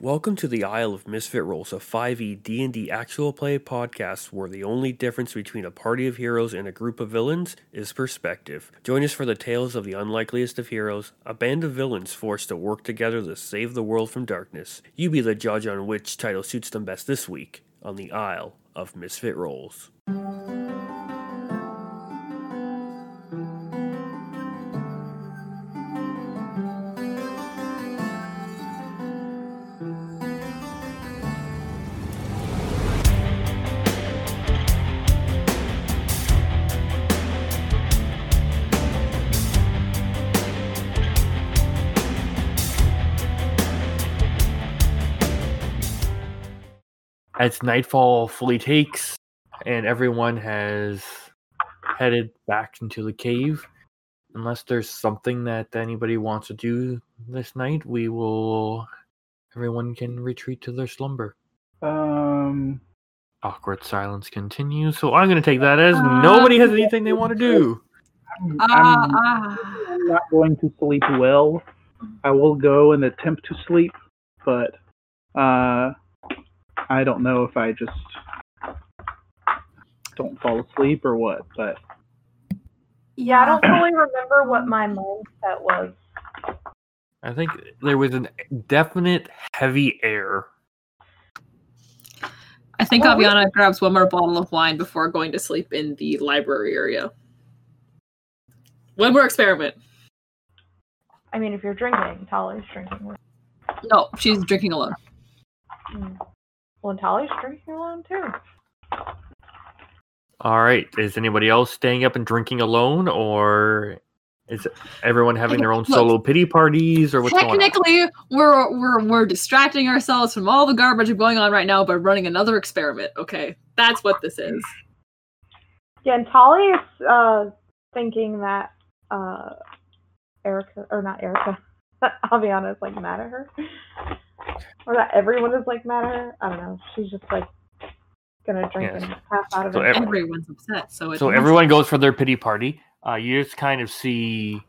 Welcome to the Isle of Misfit Rolls, a 5e D&D actual play podcast where the only difference between a party of heroes and a group of villains is perspective. Join us for the tales of the unlikeliest of heroes, a band of villains forced to work together to save the world from darkness. You be the judge on which title suits them best this week on the Isle of Misfit Rolls. As nightfall fully takes and everyone has headed back into the cave, unless there's something that anybody wants to do this night, we will. Everyone can retreat to their slumber. Um, Awkward silence continues, so I'm going to take that as nobody has anything they want to do. I'm, Ah, I'm ah. not going to sleep well. I will go and attempt to sleep, but uh, I don't know if I just don't fall asleep or what. But Yeah, I don't fully remember what my mindset was. I think there was a definite heavy air. I think Well, we- Aviana grabs one more bottle of wine before going to sleep in the library area. One more experiment. I mean, if you're drinking, Tali's drinking. No, she's drinking alone. Mm. Well, and Tali's drinking alone too. All right, is anybody else staying up and drinking alone, or is everyone having their own Look, solo pity parties, or what's going on? Technically, we're we're we're distracting ourselves from all the garbage going on right now by running another experiment. Okay, that's what this is. Yeah, and Tali is uh, thinking that uh, Erica, or not Erica, that Aviana is like mad at her. Or that everyone is like mad at her. I don't know. She's just like gonna drink Yes. and pass out of So it. ev- Everyone's upset, so it's So everyone goes for their pity party. Uh, you just kind of see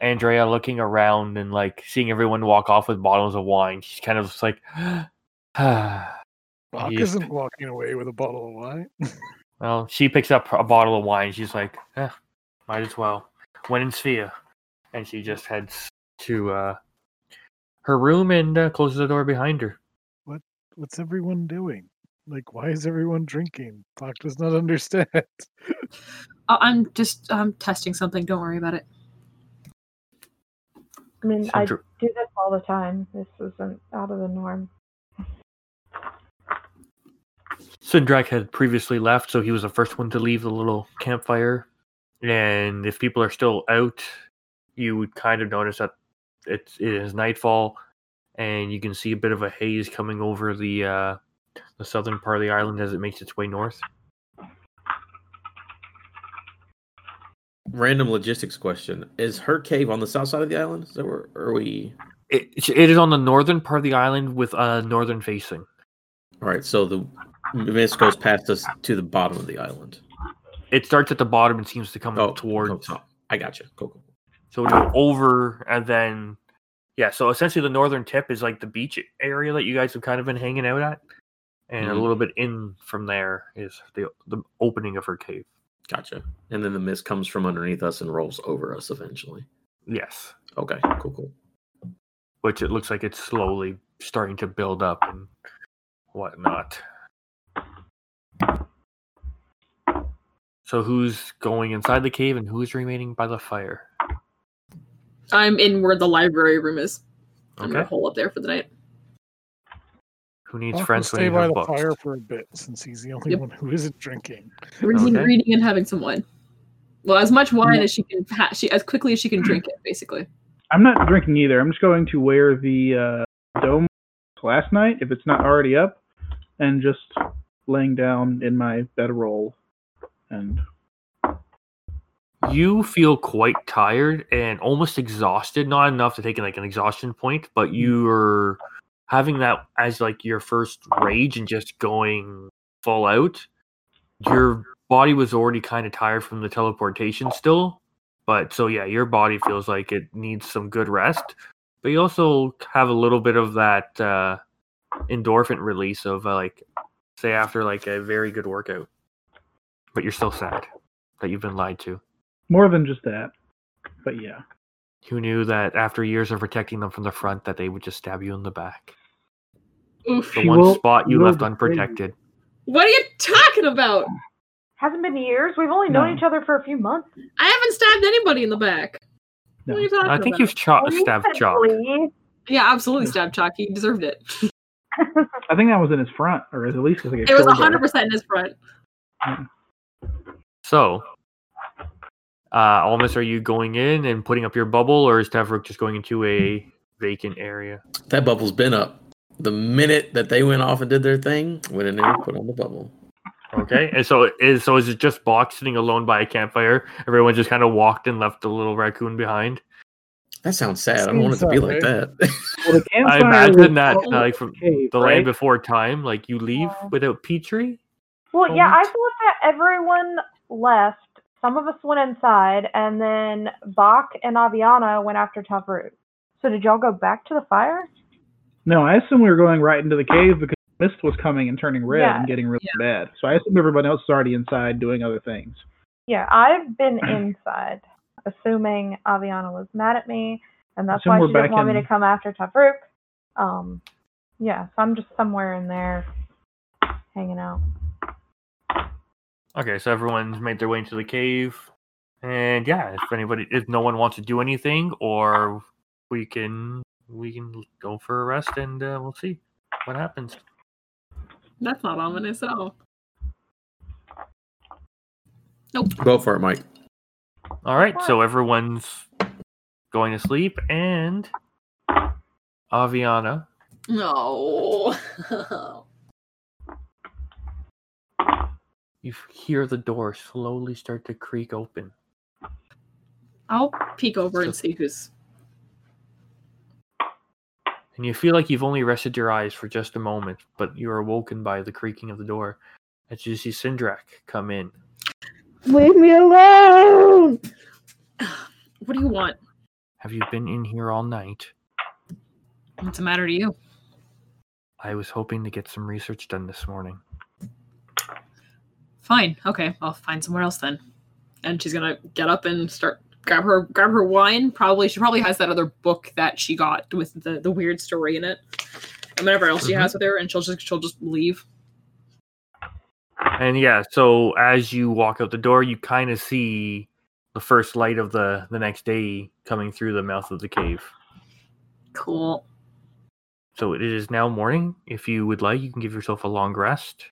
Andrea looking around and like seeing everyone walk off with bottles of wine. She's kind of just like, Bach Yeah. isn't walking away with a bottle of wine. well, she picks up a bottle of wine. She's like, eh, might as well. When in Sphere. And she just heads to uh, her room and uh, closes the door behind her. What What's everyone doing? Like, why is everyone drinking? Bach does not understand. I- I'm just I'm testing something. Don't worry about it. I mean, I do this all the time. This isn't out of the norm. Sindrak had previously left, so he was the first one to leave the little campfire. And if people are still out, you would kind of notice that it's it is nightfall, and you can see a bit of a haze coming over the uh, the southern part of the island as it makes its way north. Random logistics question: Is her cave on the south side of the island? Is that where are we? It, it is on the northern part of the island with uh, northern facing. All right, so the mist goes past us to the bottom of the island. It starts at the bottom and seems to come Oh, towards. oh, top. I got you. Cool, cool. So we go over and then, yeah. So essentially, the northern tip is like the beach area that you guys have kind of been hanging out at, and a Mhm. little bit in from there is the the opening of her cave. Gotcha. And then the mist comes from underneath us and rolls over us eventually. Yes, Okay, cool, cool. which it looks like it's slowly starting to build up and whatnot. So who's going inside the cave and who's remaining by the fire? I'm in where the library room is. I'm gonna hole up there for the night. Who needs Bach will friends when stay you by have the books? fire for a bit since he's the only Yep. one who isn't drinking. Reading, Okay. reading and having some wine. Well, as much wine as she can, ha- she as quickly as she can drink it, basically. I'm not drinking either. I'm just going to wear the uh, dome last night if it's not already up, and just laying down in my bedroll. And you feel quite tired and almost exhausted not enough to take like an exhaustion point but you're having that as like your first rage and just going full out your body was already kind of tired from the teleportation still but so yeah your body feels like it needs some good rest but you also have a little bit of that uh endorphin release of uh, like say after like a very good workout, but you're still sad that you've been lied to. More than just that, but yeah. Who knew that after years of protecting them from the front, that they would just stab you in the back? Oof. The She one will- spot you left betray you. unprotected. What are you talking about? Hasn't been years. We've only known No. each other for a few months. I haven't stabbed anybody in the back. No. What are you talking I think about? you've cho- Well, stabbed said Chalk. Yeah, absolutely stabbed Chalk. He deserved it. I think that was in his front, or at least like a It was shoulder. hundred percent in his front. So, uh, Almas, are you going in and putting up your bubble, or is Tavrok just going into a vacant area? That bubble's been up. The minute that they went off and did their thing, went in there and put on the bubble. Okay, and so is so is it just Bach sitting alone by a campfire? Everyone just kind of walked and left the little raccoon behind. That sounds sad. I don't want it to be that like that. Well, the I imagine that uh, like from cave, the right? land before time, like you leave Yeah. without Petrie. Well, yeah, I thought that everyone left. Some of us went inside, and then Bach and Aviana went after Tavrut. So did y'all go back to the fire? No, I assume we were going right into the cave because mist was coming and turning red Yeah. and getting really bad. So I assume everyone else is already inside doing other things. Yeah, I've been inside, assuming Aviana was mad at me, and that's why she didn't back want me to come after Tavruk. Um, yeah, so I'm just somewhere in there, hanging out. Okay, so everyone's made their way into the cave, and yeah, if anybody, if no one wants to do anything, or we can we can go for a rest, and uh, we'll see what happens. That's not ominous at all. Nope. Go for it, Mike. All right, so everyone's going to sleep, and Aviana, No. you hear the door slowly start to creak open. I'll peek over and see who's. And you feel like you've only rested your eyes for just a moment, but you're awoken by the creaking of the door as you see Sindrak come in. Leave me alone! What do you want? Have you been in here all night? What's the matter to you? I was hoping to get some research done this morning. Fine. Okay, I'll find somewhere else then. And she's gonna get up and start grab her grab her wine. Probably she probably has that other book that she got with the the weird story in it, and whatever else she Mhm. has with her, and she'll just she'll just leave. And yeah, so as you walk out the door, you kind of see the first light of the the next day coming through the mouth of the cave. Cool. So it is now morning. If you would like, you can give yourself a long rest.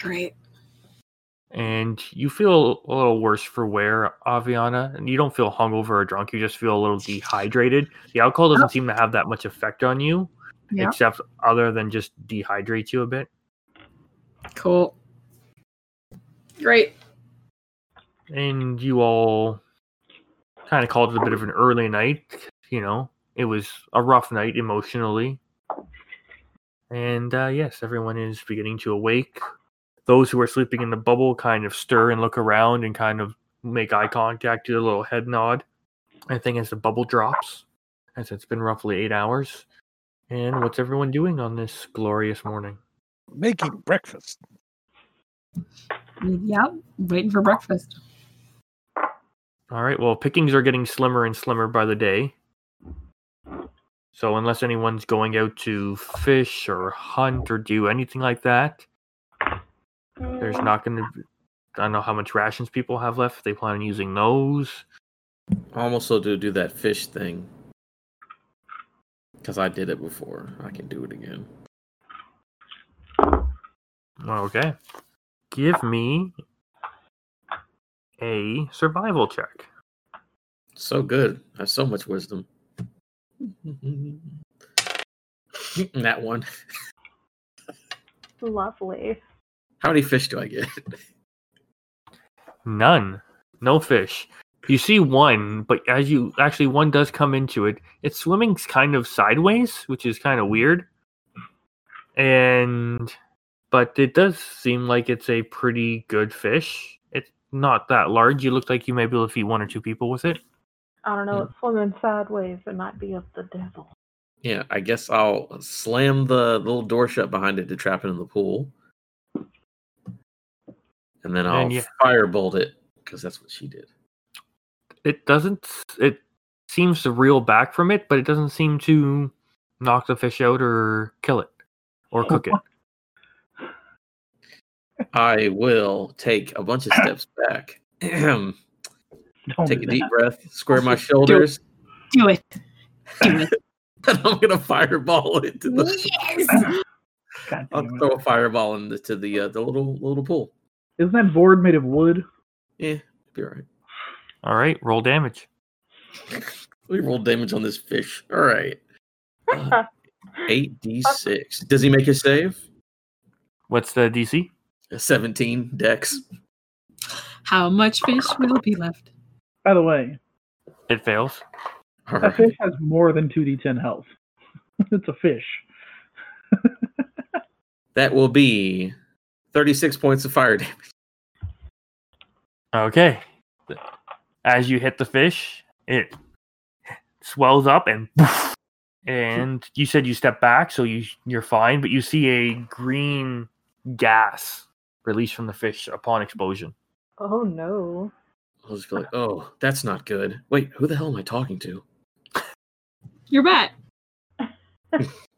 Great. And you feel a little worse for wear, Aviana. And you don't feel hungover or drunk. You just feel a little dehydrated. The alcohol doesn't Oh. seem to have that much effect on you, Yeah. except other than just dehydrate you a bit. Cool. Great. and you all kind of called it a bit of an early night. You know, it was a rough night emotionally. And uh, yes, everyone is beginning to awake. Those who are sleeping in the bubble kind of stir and look around and kind of make eye contact, do a little head nod. I think as the bubble drops, as it's been roughly eight hours. And what's everyone doing on this glorious morning? Making breakfast. Yep. Waiting for breakfast. All right. Well, pickings are getting slimmer and slimmer by the day. So unless anyone's going out to fish or hunt or do anything like that, there's not going to. be I don't know how much rations people have left. If they plan on using those. I almost so do do that fish thing. Because I did it before. I can do it again. Okay. Give me a survival check. So good. I have so much wisdom. that one. Lovely. How many fish do I get? None. No fish. You see one, but as you actually one does come into it, it's swimming kind of sideways, which is kind of weird. And but it does seem like it's a pretty good fish. It's not that large. You look like you may be able to feed one or two people with it. I don't know. Mm. It's swimming sideways. It might be of the devil. Yeah, I guess I'll slam the little door shut behind it to trap it in the pool. And then I'll you- firebolt it because that's what she did. It doesn't. It seems to reel back from it, but it doesn't seem to knock the fish out or kill it or cook it. I will take a bunch of steps back. take a deep that. breath, square my shoulders, Do it. Do it. and I'm gonna fireball it to the. yes. I'll throw a fireball into the uh, the little little pool. Isn't that board made of wood? Yeah, be all right. All right, roll damage. We roll damage on this fish. All right. Uh, Eight d six. Does he make a save? What's the DC? Seventeen dex. How much fish will be left? By the way, It fails. All that right. fish has more than 2d10 health. it's a fish. That will be thirty-six points of fire damage. Okay. As you hit the fish, it swells up and and you said you step back, so you you're fine, but you see a green gas released from the fish upon explosion. Oh no. I'll just be like, "Oh, that's not good." Wait, who the hell am I talking to? You're back.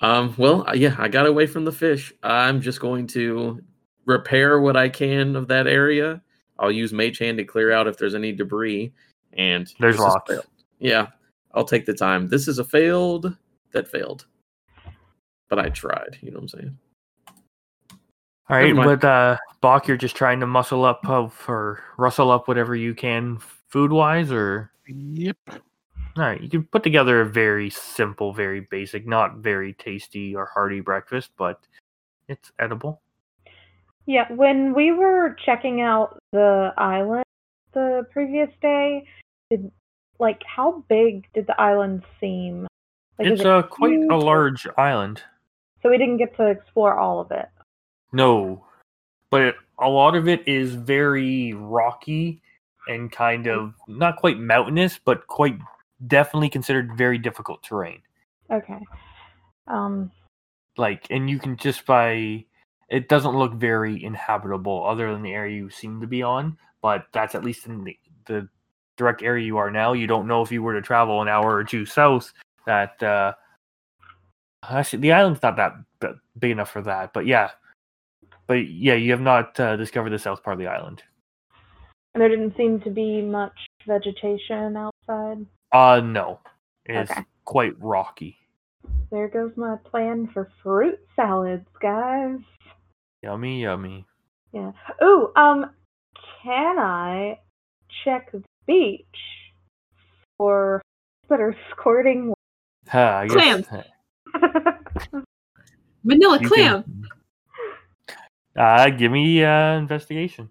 Um, well, uh, yeah, I got away from the fish. I'm just going to repair what I can of that area. I'll use Mage Hand to clear out if there's any debris. And There's this is lots. Yeah, I'll take the time. This is a failed that failed, but I tried. You know what I'm saying? All right, mind. but uh, Bach, you're just trying to muscle up of, or rustle up whatever you can food wise, or Yep. All right, you can put together a very simple, very basic, not very tasty or hearty breakfast, but it's edible. Yeah, when we were checking out the island the previous day, did like how big did the island seem? Like, it's it uh, quite a large island. So we didn't get to explore all of it. No, but it, a lot of it is very rocky and kind of not quite mountainous, but quite definitely considered very difficult terrain. Okay. Um. Like, and you can just by it doesn't look very inhabitable other than the area you seem to be on, but that's at least in the, the direct area you are now. You don't know if you were to travel an hour or two south that uh actually the island's not that big enough for that, but yeah. But yeah, you have not uh, discovered the south part of the island. And there didn't seem to be much vegetation outside. Uh no. It's Okay. quite rocky. There goes my plan for fruit salads, guys. Yummy, yummy. Yeah. Ooh, um, can I check the beach for that are squirting? Huh, I Clams. guess Vanilla you clam. can- Uh give me uh investigation.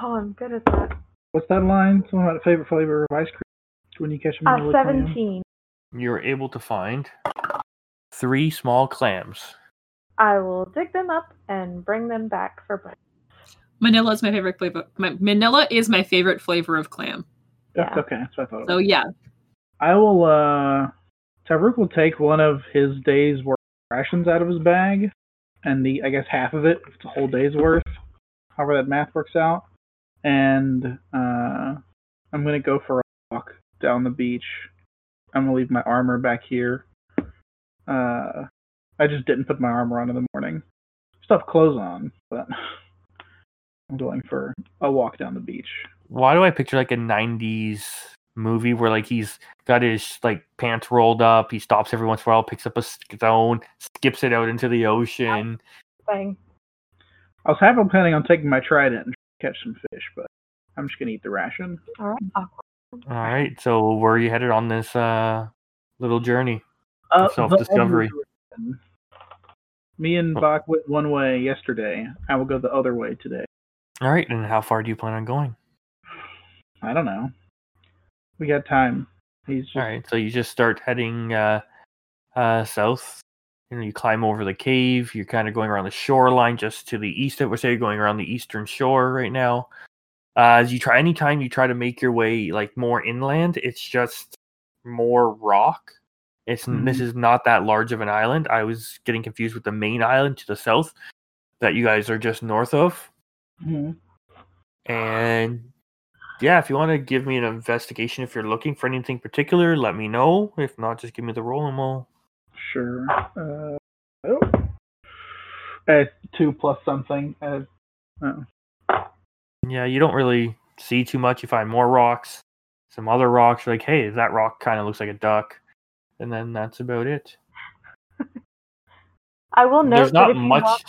oh, I'm good at that. What's that line? Something about favorite flavor of ice cream when you catch them Uh, in the clam? seventeen. You're able to find three small clams. I will dig them up and bring them back for breakfast. Manila is my favorite flavor. My, Manila is my favorite flavor of clam. That's Yeah. okay. That's what I thought. So was. yeah, I will. uh Tavrook will take one of his day's worth of rations out of his bag, and the I guess half of it, it's a whole day's worth, however that math works out, and uh I'm gonna go for a walk down the beach. I'm gonna leave my armor back here. Uh, I just didn't put my armor on in the morning. Still have clothes on, but I'm going for a walk down the beach. Why do I picture like a '90s movie where like he's got his like pants rolled up, he stops every once in a while, picks up a stone, skips it out into the ocean. Thing. I was half planning on taking my trident and catch some fish, but I'm just gonna eat the ration. All right. All right, so where are you headed on this uh little journey? Uh, self-discovery. the other direction. Me and Oh. Bach went one way yesterday. I will go the other way today. All right, and how far do you plan on going? I don't know. We got time. He's just All right, so you just start heading uh, uh, south. You know, you climb over the cave. You're kind of going around the shoreline, just to the east. Of, we're say you're going around the eastern shore right now. Uh, as you try, anytime you try to make your way like more inland, it's just more rock It's Mhm. this is not that large of an island. I was getting confused with the main island to the south that you guys are just north of. hmm And yeah, if you want to give me an investigation, if you're looking for anything particular, let me know. If not, just give me the roll and we'll. Sure. Uh, oh. Uh, two plus something. Uh, oh. Yeah, you don't really see too much. You find more rocks, some other rocks. You're like, hey, that rock kind of looks like a duck, and then that's about it. I will note There's that not if you much. walk-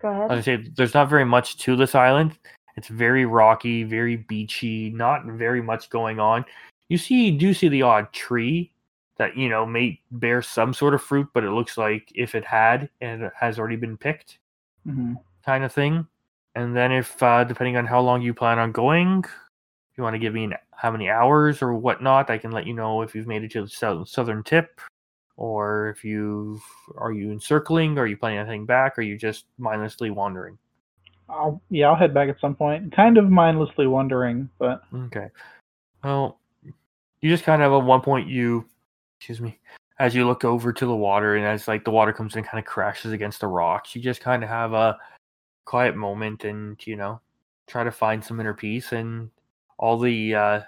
Go ahead. I say there's not very much to this island. It's very rocky, very beachy, not very much going on. You see, do see the odd tree that you know may bear some sort of fruit, but it looks like if it had and it has already been picked, hmm kind of thing. And then if uh, depending on how long you plan on going, if you want to give me an, how many hours or whatnot, I can let you know if you've made it to the south, southern tip, or if you are you encircling, are you planning on heading back, or are you just mindlessly wandering. I'll yeah, I'll head back at some point. Kind of mindlessly wandering, but Okay. Well, you just kind of at one point you, excuse me, as you look over to the water and as like the water comes in, kind of crashes against the rocks. You just kind of have a quiet moment and you know try to find some inner peace and all the uh,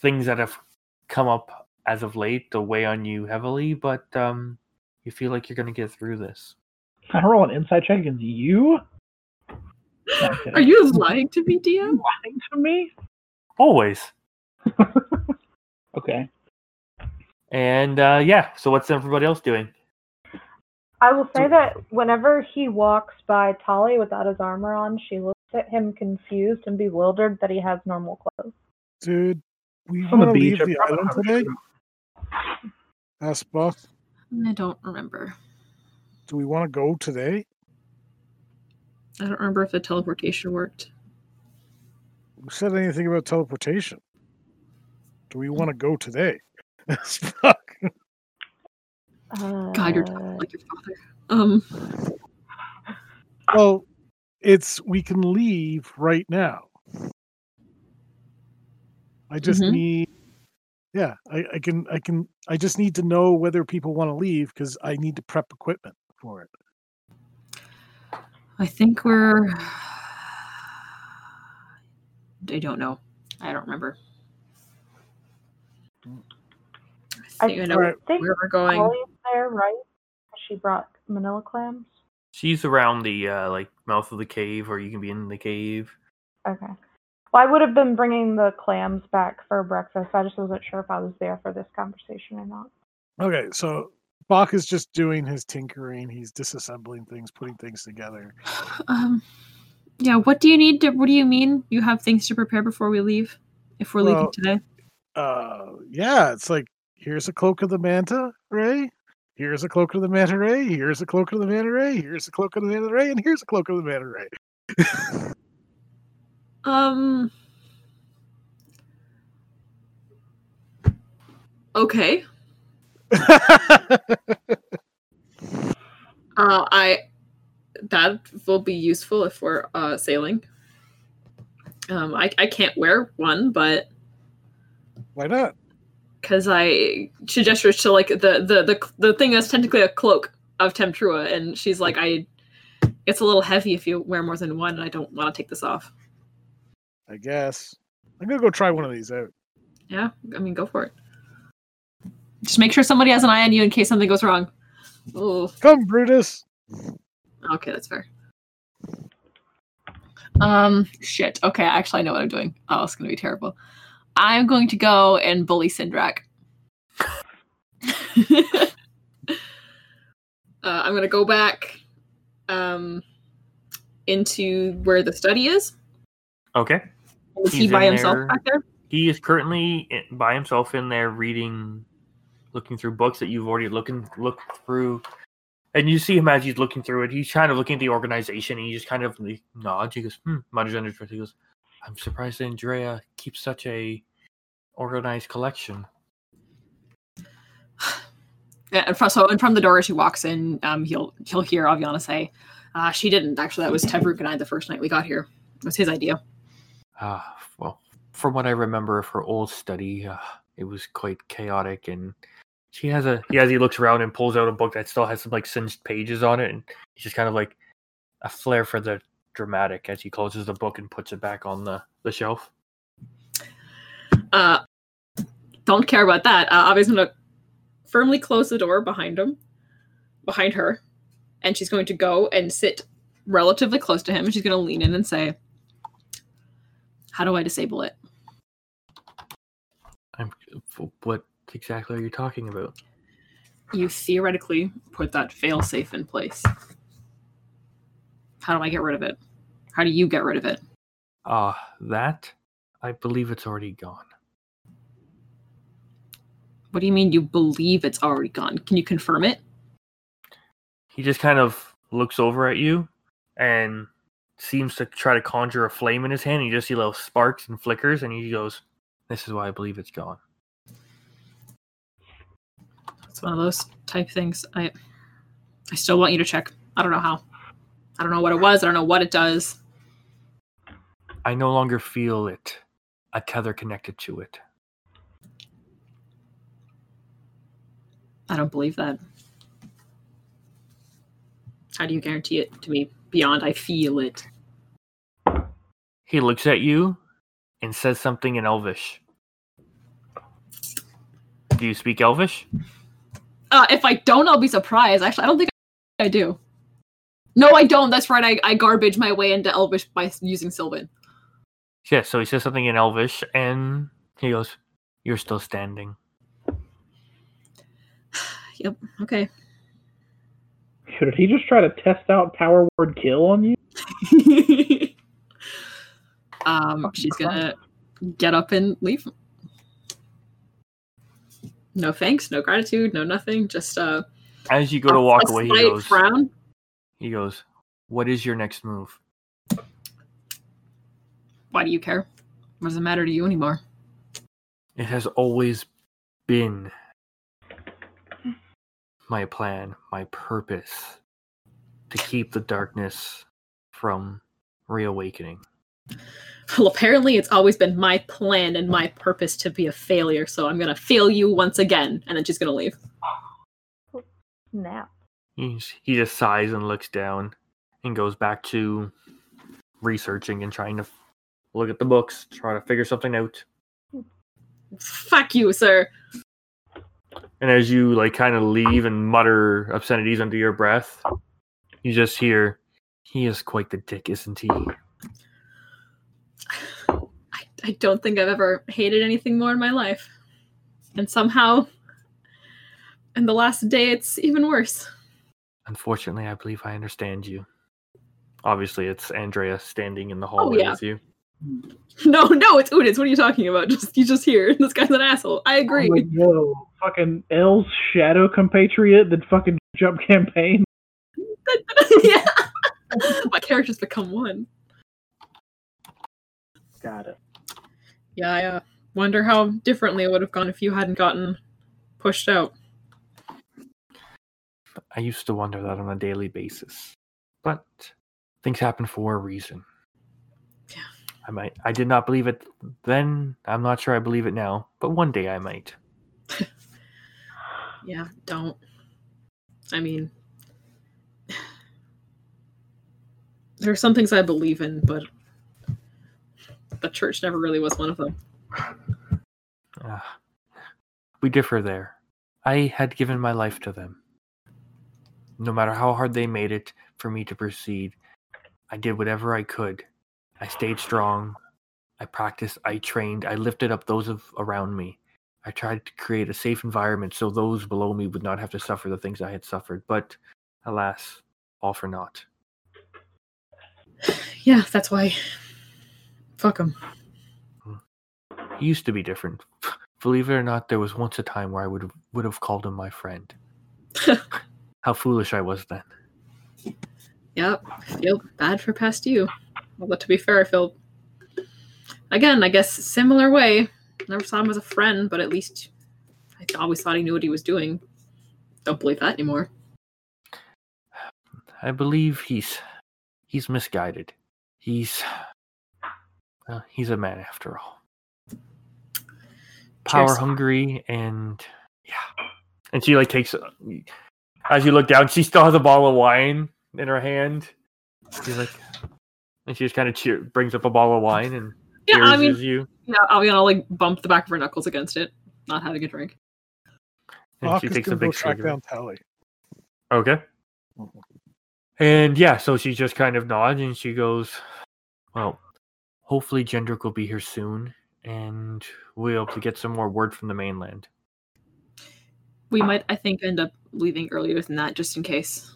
things that have come up as of late to weigh on you heavily, but um, you feel like you're gonna get through this. I roll an inside check against you? No, I'm kidding. Are you lying to me, DM? lying to me? Always. okay. And uh, yeah. So what's everybody else doing? I will say that whenever he walks by Tali without his armor on, she looks at him confused and bewildered that he has normal clothes. Dude, we want to leave the island today? Asked Ask Buck. I don't remember. Do we want to go today? I don't remember if the teleportation worked. Who said anything about teleportation? Do we want to go today? Ask Buck. God, you're talking like your father. Um, Well, it's we can leave right now. I just Mhm. need yeah, I, I can I can I just need to know whether people want to leave because I need to prep equipment for it. I think we're. I don't know. I don't remember. I I think I know Alright. think where we're going. Tali's there, right? She brought manila clams. She's around the uh, like mouth of the cave, or you can be in the cave. Okay. Well, I would have been bringing the clams back for breakfast. I just wasn't sure if I was there for this conversation or not. Okay, so Bach is just doing his tinkering. He's disassembling things, putting things together. Um, yeah. What do you need to? What do you mean? You have things to prepare before we leave? If we're Well, leaving today. Uh, yeah, it's like here's a cloak of the manta ray. Here's a cloak of the manta ray. Here's a cloak of the manta ray. Here's a cloak of the manta ray, and here's a cloak of the manta ray. Um. Okay. Uh, I that will be useful if we're uh, sailing. Um, I I can't wear one, but Why not? Because I she gestures to like the the the the thing that's technically a cloak of Temtrua, and she's like, I it's a little heavy if you wear more than one, and I don't want to take this off. I guess I'm gonna go try one of these out. Yeah, I mean, go for it. Just make sure somebody has an eye on you in case something goes wrong. Oh, Come, Brutus. okay, that's fair. Um, shit. Okay, actually, I know what I'm doing. Oh, it's gonna be terrible. I'm going to go and bully Sindrak. uh, I'm gonna go back um into where the study is. Okay. Is he by himself there. back there? He is currently by himself in there reading, looking through books that you've already looking looked through, and you see him as he's looking through it. He's kind of looking at the organization, and he just kind of like, nods. He goes, "Hmm." Mutters under his breath. He goes, "I'm surprised Andrea keeps such a organized collection." And from, so and from the door as she walks in, um, he'll he'll hear Aviana say, uh, "She didn't actually. That was Tevruk and I the first night we got here. It was his idea." Ah, well, from what I remember of her old study, uh, it was quite chaotic, and She has a he as he looks around and pulls out a book that still has some like singed pages on it, and he's just kind of like a flair for the dramatic as he closes the book and puts it back on the the shelf. Uh, don't care about that. Uh, Avi's gonna firmly close the door behind him, behind her, and she's going to go and sit relatively close to him. And she's going to lean in and say, "How do I disable it?" I'm what exactly are you talking about? You theoretically put that failsafe in place. How do I get rid of it? How do you get rid of it? Ah, that I believe it's already gone. What do you mean you believe it's already gone? Can you confirm it? He just kind of looks over at you and seems to try to conjure a flame in his hand. And you just see little sparks and flickers, and he goes, "This is why I believe it's gone." It's one of those type things. I I still want you to check. I don't know how. I don't know what it was. I don't know what it does. I no longer feel it, a tether connected to it. I don't believe that. How do you guarantee it to me beyond I feel it? He looks at you and says something in Elvish. Do you speak Elvish? Uh, if I don't, I'll be surprised. Actually, I don't think I do. No, I don't. That's right. I, I garbage my way into Elvish by using Sylvan. Yeah, so he says something in Elvish and he goes, You're still standing. Yep. Okay. Did he just try to test out power word kill on you? um, she's gonna get up and leave. No thanks, no gratitude, no nothing. Just uh. As you go to walk a away, he goes, frown. He goes, What is your next move? Why do you care? What does it matter to you anymore? It has always been my plan, my purpose to keep the darkness from reawakening. Well, apparently it's always been my plan and my purpose to be a failure, so I'm gonna fail you once again, and then she's gonna leave. Snap. He's, he just sighs and looks down and goes back to researching and trying to f- look at the books, try to figure something out. Fuck you, sir. And as you like kind of leave and mutter obscenities under your breath, you just hear, "He is quite the dick, isn't he?" I, I don't think I've ever hated anything more in my life. And somehow, in the last day, it's even worse. Unfortunately, I believe I understand you. Obviously, it's Andrea standing in the hallway yeah. with you. No, no, it's Udis. What are you talking about? Just you just here. This guy's an asshole. I agree. Oh, no. Fucking L's shadow compatriot that fucking jump campaign. yeah. My characters become one. Got it. Yeah, I uh, wonder how differently it would have gone if you hadn't gotten pushed out. I used to wonder that on a daily basis. But things happen for a reason. Yeah. I might I did not believe it then. I'm not sure I believe it now, but one day I might. Yeah, don't. I mean, there are some things I believe in, but the church never really was one of them. Ah, we differ there. I had given my life to them. No matter how hard they made it for me to proceed, I did whatever I could. I stayed strong. I practiced. I trained. I lifted up those of around me. I tried to create a safe environment so those below me would not have to suffer the things I had suffered. But alas, all for naught. Yeah, that's why. Fuck him. Hmm. He used to be different. Believe it or not, there was once a time where I would would have called him my friend. How foolish I was then. Yep, I feel bad for past you. Although to be fair, I feel again, I guess similar way. Never saw him as a friend, but at least I always thought he knew what he was doing. Don't believe that anymore. I believe he's he's misguided. He's well, he's a man after all. Power Cheers. hungry and yeah. and she like takes. As you look down, she still has a bottle of wine in her hand. She's like, and she just kind of cheer, brings up a bottle of wine and Yeah, cheers I mean, you. yeah, I'll, I'll like bump the back of her knuckles against it, not having a drink. And Hawk she takes a gonna go big track cigarette. down Tali. Okay. And yeah, so she just kind of nods and she goes, Well, hopefully Gendrick will be here soon and we'll be able to get some more word from the mainland. We might, I think, end up leaving earlier than that, just in case.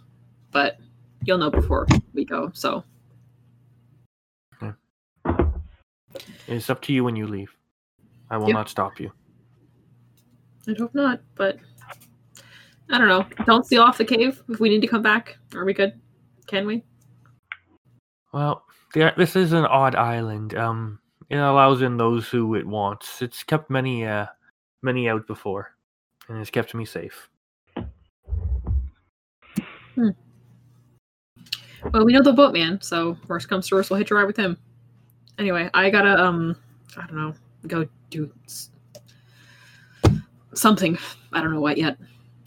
But you'll know before we go. So It's up to you when you leave. I will Yep. not stop you. I'd hope not. But I don't know. Don't steal off the cave if we need to come back. Are we good? Can we? Well, this is an odd island. Um, it allows in those who it wants. It's kept many, uh, many out before, and it's kept me safe. Well, we know the boatman, so worst comes to worst, we'll hitch a ride with him. Anyway, I gotta um, I don't know, go do something. I don't know what yet.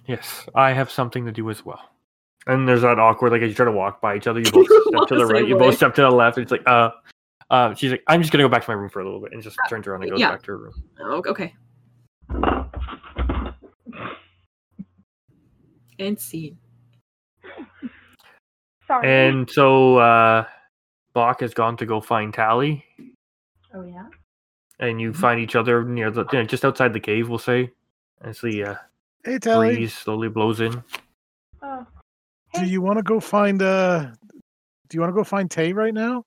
Yes, I have something to do as well. And there's that awkward, like as you try to walk by each other, you both step to the right, same you both step to the left. And it's like, uh, uh, she's like, I'm just gonna go back to my room for a little bit, and just turns around and goes yeah. back to her room. Oh, okay. And scene. Sorry. And so, uh, Bach has gone to go find Tali, oh yeah. and you find each other near the, you know, just outside the cave, we'll say, as the uh, Hey, Tali. breeze slowly blows in. Oh. Do you want to go find uh? Do you want to go find Tay right now?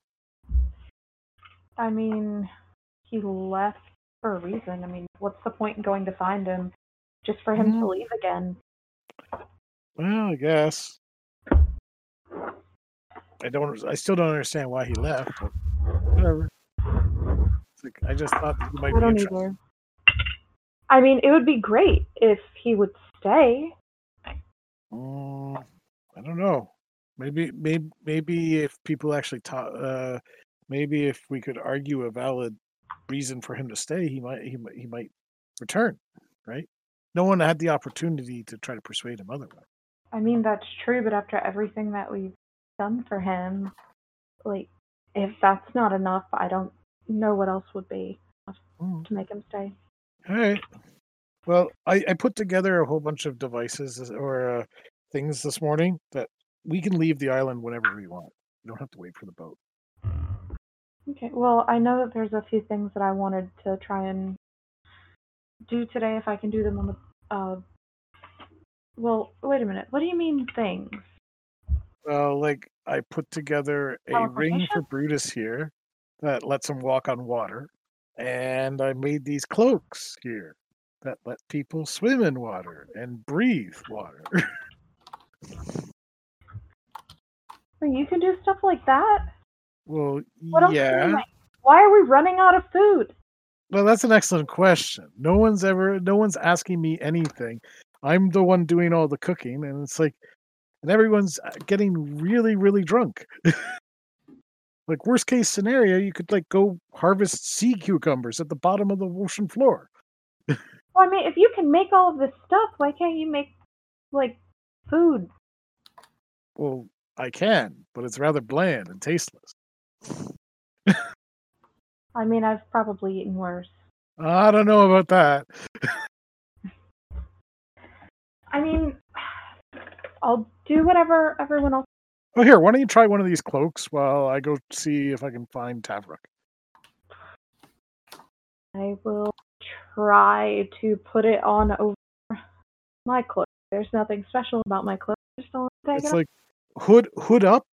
I mean, he left for a reason. I mean, what's the point in going to find him just for him to Mhm. leave again? Well, I guess. I don't. I still don't understand why he left. Whatever. Like, I just thought that you might I be don't interested. either. I mean, it would be great if he would stay. Mm, I don't know. Maybe, maybe, maybe if people actually taught, uh, maybe if we could argue a valid reason for him to stay, he might, he might, he might return. Right? No one had the opportunity to try to persuade him otherwise. I mean, that's true, but after everything that we've done for him, like, if that's not enough, I don't know what else would be Mm, to make him stay. All right. Well, I, I put together a whole bunch of devices or uh, things this morning that we can leave the island whenever we want. We don't have to wait for the boat. Okay, well, I know that there's a few things that I wanted to try and do today if I can do them on the. Uh, well, wait a minute. What do you mean things? Well, like I put together a ring for Brutus here that lets him walk on water, and I made these cloaks here that let people swim in water and breathe water. You can do stuff like that? well, What else yeah. make? Why are we running out of food? Well, that's an excellent question. No one's ever, no one's asking me anything. I'm the one doing all the cooking, and it's like, and everyone's uh, getting really, really drunk. like worst case scenario, you could like go harvest sea cucumbers at the bottom of the ocean floor. Well, I mean, if you can make all of this stuff, why can't you make, like, food? Well, I can, but it's rather bland and tasteless. I mean, I've probably eaten worse. I don't know about that. I mean, I'll do whatever everyone else. Oh, here, why don't you try one of these cloaks while I go see if I can find Tavrook? I will try to put it on over my clothes. There's nothing special about my don't It's like hood hood up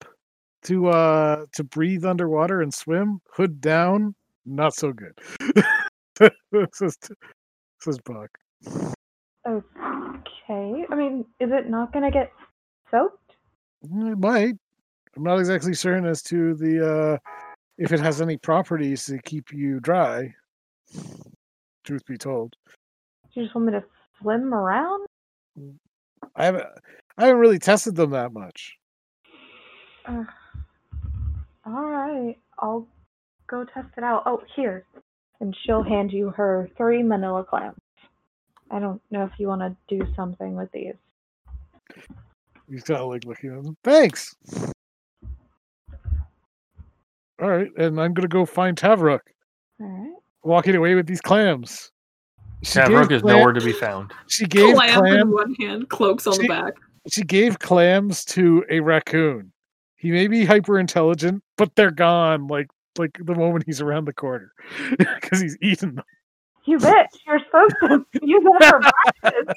to uh to breathe underwater and swim. Hood down, not so good. this is this is Buck. Okay. I mean, is it not gonna get soaked? It might. I'm not exactly certain as to the uh if it has any properties to keep you dry. Truth be told. You just want me to swim around? I haven't I haven't really tested them that much. Uh, all right. I'll go test it out. Oh, here. And she'll hand you her three manila clams. I don't know if you want to do something with these. He's kind of like looking at them. Thanks. All right, and I'm gonna go find Tavrok. All right. Walking away with these clams. She gave Tavrook is clam- nowhere to be found. She gave Clam in one hand, cloaks on See- the back. She gave clams to a raccoon. He may be hyper intelligent, but they're gone. Like like the moment he's around the corner, because he's eaten them. You bitch! You're supposed to use that for practice.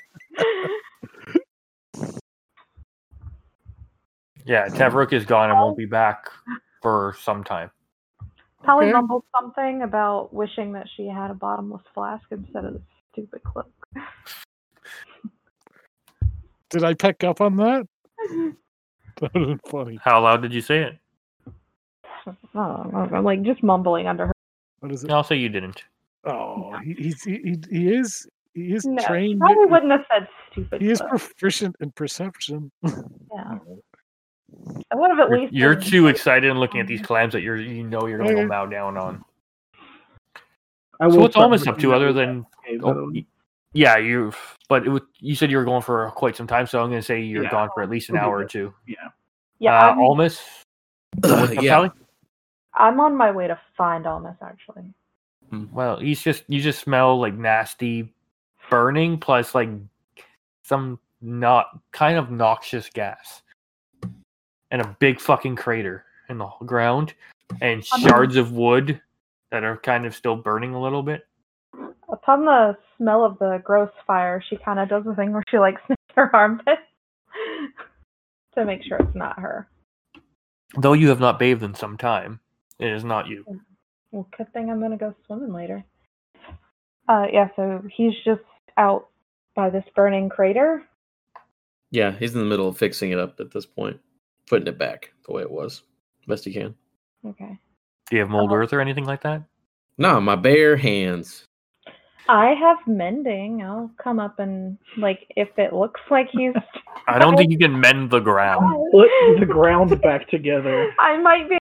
Yeah, Tavrook is gone and won't be back for some time. Polly Okay. mumbled something about wishing that she had a bottomless flask instead of the stupid cloak. Did I pick up on that? That would have been funny. How loud did you say it? Oh, I'm like just mumbling under her. What is it? I'll say you didn't. Oh, he, he's he, he, he is he is No, trained. probably wouldn't have said stupid. He is cloak. proficient in perception. yeah. I would have at You're, least. you're too excited and looking at these clams that you're you know you're gonna go Okay. bow down on. I So will what's start almost up to other than Okay, by the oh, yeah you've but it was, you said you were going for quite some time so I'm gonna say you're Yeah. gone for at least an hour or two. Yeah. Yeah, uh, I'm, Almas. What's up, yeah. Callie? I'm on my way to find Almas actually. Hmm. Well, he's just you just smell like nasty burning plus like some not kind of noxious gas. And a big fucking crater in the ground and shards of wood that are kind of still burning a little bit. Upon the smell of the gross fire, she kind of does the thing where she like sniffs her armpit to make sure it's not her. Though you have not bathed in some time, it is not you. Well, good thing I'm gonna go swimming later. Uh, yeah. So he's just out by this burning crater. Yeah, he's in the middle of fixing it up at this point, putting it back the way it was, best he can. Okay. Do you have mold Uh-huh. earth or anything like that? No, my bare hands. I have mending. I'll come up and like if it looks like he's. I don't think you can mend the ground. Put the ground back together. I might be able to do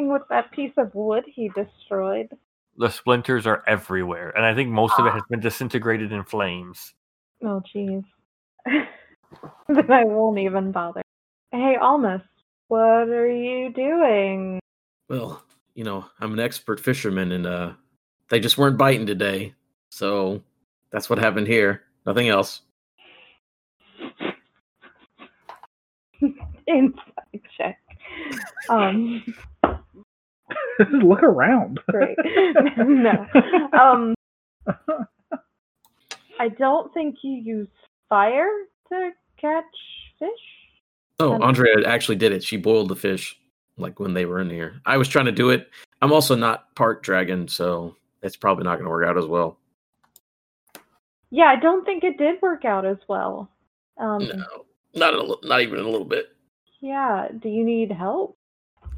something with that piece of wood he destroyed. The splinters are everywhere, and I think most of it has been disintegrated in flames. Oh, jeez. then I won't even bother. Hey, Almas, what are you doing? Well, you know, I'm an expert fisherman, and uh, they just weren't biting today, so that's what happened here. Nothing else. Inside check. Um, Look around. great. no. Um, I don't think you use fire to catch fish. Oh, Um, Andrea actually did it. She boiled the fish like when they were in here. I was trying to do it. I'm also not part dragon, so it's probably not going to work out as well. Yeah, I don't think it did work out as well. Um, No, not a, not even a little bit. Yeah. Do you need help?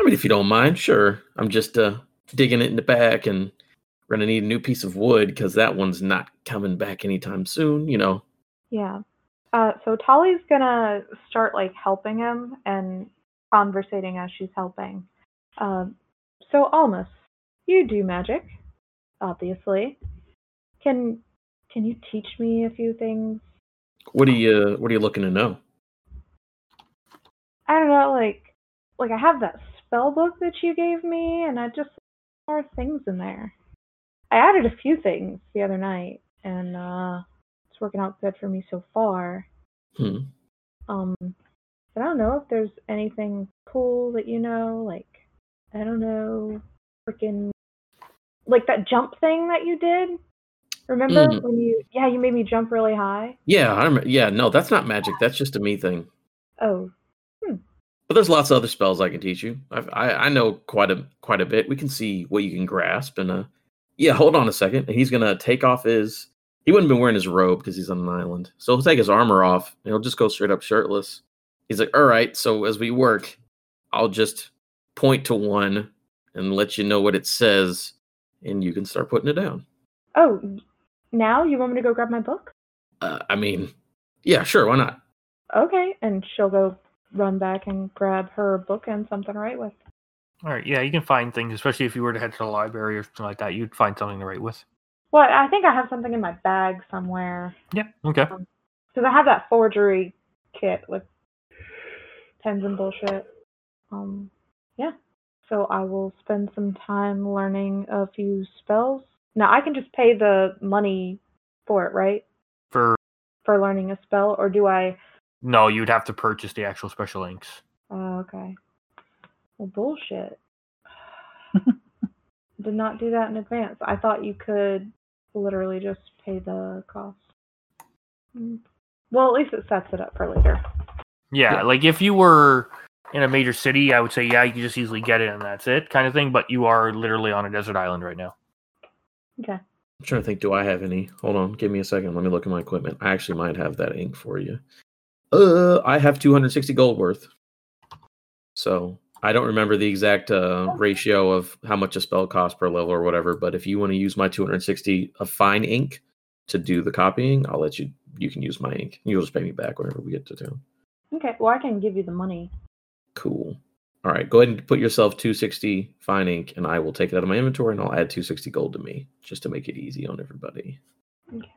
I mean, if you don't mind, sure. I'm just uh, digging it in the back, and we're gonna need a new piece of wood because that one's not coming back anytime soon. You know. Yeah. Uh, so Tali's gonna start like helping him and conversating as she's helping. Um, so Almas, you do magic, obviously. Can can you teach me a few things? What are you What are you looking to know? I don't know, like like I have that spell book that you gave me, and I just more things in there. I added a few things the other night, and uh, it's working out good for me so far. Hmm. Um, but I don't know if there's anything cool that you know, like I don't know, freaking like that jump thing that you did. Remember Mm. when you? Yeah, you made me jump really high. Yeah, I rem- yeah. No, that's not magic. That's just a me thing. Oh, But there's lots of other spells I can teach you. I've, I I know quite a quite a bit. We can see what you can grasp. And uh, yeah, hold on a second. He's gonna take off his. He wouldn't been wearing his robe because he's on an island. So he'll take his armor off. And he'll just go straight up shirtless. He's like, all right. So as we work, I'll just point to one and let you know what it says, and you can start putting it down. oh, now you want me to go grab my book? Uh, I mean, yeah, sure. Why not? Okay, and she'll go run back and grab her book and something to write with. All right, yeah, you can find things, especially if you were to head to the library or something like that. You'd find something to write with. Well, I think I have something in my bag somewhere Yeah. Okay. because I have that forgery kit with pens and bullshit. Um, yeah. So I will spend some time learning a few spells. Now I can just pay the money for it, right? For For learning a spell, or do I? No, you'd have to purchase the actual special inks. Oh, okay. Well, bullshit. Did not do that in advance. I thought you could literally just pay the cost. Mm. Well, at least it sets it up for later. Yeah, Yeah. like if you were in a major city, I would say yeah, you can just easily get it and that's it, kind of thing. But you are literally on a desert island right now. Okay. I'm trying to think. Do I have any? Hold on. Give me a second. Let me look at my equipment. I actually might have that ink for you. Uh, I have 260 gold worth. So I don't remember the exact uh, ratio of how much a spell costs per level or whatever. But if you want to use my 260 of fine ink to do the copying, I'll let you. You can use my ink. You'll just pay me back whenever we get to town. Okay. Well, I can give you the money. Cool. All right, go ahead and put yourself 260 fine ink, and I will take it out of my inventory, and I'll add 260 gold to me, just to make it easy on everybody. Okay.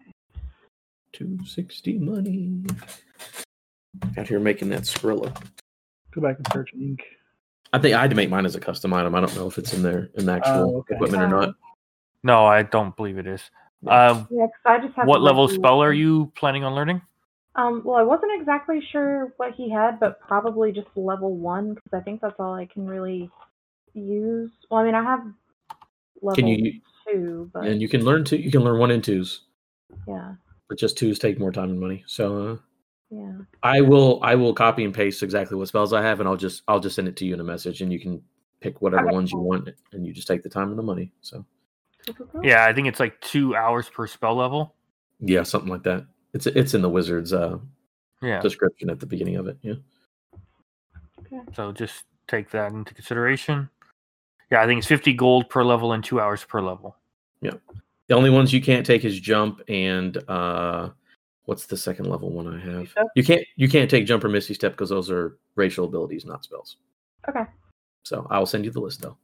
260 money. Out here making that Skrilla. Go back and search ink. I think I had to make mine as a custom item. I don't know if it's in there in the actual Oh, okay. equipment or not. No, I don't believe it is. Um, Yeah, 'cause I just have. what level spell are you planning on learning? Um. Well, I wasn't exactly sure what he had, but probably just level one because I think that's all I can really use. Well, I mean, I have level Can you? two, but And you can learn two. You can learn one and twos, yeah, but just twos take more time and money. So uh, yeah. I will. I will copy and paste exactly what spells I have, and I'll just. I'll just send it to you in a message, and you can pick whatever Okay, ones you want, and you just take the time and the money. So Yeah, I think it's like two hours per spell level. yeah, something like that. It's it's in the wizard's uh, Yeah. description at the beginning of it. Yeah. Okay. So just take that into consideration. Yeah, I think it's 50 gold per level and two hours per level. Yeah. The only ones you can't take is jump and uh what's the second level one I have? You can't you can't take jump or misty step because those are racial abilities, not spells. Okay. So I'll send you the list though.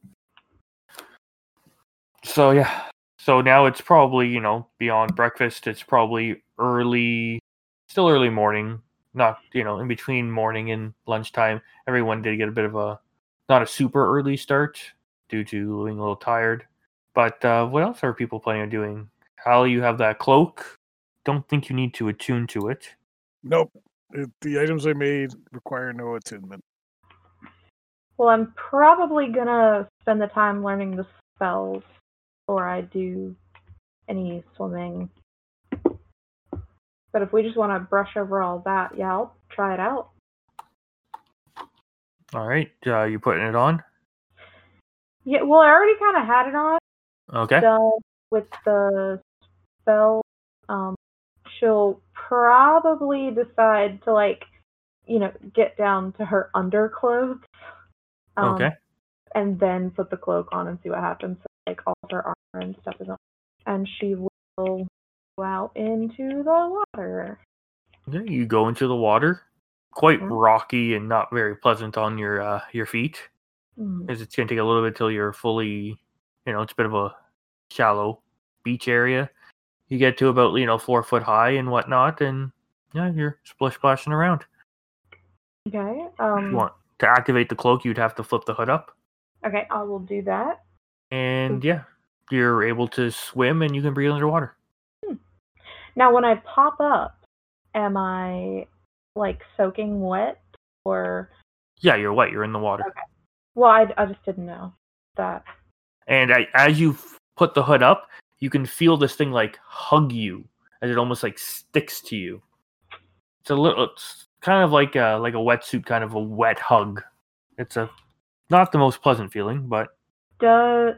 So yeah. So now it's probably, you know, beyond breakfast, it's probably early still early morning. Not you know, in between morning and lunchtime. Everyone did get a bit of a not a super early start due to being a little tired. But uh, what else are people planning on doing? Hal, you have that cloak. Don't think you need to attune to it. Nope. It, the items I made require no attunement. Well, I'm probably gonna spend the time learning the spells before I do any swimming. But if we just want to brush over all that, yeah, I'll try it out. All right, uh, you putting it on? Yeah, well, I already kind of had it on. Okay. done with the spell, um, she'll probably decide to like, you know, get down to her underclothes. Um, Okay. And then put the cloak on and see what happens. So, like all her armor and stuff is on, and she will go out into the water. Okay, you go into the water. Quite Mhm. rocky and not very pleasant on your uh, your feet, Hmm. because it's gonna take a little bit till you're fully, you know, it's a bit of a shallow beach area. You get to about you know four foot high and whatnot, and yeah, you're splish splashing around. Okay. If Um. you want to activate the cloak, you'd have to flip the hood up, Okay, I will do that. and yeah, you're able to swim and you can breathe underwater. Now, when I pop up, am I like soaking wet or? Yeah, you're wet. You're in the water. Well, I, I just didn't know that. And I, as you put the hood up, you can feel this thing like hug you, as it almost like sticks to you. It's a little, it's kind of like a like a wetsuit, kind of a wet hug. It's a not the most pleasant feeling, but Does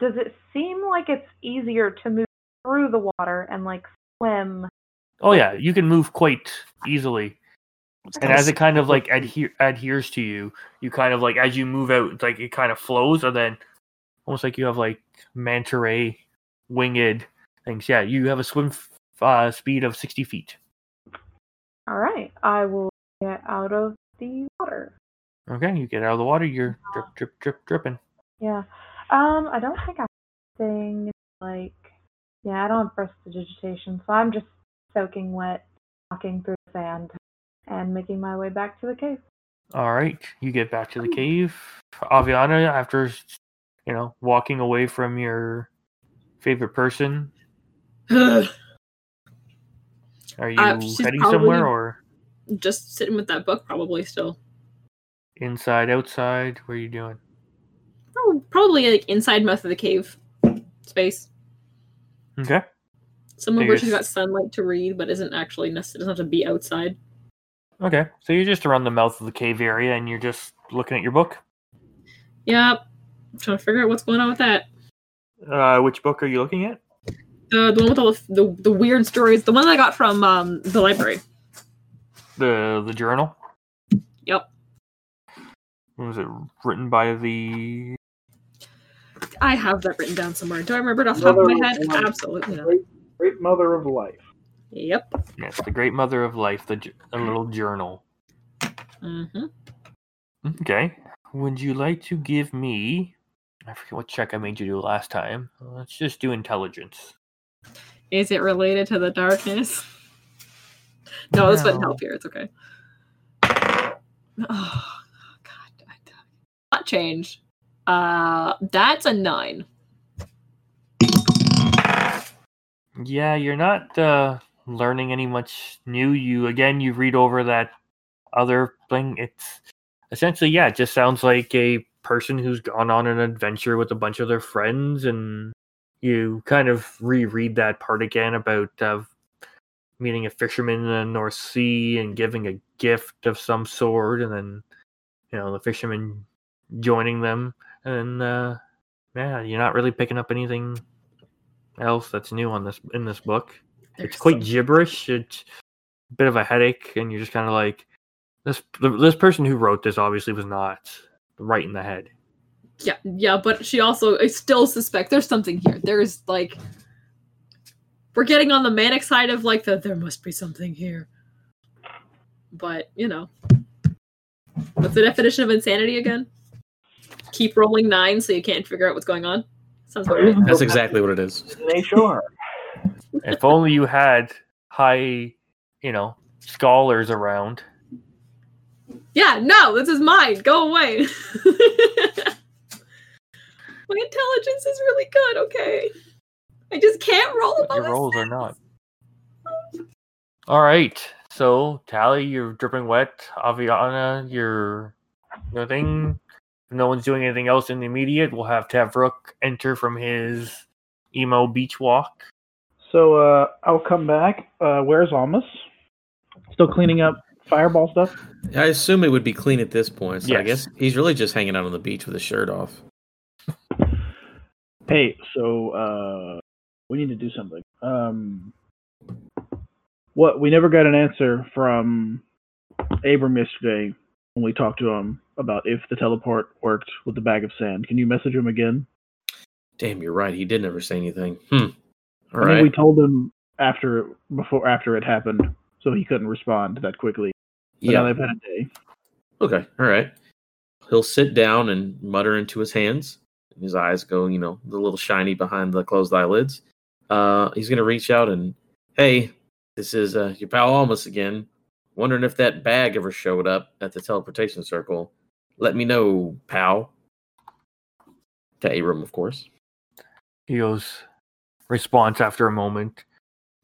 does it seem like it's easier to move through the water and like swim? oh yeah, you can move quite easily. And as it kind of like adhere adheres to you, you kind of like as you move out, it's like it kind of flows, and then almost like you have like manta ray winged things. Yeah, you have a swim f- uh, speed of sixty feet. All right, I will get out of the water. Okay, you get out of the water, you're drip, drip, drip, dripping. Yeah. Um, I don't think I have anything like Yeah, I don't have prestidigitation, so I'm just soaking wet, walking through the sand, and making my way back to the cave. All right, you get back to the cave. Aviana, after you know walking away from your favorite person, are you Uh, heading somewhere or just sitting with that book, probably still. inside, outside? What are you doing? Oh, probably like inside most of the cave space. Okay. Somewhere where she's got sunlight to read, but isn't actually necessary. Doesn't have to be outside. Okay. So you're just around the mouth of the cave area and you're just looking at your book. Yep. I'm trying to figure out what's going on with that. Uh, which book are you looking at? The, the one with all the, the the weird stories. The one that I got from um, the library. The the journal. Yep. Was it written by the? I have that written down somewhere. Do I remember it off the top of my head? Mother- Absolutely not. Great, great mother of life. Yep. Yes, the Great Mother of Life, the j- a little journal. hmm Okay. Would you like to give me? I forget what check I made you do last time. Let's just do intelligence. Is it related to the darkness? No, this wouldn't help here. It's okay. Oh God, I- not change. Uh, that's a nine. Yeah, you're not uh, learning any much new. You again, you read over that other thing. It's essentially, yeah, it just sounds like a person who's gone on an adventure with a bunch of their friends, and you kind of reread that part again about uh, meeting a fisherman in the North Sea and giving a gift of some sort, and then you know the fisherman joining them, and uh, yeah, you're not really picking up anything else that's new on this in this book. it's quite some- gibberish. It's a bit of a headache, and you're just kind of like this. This person who wrote this obviously was not right in the head. Yeah, yeah, but she also I still suspect there's something here. There's like we're getting on the manic side of like the there must be something here. But, you know. What's the definition of insanity again? Keep rolling nine so you can't figure out what's going on. Sounds right. That's exactly what it is. They show her. if only you had high, you know, scholars around. Yeah, no, this is mine. Go away. My intelligence is really good, okay. I just can't roll But above your rolls are not. All right. So Tali, you're dripping wet. Aviana, you're nothing. If no one's doing anything else in the immediate, we'll have Tavruk enter from his emo beach walk. So uh, I'll come back. Uh, where's Almas? Still cleaning up fireball stuff. I assume it would be clean at this point. So I guess he's really just hanging out on the beach with his shirt off. Hey, so uh, we need to do something. Um, what we never got an answer from Abram yesterday when we talked to him about if the teleport worked with the bag of sand. Can you message him again? Damn, you're right. He did never say anything. Hmm. All I right. we told him after before after it happened, so he couldn't respond that quickly. But yeah. they've had a day. Okay. All right. He'll sit down and mutter into his hands. His eyes go, you know, a little shiny behind the closed eyelids. Uh, he's gonna reach out and, hey, this is uh, your pal Almas again. Wondering if that bag ever showed up at the teleportation circle. Let me know, pal. To Abram, of course. He goes, response after a moment,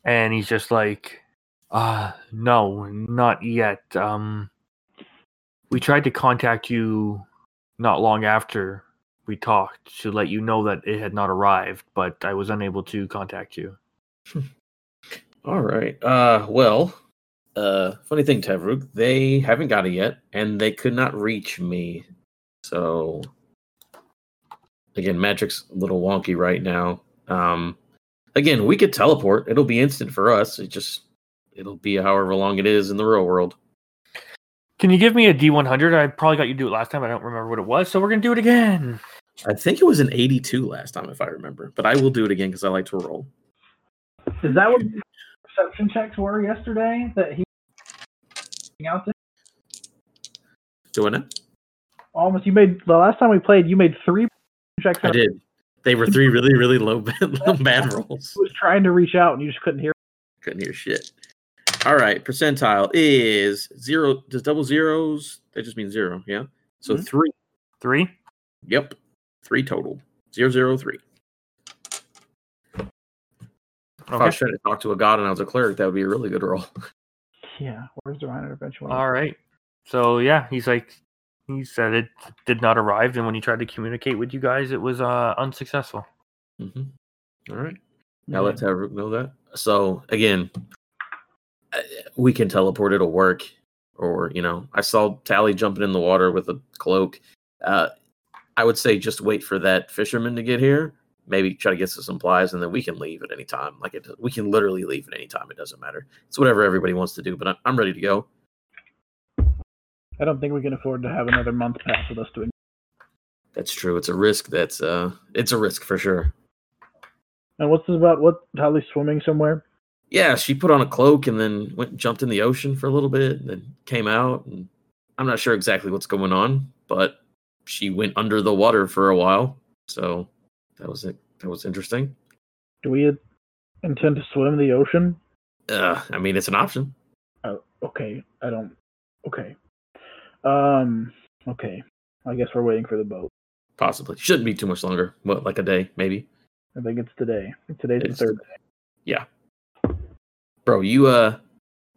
and he's just like, uh, no, not yet. Um, we tried to contact you not long after we talked to let you know that it had not arrived, but I was unable to contact you. All right. Uh, well, uh, funny thing, Tevruk, they haven't got it yet, and they could not reach me. So, again, magic's a little wonky right now. Um, again, we could teleport; it'll be instant for us. It just it'll be however long it is in the real world. Can you give me a D100? I probably got you to do it last time. I don't remember what it was, so we're gonna do it again. I think it was an 82 last time, if I remember, but I will do it again because I like to roll. Is that what perception checks were yesterday? That he out there? Doing it? Almost. You made the last time we played. You made three checks. I did. They were three really, really low, low bad rolls. He was trying to reach out and you just couldn't hear. Couldn't hear shit. All right, percentile is zero. Does double zeros? That just means zero. Yeah. So Mhm. three. Three. Yep. Three total. Zero zero three. If I Okay. was trying to talk to a god and I was a cleric, that would be a really good roll. Yeah, where's the Divine Intervention? one? All right. So yeah, he's like, he said it did not arrive, and when he tried to communicate with you guys, it was uh, unsuccessful. Mm-hmm. All right. Now Yeah. let Tavrook know that. So again, we can teleport. It'll work. Or you know, I saw Tali jumping in the water with a cloak. Uh, I would say just wait for that fisherman to get here. Maybe try to get some supplies, and then we can leave at any time. Like it, we can literally leave at any time. It doesn't matter. It's whatever everybody wants to do. But I'm, I'm ready to go. I don't think we can afford to have another month pass with us doing. That's true. It's a risk. That's uh, it's a risk for sure. And what's this about? What Holly's swimming somewhere? Yeah, she put on a cloak and then went and jumped in the ocean for a little bit and then came out. And I'm not sure exactly what's going on, but she went under the water for a while. So that was it. That was interesting. Do we intend to swim the ocean? Uh, I mean, it's an option. Oh, okay. I don't. Okay. Um. Okay. I guess we're waiting for the boat. Possibly shouldn't be too much longer. What, like a day, maybe? I think it's today. Today's the It's third. Bro, you uh,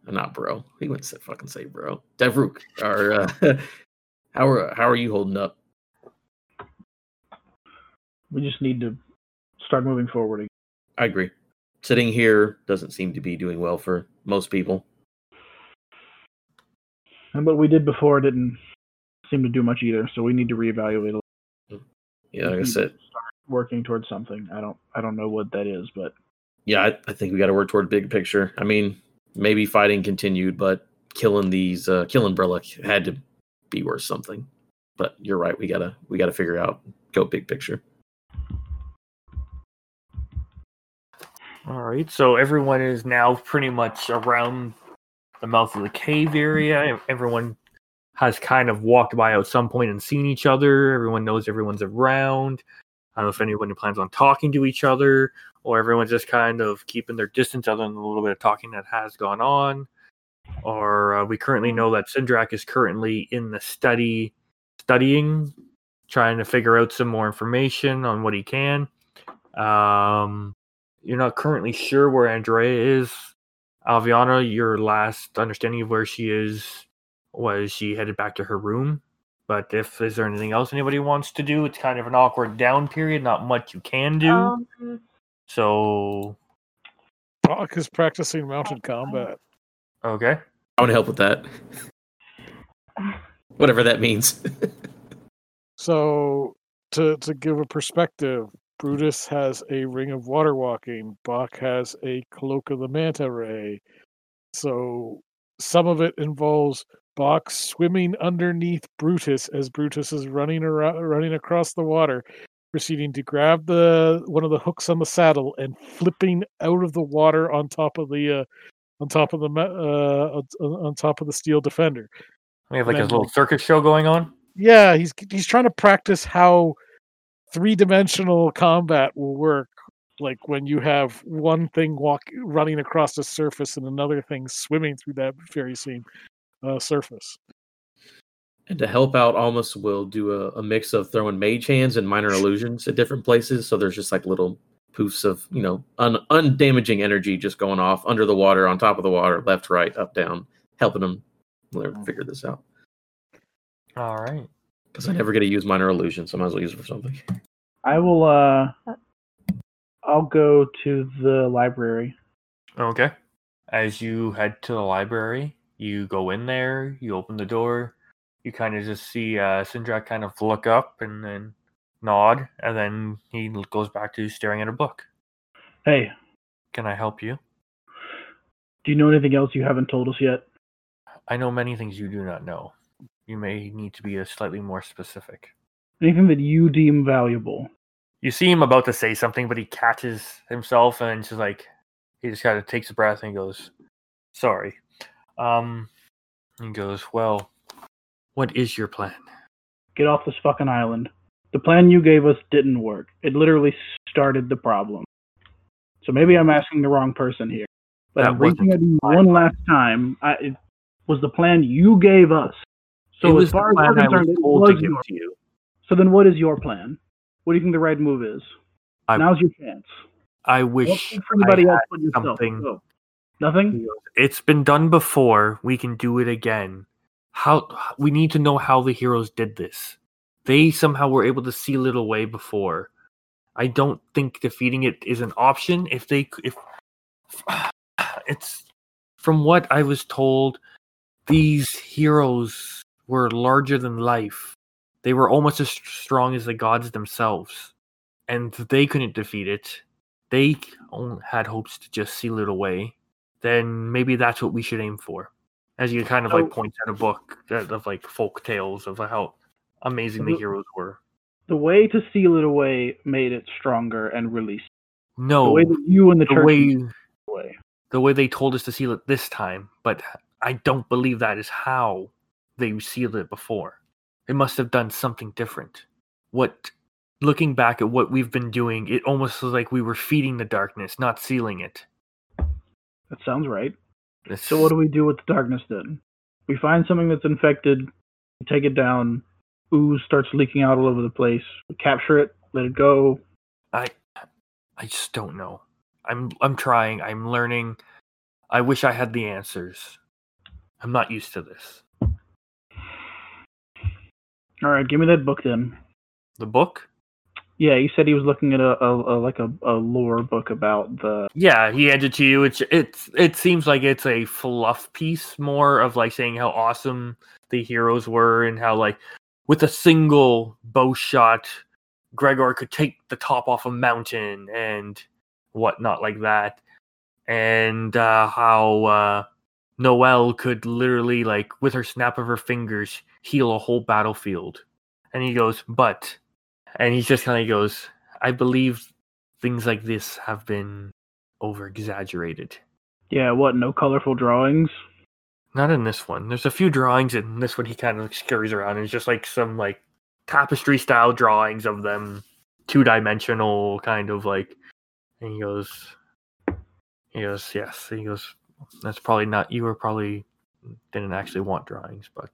not bro. He wouldn't say fucking say bro. Devrook, are uh, how are how are you holding up? We just need to start moving forward. again. I agree. Sitting here doesn't seem to be doing well for most people. And what we did before didn't seem to do much either. So we need to reevaluate. Yeah, like I said, Working towards something. I don't. I don't know what that is, but yeah, I, I think we got to work toward big picture. I mean, maybe fighting continued, but killing these, uh, killing Brillick had to be worth something. But you're right. We gotta, we gotta figure out, go big picture. All right. So everyone is now pretty much around the mouth of the cave area. Everyone has kind of walked by at some point and seen each other. Everyone knows everyone's around. I don't know if anyone plans on talking to each other or everyone's just kind of keeping their distance other than a little bit of talking that has gone on. Or uh, we currently know that Sindrak is currently in the study, studying, trying to figure out some more information on what he can. Um, you're not currently sure where Andrea is. Aviana, your last understanding of where she is was she headed back to her room. But if is there anything else anybody wants to do, it's kind of an awkward down period. Not much you can do. Um, so Brock is practicing mounted combat. okay, I want to help with that. Whatever that means. So to to give a perspective, Brutus has a ring of water walking. Bach has a cloak of the manta ray. So some of it involves Bach swimming underneath Brutus as Brutus is running around, running across the water, proceeding to grab the one of the hooks on the saddle and flipping out of the water on top of the uh, on top of the uh, on, top of the steel defender. we have like a little circus show going on. Yeah, he's he's trying to practice how three dimensional combat will work. Like when you have one thing walk running across the surface and another thing swimming through that very same uh, surface. and to help out, Almas will do a, a mix of throwing mage hands and minor illusions at different places. So there's just like little poofs of you know un, undamaging energy just going off under the water, on top of the water, left, right, up, down, helping them figure this out. All right. Because I never get to use minor illusions, so I might as well use it for something. I will. uh I'll go to the library. Okay. As you head to the library, you go in there, you open the door, you kind of just see uh, Sindrak kind of look up and then nod, and then he goes back to staring at a book. Hey, Can I help you? do you know anything else you haven't told us yet? I know many things you do not know. You may need to be a slightly more specific. Anything that you deem valuable? You see him about to say something, but he catches himself and just like he just kind of takes a breath and goes, "Sorry." Um, he goes, "Well, what is your plan?" Get off this fucking island. The plan you gave us didn't work. It literally started the problem. So maybe I'm asking the wrong person here. But That I'm reaching wasn't at one last time. I, it was the plan you gave us. So it was as far as plan we're I was concerned, it told was to give your- to you. So then, what is your plan? What do you think the right move is? I- Now's your chance. I wish for anybody I else but yourself. something. Go. Nothing. It's been done before. We can do it again. How we need to know how the heroes did this. They somehow were able to seal it away before. I don't think defeating it is an option. If they if it's from what I was told, these heroes were larger than life. They were almost as strong as the gods themselves, and they couldn't defeat it. They had hopes to just seal it away then maybe that's what we should aim for. As you kind of like point at a book of like folk tales of how amazing the the- heroes were. The way to seal it away made it stronger and released. No, The way that you and the, the way away. the way they told us to seal it this time, but I don't believe that is how they sealed it before. They must have done something different. What looking back at what we've been doing, it almost was like we were feeding the darkness, not sealing it. That sounds right. This- So what do we do with the darkness then? We find something that's infected, we take it down, ooze starts leaking out all over the place. We capture it, let it go. I I just don't know. I'm I'm trying. I'm learning. I wish I had the answers. I'm not used to this. All right, give me that book then. The book? Yeah, he said he was looking at a, a, a like a, a lore book about the. Yeah, he handed it to you. It's it's it seems like it's a fluff piece more of like saying how awesome the heroes were and how like with a single bow shot Gregor could take the top off a mountain and whatnot like that. And uh how uh Noelle could literally like with her snap of her fingers heal a whole battlefield. And he goes, but and he just kind of goes, I believe things like this have been over exaggerated. Yeah, what? No colorful drawings. Not in this one. There's a few drawings in this one. He kind of scurries around. And it's just like some like tapestry style drawings of them, two dimensional kind of like. And he goes, he goes, yes. He goes, that's probably not. You were probably didn't actually want drawings, but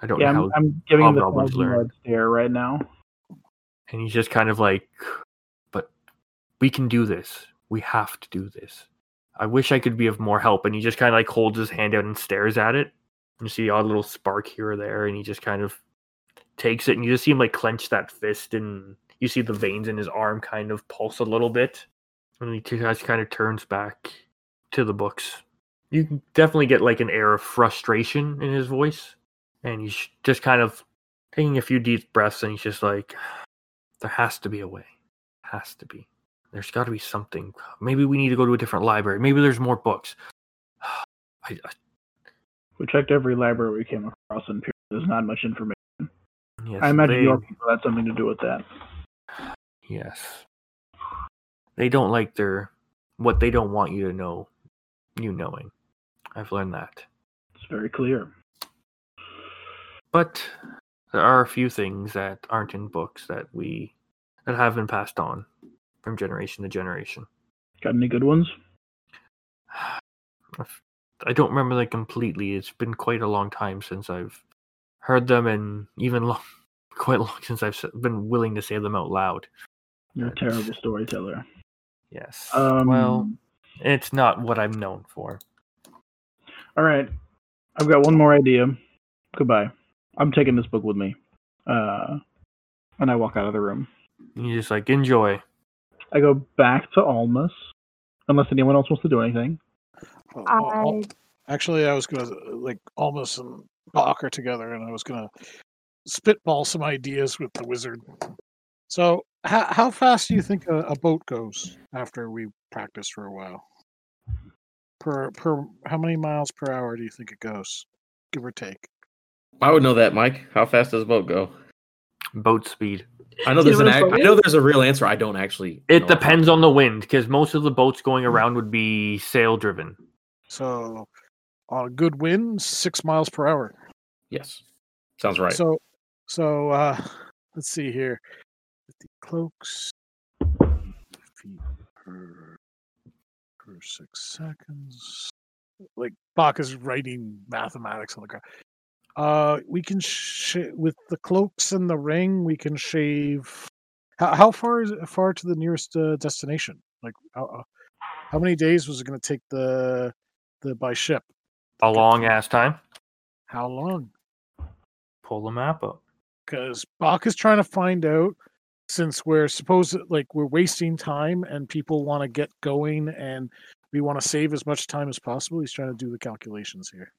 I don't Yeah, know I'm. I'm giving him the hobgoblins thousand learn. yard stare right now. And he's just kind of like, but we can do this. We have to do this. I wish I could be of more help. And he just kind of like holds his hand out and stares at it. You see a little spark here or there, and he just kind of takes it, and you just see him like clench that fist, and you see the veins in his arm kind of pulse a little bit. And he just kind of turns back to the books. You can definitely get like an air of frustration in his voice, and he's just kind of taking a few deep breaths, and he's just like, there has to be a way. Has to be. There's got to be something. Maybe we need to go to a different library. Maybe there's more books. I, I, We checked every library we came across, and there's not much information. yes, I imagine they, your people had something to do with that. Yes. They don't like their what they don't want you to know. You knowing. I've learned that. It's very clear. But there are a few things that aren't in books that we that have been passed on from generation to generation. Got any good ones? I don't remember them completely. It's been quite a long time since I've heard them, and even long, quite long since I've been willing to say them out loud. You're a terrible storyteller. Yes. Um, well, it's not what I'm known for. all right. I've got one more idea. Goodbye. I'm taking this book with me. Uh, and I walk out of the room. You just like enjoy. I go back to Almas, unless anyone else wants to do anything. Well, I al- al- Actually, I was gonna uh, like Almas and Bach are together, and I was gonna spitball some ideas with the wizard. So, how how fast do you think a, a boat goes after we practice for a while? Per per, how many miles per hour do you think it goes, give or take? I would know that, Mike. How fast does a boat go? Boat speed. I know Do you there's know an. what a I know there's a real answer. I don't actually. It know. depends on the wind, because most of the boats going around would be sail driven. So, on a good wind, six miles per hour. Yes, sounds right. So, so uh, let's see here. The cloaks feet per per six seconds. Like Bach is writing mathematics on the ground. Uh, we can sh- with the cloaks and the ring. We can shave. How, how far is it far to the nearest uh, destination? Like how, uh, how many days was it going to take the the by ship? A long ass time. How long? Pull the map up. because Bach is trying to find out since we're supposed like we're wasting time and people want to get going and we want to save as much time as possible. He's trying to do the calculations here.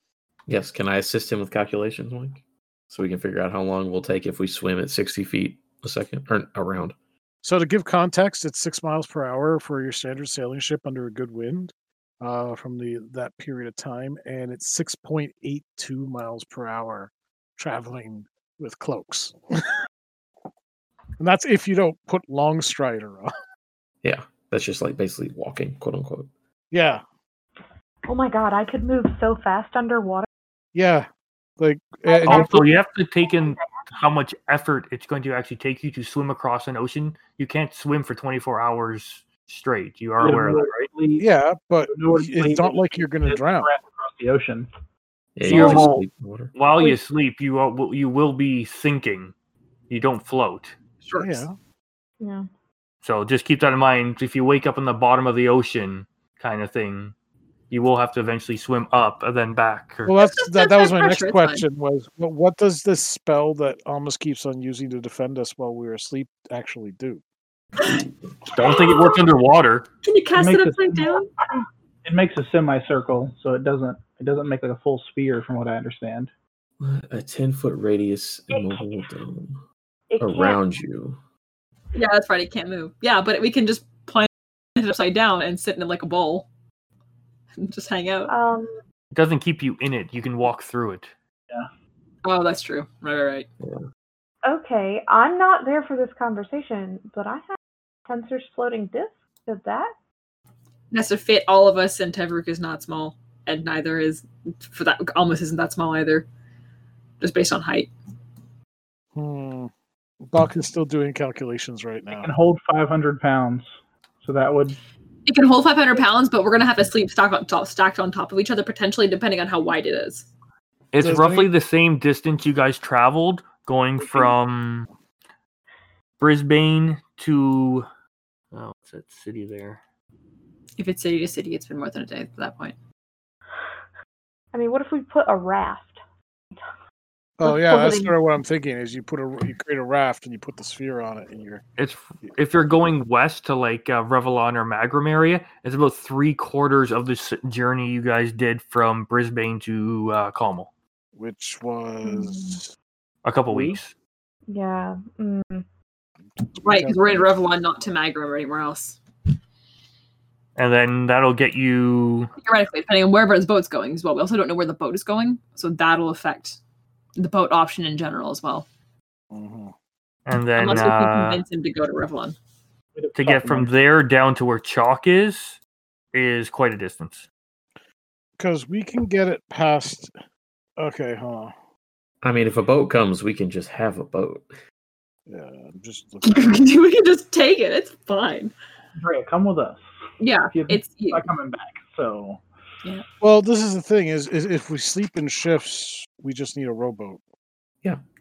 Yes, can I assist him with calculations, Mike? So we can figure out how long we'll take if we swim at 60 feet a second or around. So to give context, it's six miles per hour for your standard sailing ship under a good wind uh, from the that period of time, and it's six point eight two miles per hour traveling with cloaks. and that's if you don't put long strider on. Yeah, that's just like basically walking, quote unquote. Yeah, Oh my god, I could move so fast underwater. Yeah. Like and you Also, you have to take in how much effort it's going to actually take you to swim across an ocean. You can't swim for 24 hours straight. You are aware of that, right? Yeah, but it's not like you're going to drown. across the ocean. Yeah, So you you're just sleep water. While you sleep, you are, will- you will be sinking. You don't float. Sure. Yeah. Yeah. So just keep that in mind. If you wake up in the bottom of the ocean, kind of thing, you will have to eventually swim up and then back. Or, Well, that's That's- that. That was my next pressure, it's question. Was what, what does this spell that Almas keeps on using to defend us while we're asleep actually do? don't think it works underwater. Can you cast it it upside small. down? It makes a semicircle, so it doesn't it doesn't make like a full sphere, from what I understand. A 10 foot radius immobile dome around you. Yeah, that's right. It can't move. Yeah, but we can just plant it upside down and sit in it like a bowl and just hang out. Um, It doesn't keep you in it. You can walk through it. Yeah. Oh, that's true. Right, right, right. okay, I'm not there for this conversation, but I have Tenser's floating disc. Did that? It has to fit all of us, and Tevruk is not small, and neither is for that. Almas isn't that small either, just based on height. Hmm. Bach is still doing calculations right It now. can hold 500 pounds, so that would It can hold 500 pounds, but we're gonna have to sleep stacked on top, stacked on top of each other, potentially depending on how wide it is. It's Does roughly any- the same distance you guys traveled going from Brisbane to oh, what's that city there? If it's city to city, it's been more than a day at that point. I mean, what if we put a raft? Oh yeah, that's sort of what I'm thinking. Is you put a you create a raft and you put the sphere on it, and you're It's if you're going west to like uh, Revlon or Magram area, it's about three quarters of the s- journey you guys did from Brisbane to uh, Calmal. which was A couple weeks. Yeah. Mm. Right, because we're in Revlon, not to Magram or anywhere else. And then that'll get you Theoretically, depending on wherever the boat's going as well. We also don't know where the boat is going, so that'll affect the boat option in general as well. Mhm. and then Unless we can uh, convince him to go to Revlon. to get from there down to where chalk is is quite a distance. because we can get it past. Okay, huh? I mean, if a boat comes, we can just have a boat. Yeah, I'm just we can just take it. It's fine. Drea, come with us. Yeah, it's not coming back, so Well, this is the thing: is, is if we sleep in shifts, we just need a rowboat.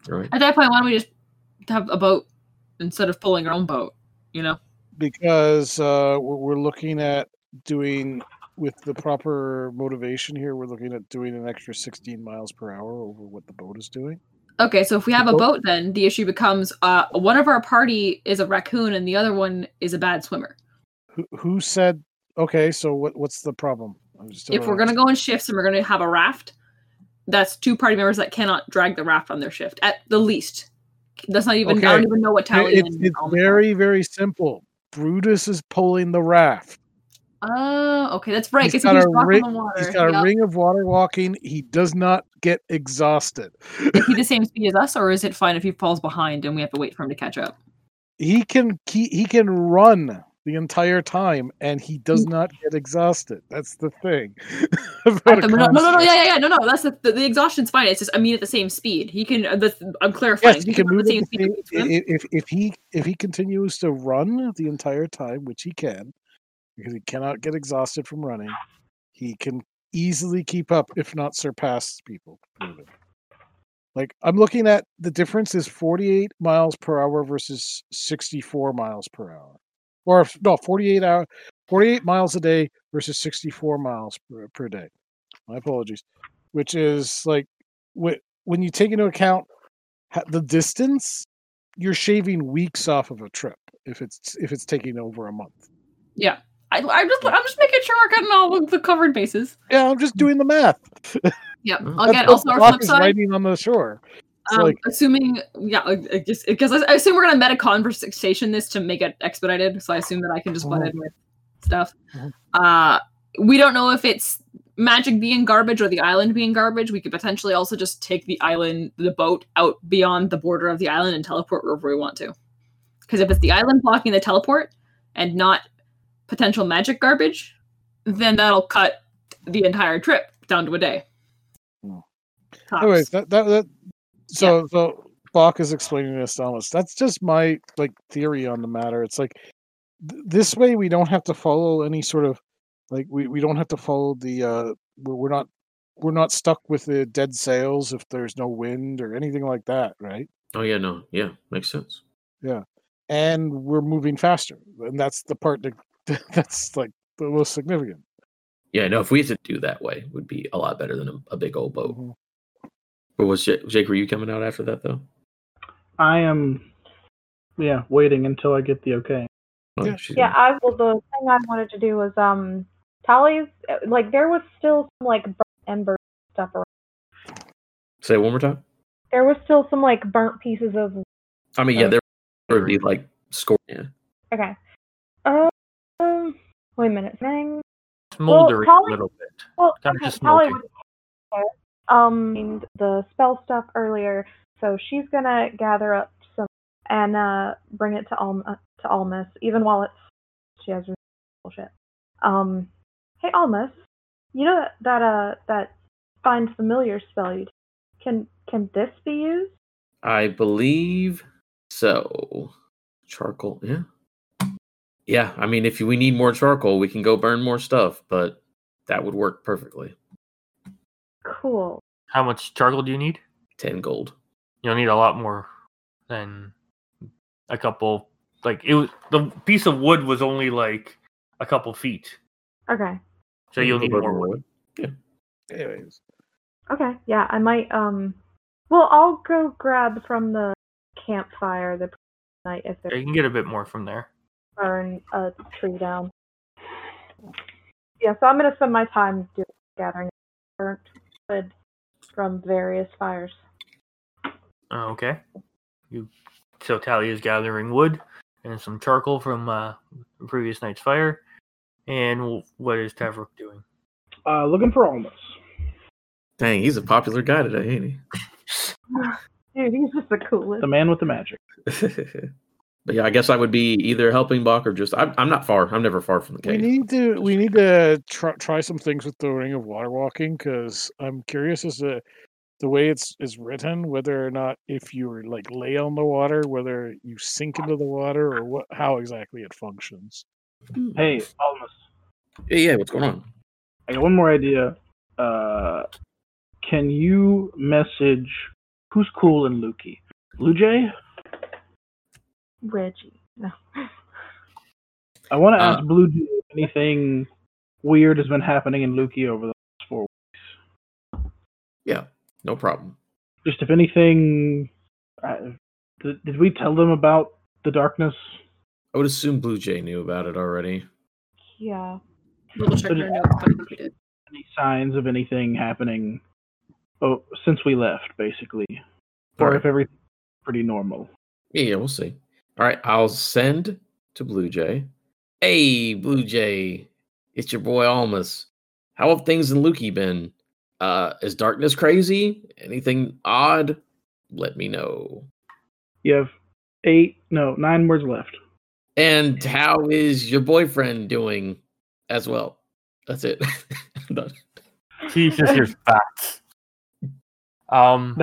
Right. at that point. Why don't we just have a boat instead of pulling our own boat? You know, because uh, we're, we're looking at doing with the proper motivation here. We're looking at doing an extra 16 miles per hour over what the boat is doing. Okay, so if we have a Boat- boat, then the issue becomes uh, one of our party is a raccoon and the other one is a bad swimmer. Who, who said? Okay, so what? What's the problem? If we're going to go in shifts and we're going to have a raft, that's two party members that cannot drag the raft on their shift at the least. That's not even. I don't even know what tally. It's, it's very very simple. Brutus is pulling the raft. Oh, okay, that's right. He's got he's ring- the water. He's got a ring of water walking. He does not get exhausted. Is he the same speed as us, or is it fine if he falls behind and we have to wait for him to catch up? He can he, he can run the entire time, and he does not get exhausted. That's the thing. No, no, no, no, yeah, yeah, yeah, no, no. That's the, the, the exhaustion's fine. It's just I mean at the same speed. He can. Uh, I'm clarifying. Yes, he can move the same speed. same, that we swim. i- if if he if he continues to run the entire time, which he can, because he cannot get exhausted from running, he can easily keep up, if not surpass people. Like I'm looking at the difference is 48 miles per hour versus 64 miles per hour, or no 48 hour 48 miles a day versus 64 miles per, per day. My apologies, which is like wh- when you take into account the distance, you're shaving weeks off of a trip if it's if it's taking over a month. Yeah, I, I'm just I'm just making sure we're getting all of the covered bases. Yeah, I'm just doing the math. Yep. Mm-hmm. I'll get also what our Block flip side. writing on the shore. Um, like assuming, yeah, I I just because I, I assume we're gonna meta conversation this to make it expedited, so I assume that I can just butt Mhm. in with stuff. Mhm. Uh, we don't know if it's magic being garbage or the island being garbage. We could potentially also just take the island, the boat out beyond the border of the island and teleport wherever we want to. Because if it's the island blocking the teleport and not potential magic garbage, then that'll cut the entire trip down to a day. Hmm. Tops. anyways, that that, that so so Bach is explaining this to us. That's just my like theory on the matter. It's like th- this way we don't have to follow any sort of like we, we don't have to follow the uh we're, not we're not stuck with the dead sails if there's no wind or anything like that, right? Oh yeah, no, yeah, makes sense. Yeah, and we're moving faster and that's the part that that's like the most significant Yeah, no, if we had to do that way, it would be a lot better than a, a big old boat. Mhm. But was Jake, Jake? Were you coming out after that though? I am, yeah, waiting until I get the okay. Oh, Yeah. Yeah, I well the thing I wanted to do was um Tali's like there was still some like burnt ember stuff around. Say it one more time. There was still some like burnt pieces of I mean, yeah, there would be like score. Yeah, okay. Um, wait a minute. Thing. Smoldering Polly- a little bit. Well, Kinda okay, just Tali smoking. was um the spell stuff earlier, so she's gonna gather up some and uh bring it to Alma to Almas, even while it's she has bullshit. Um, hey Almas, you know that that uh that find familiar spell you can can this be used? I believe so. Charcoal. Yeah. Yeah, I mean, if we need more charcoal, we can go burn more stuff, but that would work perfectly. Cool. How much charcoal do you need? Ten gold. You'll need a lot more than a couple. Like it was the piece of wood was only like a couple feet, Okay. so you'll need more bit wood. anyways Okay. Yeah, I might um. Well, I'll go grab from the campfire the night if Yeah, they You can get a bit more from there. burn a tree down. Yeah, so I'm gonna spend my time doing gathering burnt wood from various fires. Uh, okay. You so Tali is gathering wood and some charcoal from uh, previous night's fire. And what is Tavrok doing? Uh, looking for Almas. Dang, he's a popular guy today, ain't he? Dude, he's just the coolest. The man with the magic. but yeah, I guess I would be either helping Bach or just. I'm, I'm not far. I'm never far from the we need to we need to try, try some things with the ring of water walking because i'm curious as to the way it's is written whether or not if you were like lay on the water whether you sink into the water or what how exactly it functions Hey, Almas. Yeah, yeah. What's going on? I got one more idea. Uh, can you message who's cool in Lukey? Blue Jay? Reggie. No. I want to Uh, ask Blue Jay if anything weird has been happening in Lukey over the last four weeks. Yeah, no problem. Just if anything. Uh, did, did we tell them about the darkness? I would assume Blue Jay knew about it already. Yeah. Double check So your did- notes, but I think we did. Any signs of anything happening? Oh, since we left, basically, All or right. if everything's pretty normal. Yeah, yeah, we'll see. All right, I'll send to Blue Jay. Hey, Blue Jay, it's your boy Almas. How have things in Lukey been? Uh, is darkness crazy? Anything odd? Let me know. You have eight, no, nine words left. And how is your boyfriend doing as well? That's it. I'm done. He just hears facts. Um,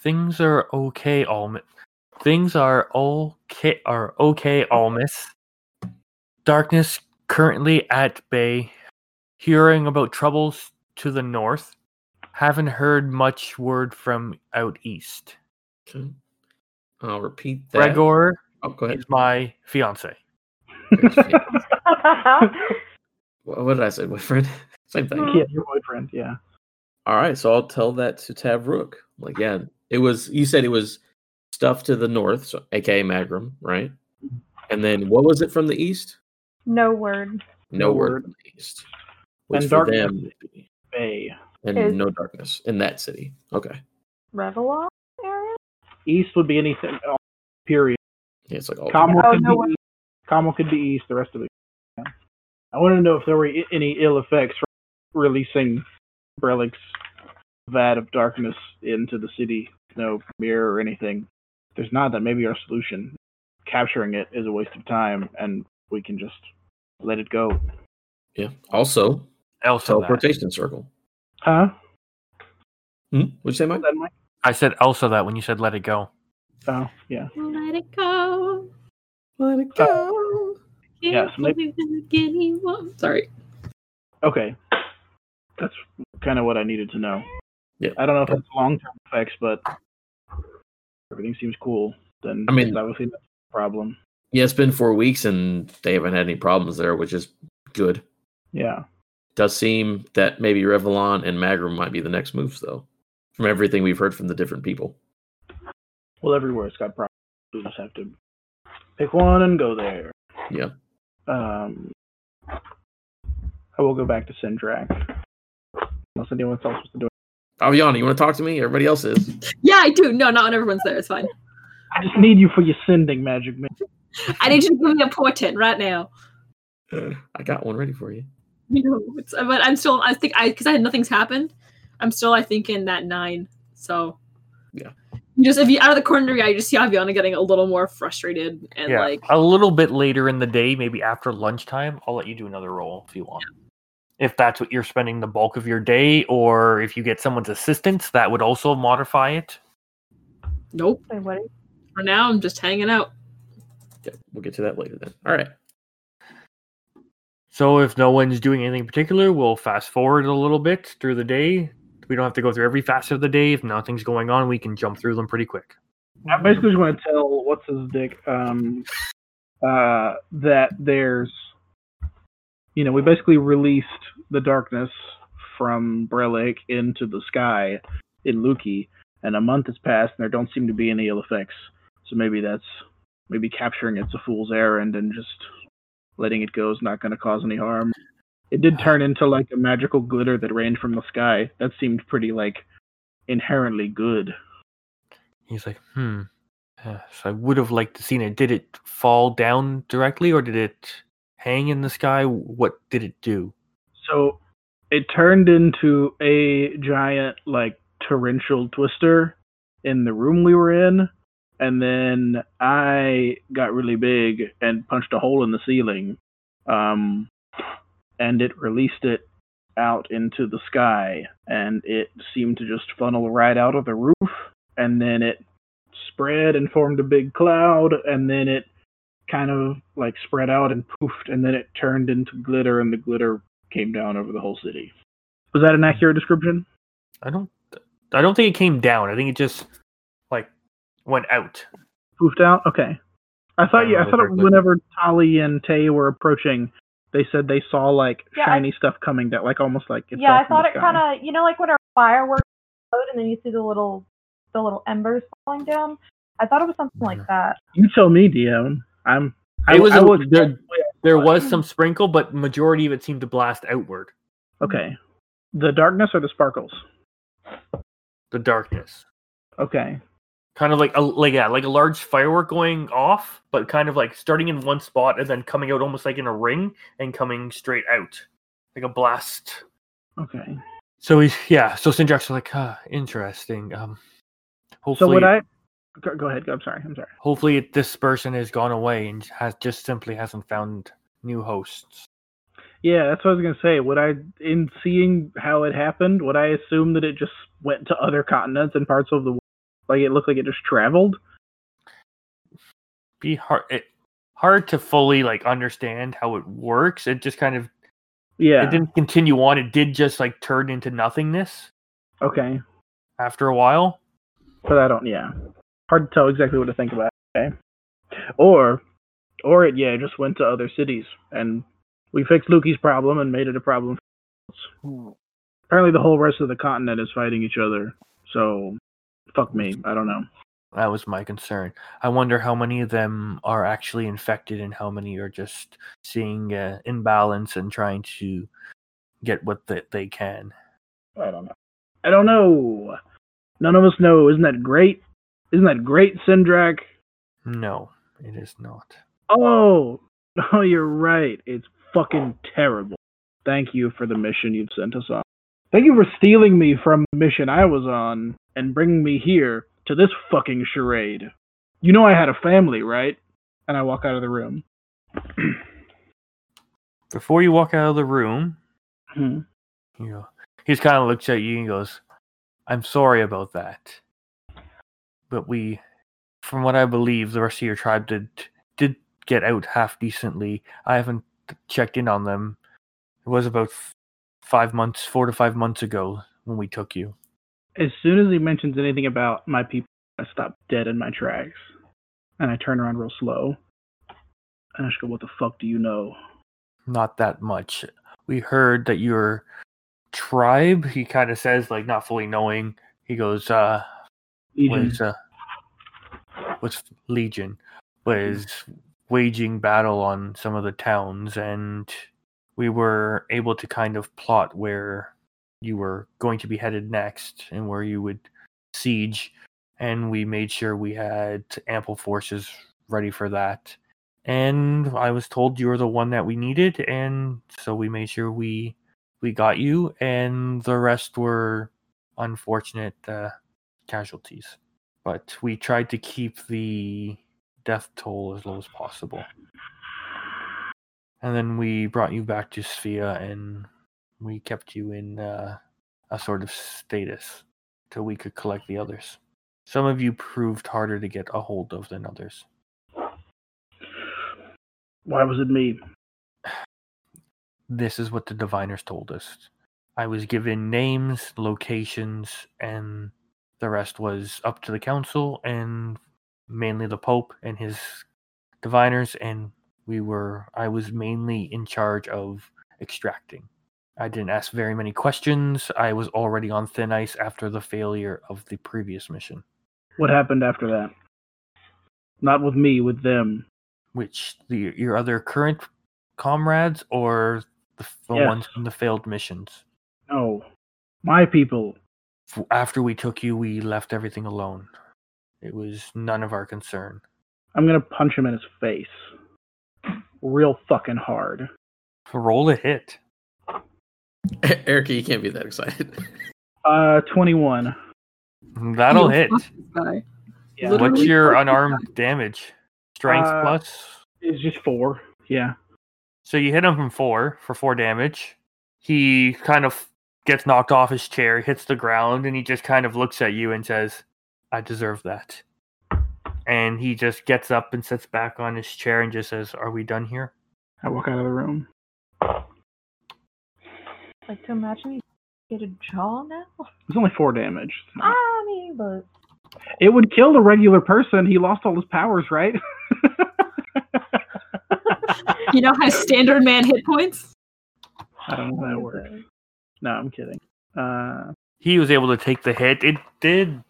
things are okay, Alm. Things are okay. Are okay, Almas. Darkness currently at bay. Hearing about troubles to the north. Haven't heard much word from out east. Okay. I'll repeat that. Gregor Oh, go ahead. is my fiance. What what did I say, boyfriend? Same thing. Yeah, your boyfriend. Yeah. All right, so I'll tell that to Tavruk. Like, yeah, it was. You said it was stuff to the north, so aka Magrum, right? And then what was it from the east? no word. No, No word word. from the east. Which And for darkness. them, Bay. and Is- no darkness in that city. Okay, Revelon area? East would be anything. uh, Period. yeah, it's like all. Carmel Oh, could no be way. east. Could be east. The rest of it. yeah. I want to know if there were any ill effects from releasing Brelik's vat of darkness into the city. No mirror or anything. If there's not, then maybe our solution, capturing it, is a waste of time, and we can just let it go. Yeah. Also, Also, that. circle. Huh? Hmm? What'd you say, Mike? That Mike? I said also that when you said let it go. Oh, yeah. Let it go. Let it go. Yeah, so maybe- anyone. Sorry. Okay. That's kind of what I needed to know. Yeah. I don't know if it's long term effects, but everything seems cool. Then I mean- obviously a problem. Yeah, it's been four weeks and they haven't had any problems there, which is good. Yeah. does seem that maybe Revelon and Magrum might be the next moves, though, from everything we've heard from the different people. Well, everywhere it's got problems. We just have to pick one and go there. Yeah. Um, I will go back to Sindrak. Unless anyone else wants to do it. Aviana, you want to talk to me? Everybody else is. Yeah, I do. No, not when everyone's there. It's fine. I just need you for your sending, Magic Man. I need you to give me a portent right now. Uh, I got one ready for you. You know, it's, but I'm still. I think I because I had nothing's happened. I'm still. I think in that nine. So Yeah. Just if you out of the corner of your eye, you just see Aviana getting a little more frustrated and yeah, like a little bit later in the day, maybe after lunchtime, I'll let you do another roll if you want. If that's what you're spending the bulk of your day, or if you get someone's assistance, that would also modify it. nope. What? For now, I'm just hanging out. Yeah, we'll get to that later then. All right. So if no one's doing anything particular, we'll fast forward a little bit through the day. We don't have to go through every facet of the day. If nothing's going on, we can jump through them pretty quick. I basically just want to tell what's his dick um, uh, that there's, you know, we basically released the darkness from Brelik into the sky in Luki, and a month has passed, and there don't seem to be any ill effects. So maybe that's maybe capturing it's a fool's errand, and just letting it go is not going to cause any harm. It did turn into like a magical glitter that rained from the sky. That seemed pretty like inherently good. He's like, hmm. Uh, so I would have liked to seen it. Did it fall down directly, or did it hang in the sky? What did it do? So it turned into a giant, like, torrential twister in the room we were in. And then I got really big and punched a hole in the ceiling. Um, and it released it out into the sky. And it seemed to just funnel right out of the roof. And then it spread and formed a big cloud. And then it kind of like spread out and poofed. And then it turned into glitter. And the glitter came down over the whole city. Was that an accurate description? I don't. I don't think it came down. I think it just like went out. Poofed out? Okay. I thought I you. I thought correctly. whenever Tali and Tay were approaching, they said they saw like Yeah, I- shiny stuff coming down, like almost like it yeah, I thought it kind of, you know, like when our fireworks explode and then you see the little, the little embers falling down. I thought it was something like that. You tell me, Dion. I'm. I, It was I a- was there- was some sprinkle, but majority of it seemed to blast outward. okay. The darkness or the sparkles? The darkness, Okay. kind of like a like yeah, like a large firework going off, but kind of like starting in one spot and then coming out almost like in a ring and coming straight out, like a blast. Okay. So he's yeah. So Sindrak was like, ah, interesting. Um, So hopefully, I Go, go ahead. Go, I'm sorry. I'm sorry. Hopefully, this person has gone away and has just simply hasn't found new hosts. Yeah, that's what I was gonna say. Would I, in seeing how it happened, would I assume that it just went to other continents and parts of the world? Like it looked like it just traveled. Be hard. It, hard to fully like understand how it works. It just kind of Yeah. it didn't continue on. It did just like turn into nothingness Okay. after a while. But I don't. Yeah. Hard to tell exactly what to think about. Okay. Or, or it yeah just went to other cities and we fixed Luki's problem and made it a problem. Hmm. Apparently, the whole rest of the continent is fighting each other. So, fuck me. I don't know. That was my concern. I wonder how many of them are actually infected and how many are just seeing uh, imbalance and trying to get what the, they can. I don't know. I don't know. None of us know. Isn't that great? Isn't that great, Sindrak? No, it is not. Oh, oh, you're right. It's fucking terrible. Thank you for the mission you've sent us on. Thank you for stealing me from the mission I was on and bringing me here to this fucking charade. You know I had a family, right? And I walk out of the room. Before you walk out of the room, Hmm. you know, he's kind of looks at you and goes, I'm sorry about that. But we, from what I believe, the rest of your tribe did did get out half decently. I haven't checked in on them. It was about f- five months, four to five months ago when we took you. As soon as he mentions anything about my people, I stop dead in my tracks. And I turn around real slow. And I just go, What the fuck do you know? Not that much. We heard that your tribe, he kind of says, like not fully knowing, he goes, uh, Was uh, was Legion was waging battle on some of the towns, and we were able to kind of plot where you were going to be headed next and where you would siege, and we made sure we had ample forces ready for that. And I was told you were the one that we needed, and so we made sure we we got you, and the rest were unfortunate uh, casualties but we tried to keep the death toll as low as possible. And then we brought you back to Sphia and we kept you in uh, a sort of status till we could collect the others. Some of you proved harder to get a hold of than others. Why was it me? This is what the diviners told us. I was given names, locations, and the rest was up to the council and mainly the pope and his diviners and we were i was mainly in charge of extracting i didn't ask very many questions i was already on thin ice after the failure of the previous mission What happened after that? Not with me, with them. which the your other current comrades or the, the Yes. ones from the failed missions No. My people. F- after we took you we left everything alone it was none of our concern I'm gonna punch him in his face. Real fucking hard. roll a hit Erica, you can't be that excited. Uh, 21. that'll You hit fuck this guy. Yeah. What's your fucking unarmed damage? Strength Uh, plus. It's just four. Yeah. So you hit him from four for four damage. He kind of gets knocked off his chair, hits the ground, and he just kind of looks at you and says, I deserve that. And he just gets up and sits back on his chair and just says, Are we done here? I walk out of the room. Like to imagine you get a jaw now. It's only four damage. It's not- ah, I mean, but It would kill the regular person. He lost all his powers, right? You know how standard man hit points? I don't know how that works. No, I'm kidding. Uh, He was able to take the hit. It did.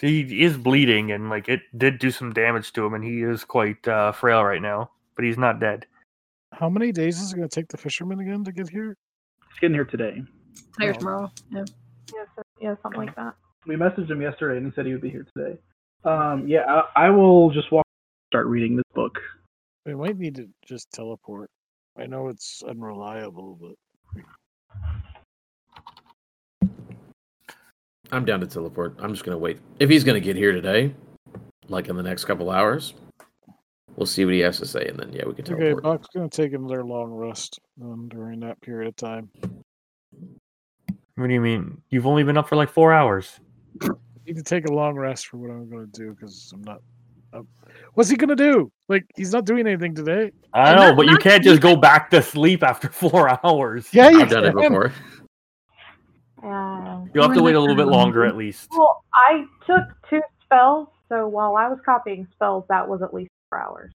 He is bleeding, and like it did do some damage to him, and he is quite uh, frail right now. But he's not dead. How many days is it going to take the fisherman again to get here? he's getting here today. Tonight or Oh. tomorrow. Yeah. yeah, so, yeah, something like that. We messaged him yesterday, and he said he would be here today. Um, yeah, I, I will just walk. Start reading this book. We might need to just teleport. I know it's unreliable, but I'm down to teleport. I'm just gonna wait. If he's gonna get here today, like in the next couple hours. We'll see what he has to say, and then yeah, we can Okay, teleport. Bach's gonna take another long rest um, during that period of time. What do you mean? You've only been up for like four hours. need to take a long rest for what I'm gonna do because I'm not. up what's he gonna do? Like he's not doing anything today. I know, not- but you can't just go back to sleep after four hours. Yeah, you I've done it before. Um, You'll have to wait a little bit longer at least. well, I took two spells, so while I was copying spells, that was at least four hours.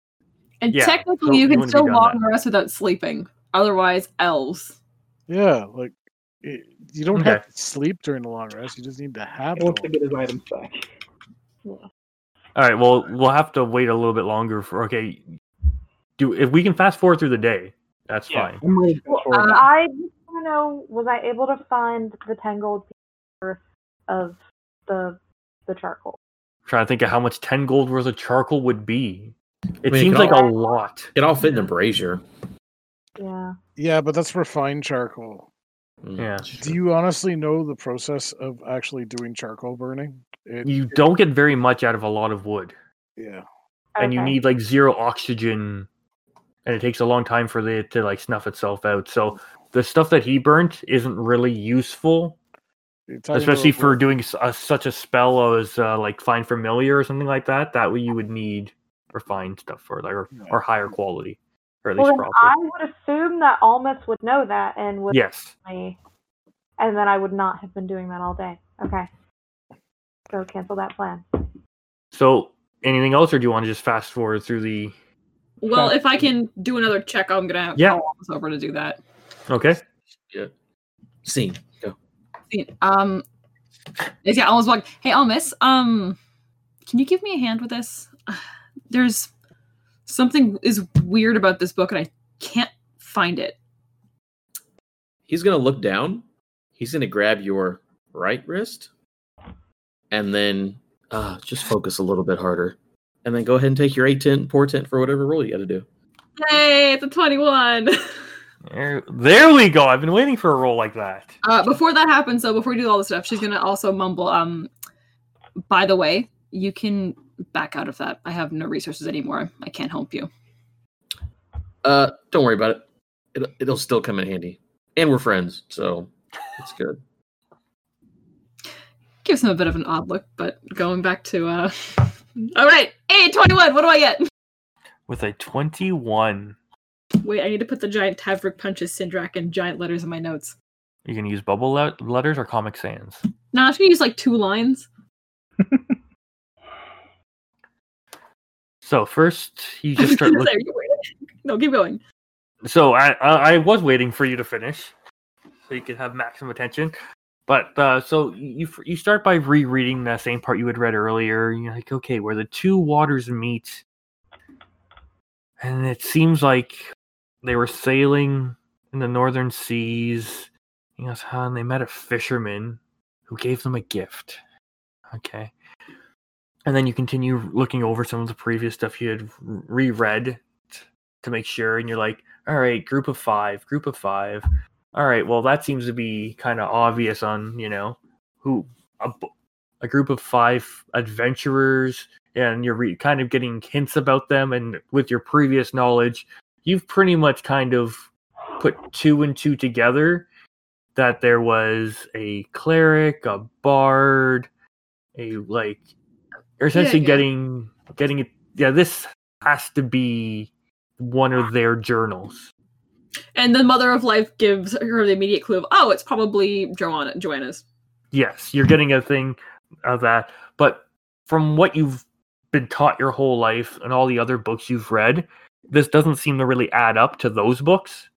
And Yeah, technically, so you you can wouldn't still done long that. rest without sleeping. Otherwise, elves. Yeah, like it, you don't Okay. have to sleep during the long rest. You just need to have. He the wants to get his items back. All right. Well, we'll have to wait a little bit longer for. Okay. Do if we can fast forward through the day, that's fine. I'm ready to Well, uh, I just want know: was I able to find the ten gold pieces worth of the the charcoal? trying to think of how much ten gold worth of charcoal would be. It mean, seems can like all- a lot. It all fit in a brazier. Yeah. yeah, but that's refined charcoal. Mm, Yeah. Do you honestly know the process of actually doing charcoal burning? It, You don't get very much out of a lot of wood, yeah. and you need like zero oxygen, and it takes a long time for it to like snuff itself out. So the stuff that he burnt isn't really useful, especially for what- doing s- a, such a spell as uh, like find familiar or something like that. That way you would need refined stuff for like or, Yeah. or higher quality, or at Well, least then proper. I would assume that Almas would know that and would Yes. me, and then I would not have been doing that all day. Okay. So cancel that plan. So anything else, or do you want to just fast forward through the? Well, if I can do another check, I'm gonna Yeah. call Almas over to do that. Okay. Yeah. Scene. Go. Um, is yeah, Almas walk. Hey, Almas. Um, can you give me a hand with this? There's something is weird about this book, and I can't find it. He's gonna look down. He's gonna grab your right wrist, and then uh, just focus a little bit harder, and then go ahead and take your A10 portent for whatever roll you got to do. Hey, It's a twenty-one. There, there we go. I've been waiting for a roll like that. Uh, before that happens, though, before we do all this stuff, she's gonna also mumble. Um, by the way, you can back out of that. I have no resources anymore. I can't help you. Uh, don't worry about it. It'll, it'll still come in handy, and we're friends, so it's good. Gives him a bit of an odd look, but going back to uh, all right, hey, twenty-one. What do I get? With a twenty-one, Wait, I need to put the giant Tavrik punches Sindrak in giant letters in my notes. you can use bubble le- letters or Comic Sans. No, I'm just gonna use like two lines. So first, you just start. Look- no, keep going. so I, I I was waiting for you to finish, so you could have maximum attention. But uh, so you you start by rereading the same part you had read earlier. You're like, okay, where the two waters meet, and it seems like they were sailing in the northern seas. And they met a fisherman who gave them a gift. Okay. And then you continue looking over some of the previous stuff you had reread t- to make sure, and you're like, all right, group of five, group of five. All right, well, that seems to be kind of obvious on, you know, who a, a group of five adventurers, and you're re- kind of getting hints about them. And with your previous knowledge, you've pretty much kind of put two and two together that there was a cleric, a bard, a like, you're essentially yeah. getting getting it. Yeah, this has to be one of their journals. And the Mother of Life gives her the immediate clue of, oh, it's probably Joanna, Joanna's. Yes, you're getting a thing of that. But from what you've been taught your whole life and all the other books you've read, this doesn't seem to really add up to those books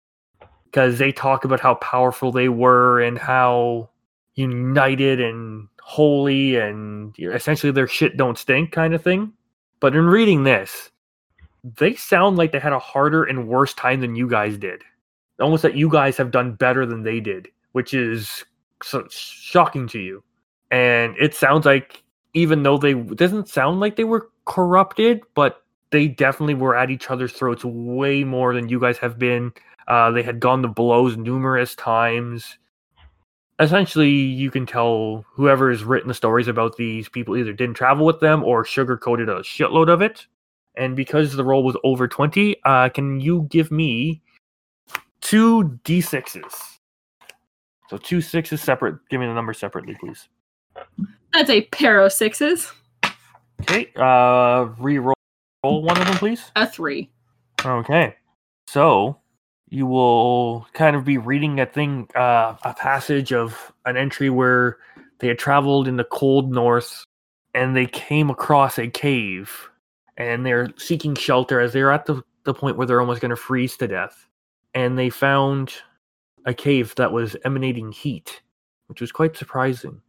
because they talk about how powerful they were and how united and holy and essentially their shit don't stink kind of thing. But in reading this, they sound like they had a harder and worse time than you guys did. Almost that you guys have done better than they did, which is so shocking to you. And it sounds like even though they doesn't sound like they were corrupted, but they definitely were at each other's throats way more than you guys have been. Uh, they had gone to blows numerous times. essentially you can tell whoever has written the stories about these people either didn't travel with them or sugarcoated a shitload of it. And because the roll was over 20, uh, can you give me two d6s? So two sixes separate. Give me the number separately, please. That's a pair of sixes. Okay. Uh, re-roll one of them, please. A three. Okay. So you will kind of be reading a thing, uh, a passage of an entry where they had traveled in the cold north and they came across a cave and they're seeking shelter as they're at the, the point where they're almost going to freeze to death. And they found a cave that was emanating heat, which was quite surprising.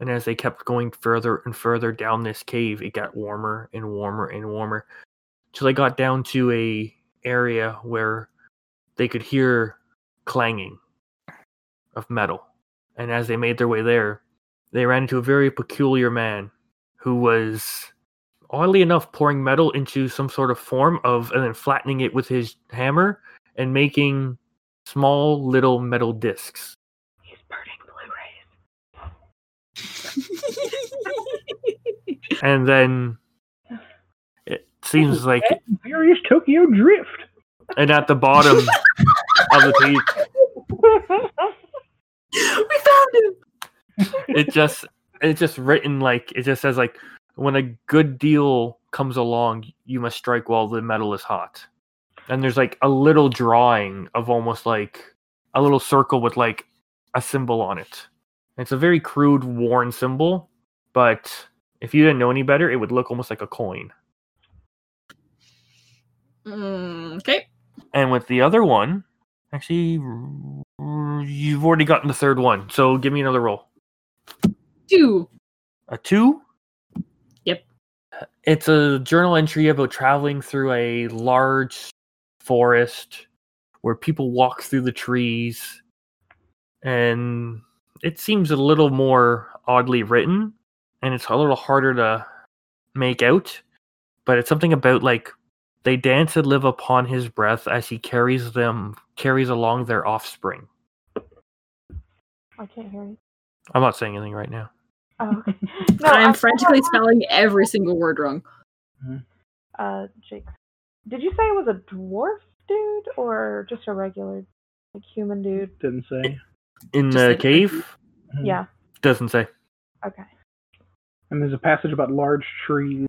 And as they kept going further and further down this cave, it got warmer and warmer and warmer till they got down to a area where they could hear clanging of metal. And as they made their way there, they ran into a very peculiar man who was oddly enough pouring metal into some sort of form of and then flattening it with his hammer and making small little metal discs. He's burning Blu-rays. And then it seems like Furious Tokyo Drift. and at the bottom of the page we found him. it just it's just written like it just says like when a good deal comes along you must strike while the metal is hot and there's like a little drawing of almost like a little circle with like a symbol on it it's a very crude worn symbol but if you didn't know any better it would look almost like a coin Mm, okay. and with the other one actually you've already gotten the third one so give me another roll Two. A two? Yep. It's a journal entry about traveling through a large forest where people walk through the trees. And it seems a little more oddly written and it's a little harder to make out. But it's something about like they dance and live upon his breath as he carries them carries along their offspring. I can't hear you. I'm not saying anything right now. Oh, okay. No, I'm I frantically spelling every single word wrong. Uh, Jake. Did you say it was a dwarf dude or just a regular, like human dude? Didn't say. In Just the like- cave? Mhm. Yeah. Doesn't say. Okay. And there's a passage about large trees.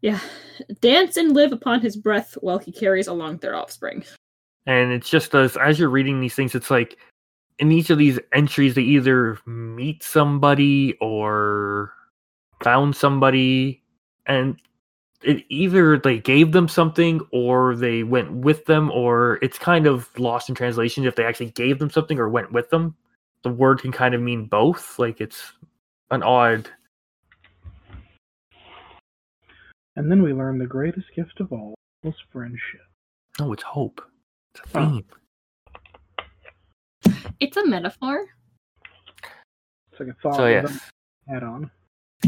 Yeah. Dance and live upon his breath while he carries along their offspring. and it's just as as you're reading these things it's like in each of these entries they either meet somebody or found somebody and it either they gave them something or they went with them or it's kind of lost in translation if they actually gave them something or went with them the word can kind of mean both like it's an odd And then we learn the greatest gift of all was friendship. no it's hope it's a Oh. theme It's a metaphor. It's like a thought so yes add-on.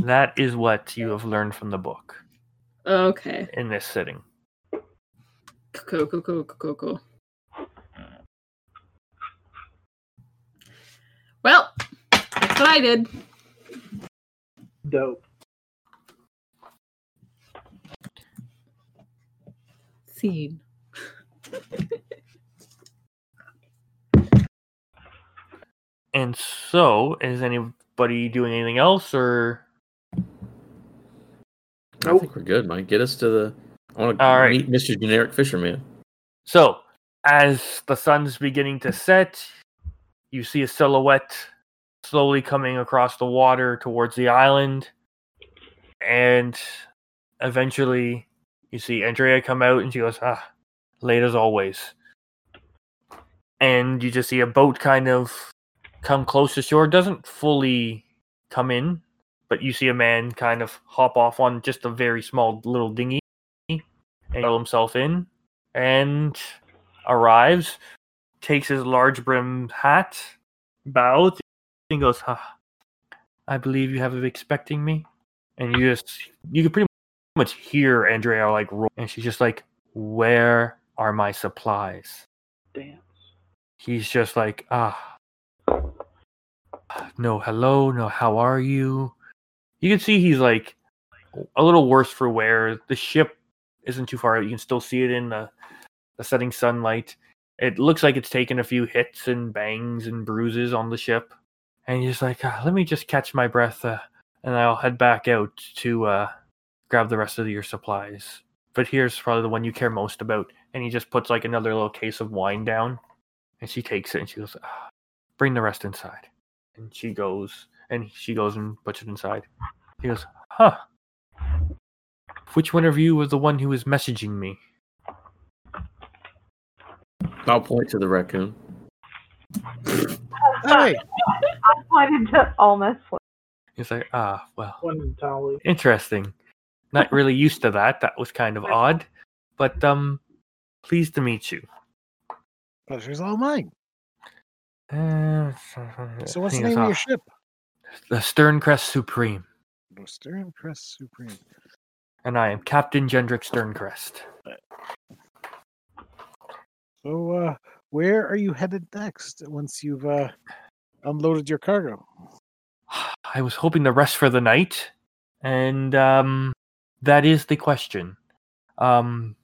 that is what you have learned from the book Okay. in this sitting Cool, cool, cool, cool, cool. Well, that's what I did. Dope. Scene. And so, is anybody doing anything else, or I Nope. think we're good, Mike. Get us to the. I want to All right. meet Mr. Generic Fisherman. so? As the sun's beginning to set, you see a silhouette slowly coming across the water towards the island, and eventually, you see Andrea come out, and she goes, "Ah, late as always." And you just see a boat kind of come close to shore. Doesn't fully come in, but you see a man kind of hop off on just a very small little dinghy and throw himself in and arrives, takes his large brimmed hat, bows, and goes, ah, I believe you have been expecting me. And you just, you can pretty much hear Andrea like roll, and she's just like, Where are my supplies? Dance. He's just like, Ah, No, hello, no, how are you? You can see he's like a little worse for wear. The ship isn't too far. You can still see it in the, the setting sunlight. It looks like it's taken a few hits and bangs and bruises on the ship. And he's like, "Ah, let me just catch my breath uh, and I'll head back out to uh, grab the rest of your supplies. But here's probably the one you care most about. And he just puts like another little case of wine down. And she takes it and she goes, "Ah, bring the rest inside. And she goes and she goes and puts it inside. He goes, huh. Which one of you was the one who was messaging me? I'll point to the raccoon. Hey, I pointed to Almas. He's like, ah, well, interesting. Not really used to that. That was kind of odd. But um pleased to meet you. pleasure's all mine. Uh, So what's the name of "Ah, your ship? The Sterncrest Supreme. Sterncrest Supreme. And I am Captain Gendrick Sterncrest. So, uh, where are you headed next once you've uh, unloaded your cargo? I was hoping to rest for the night, and um, that is the question. Um,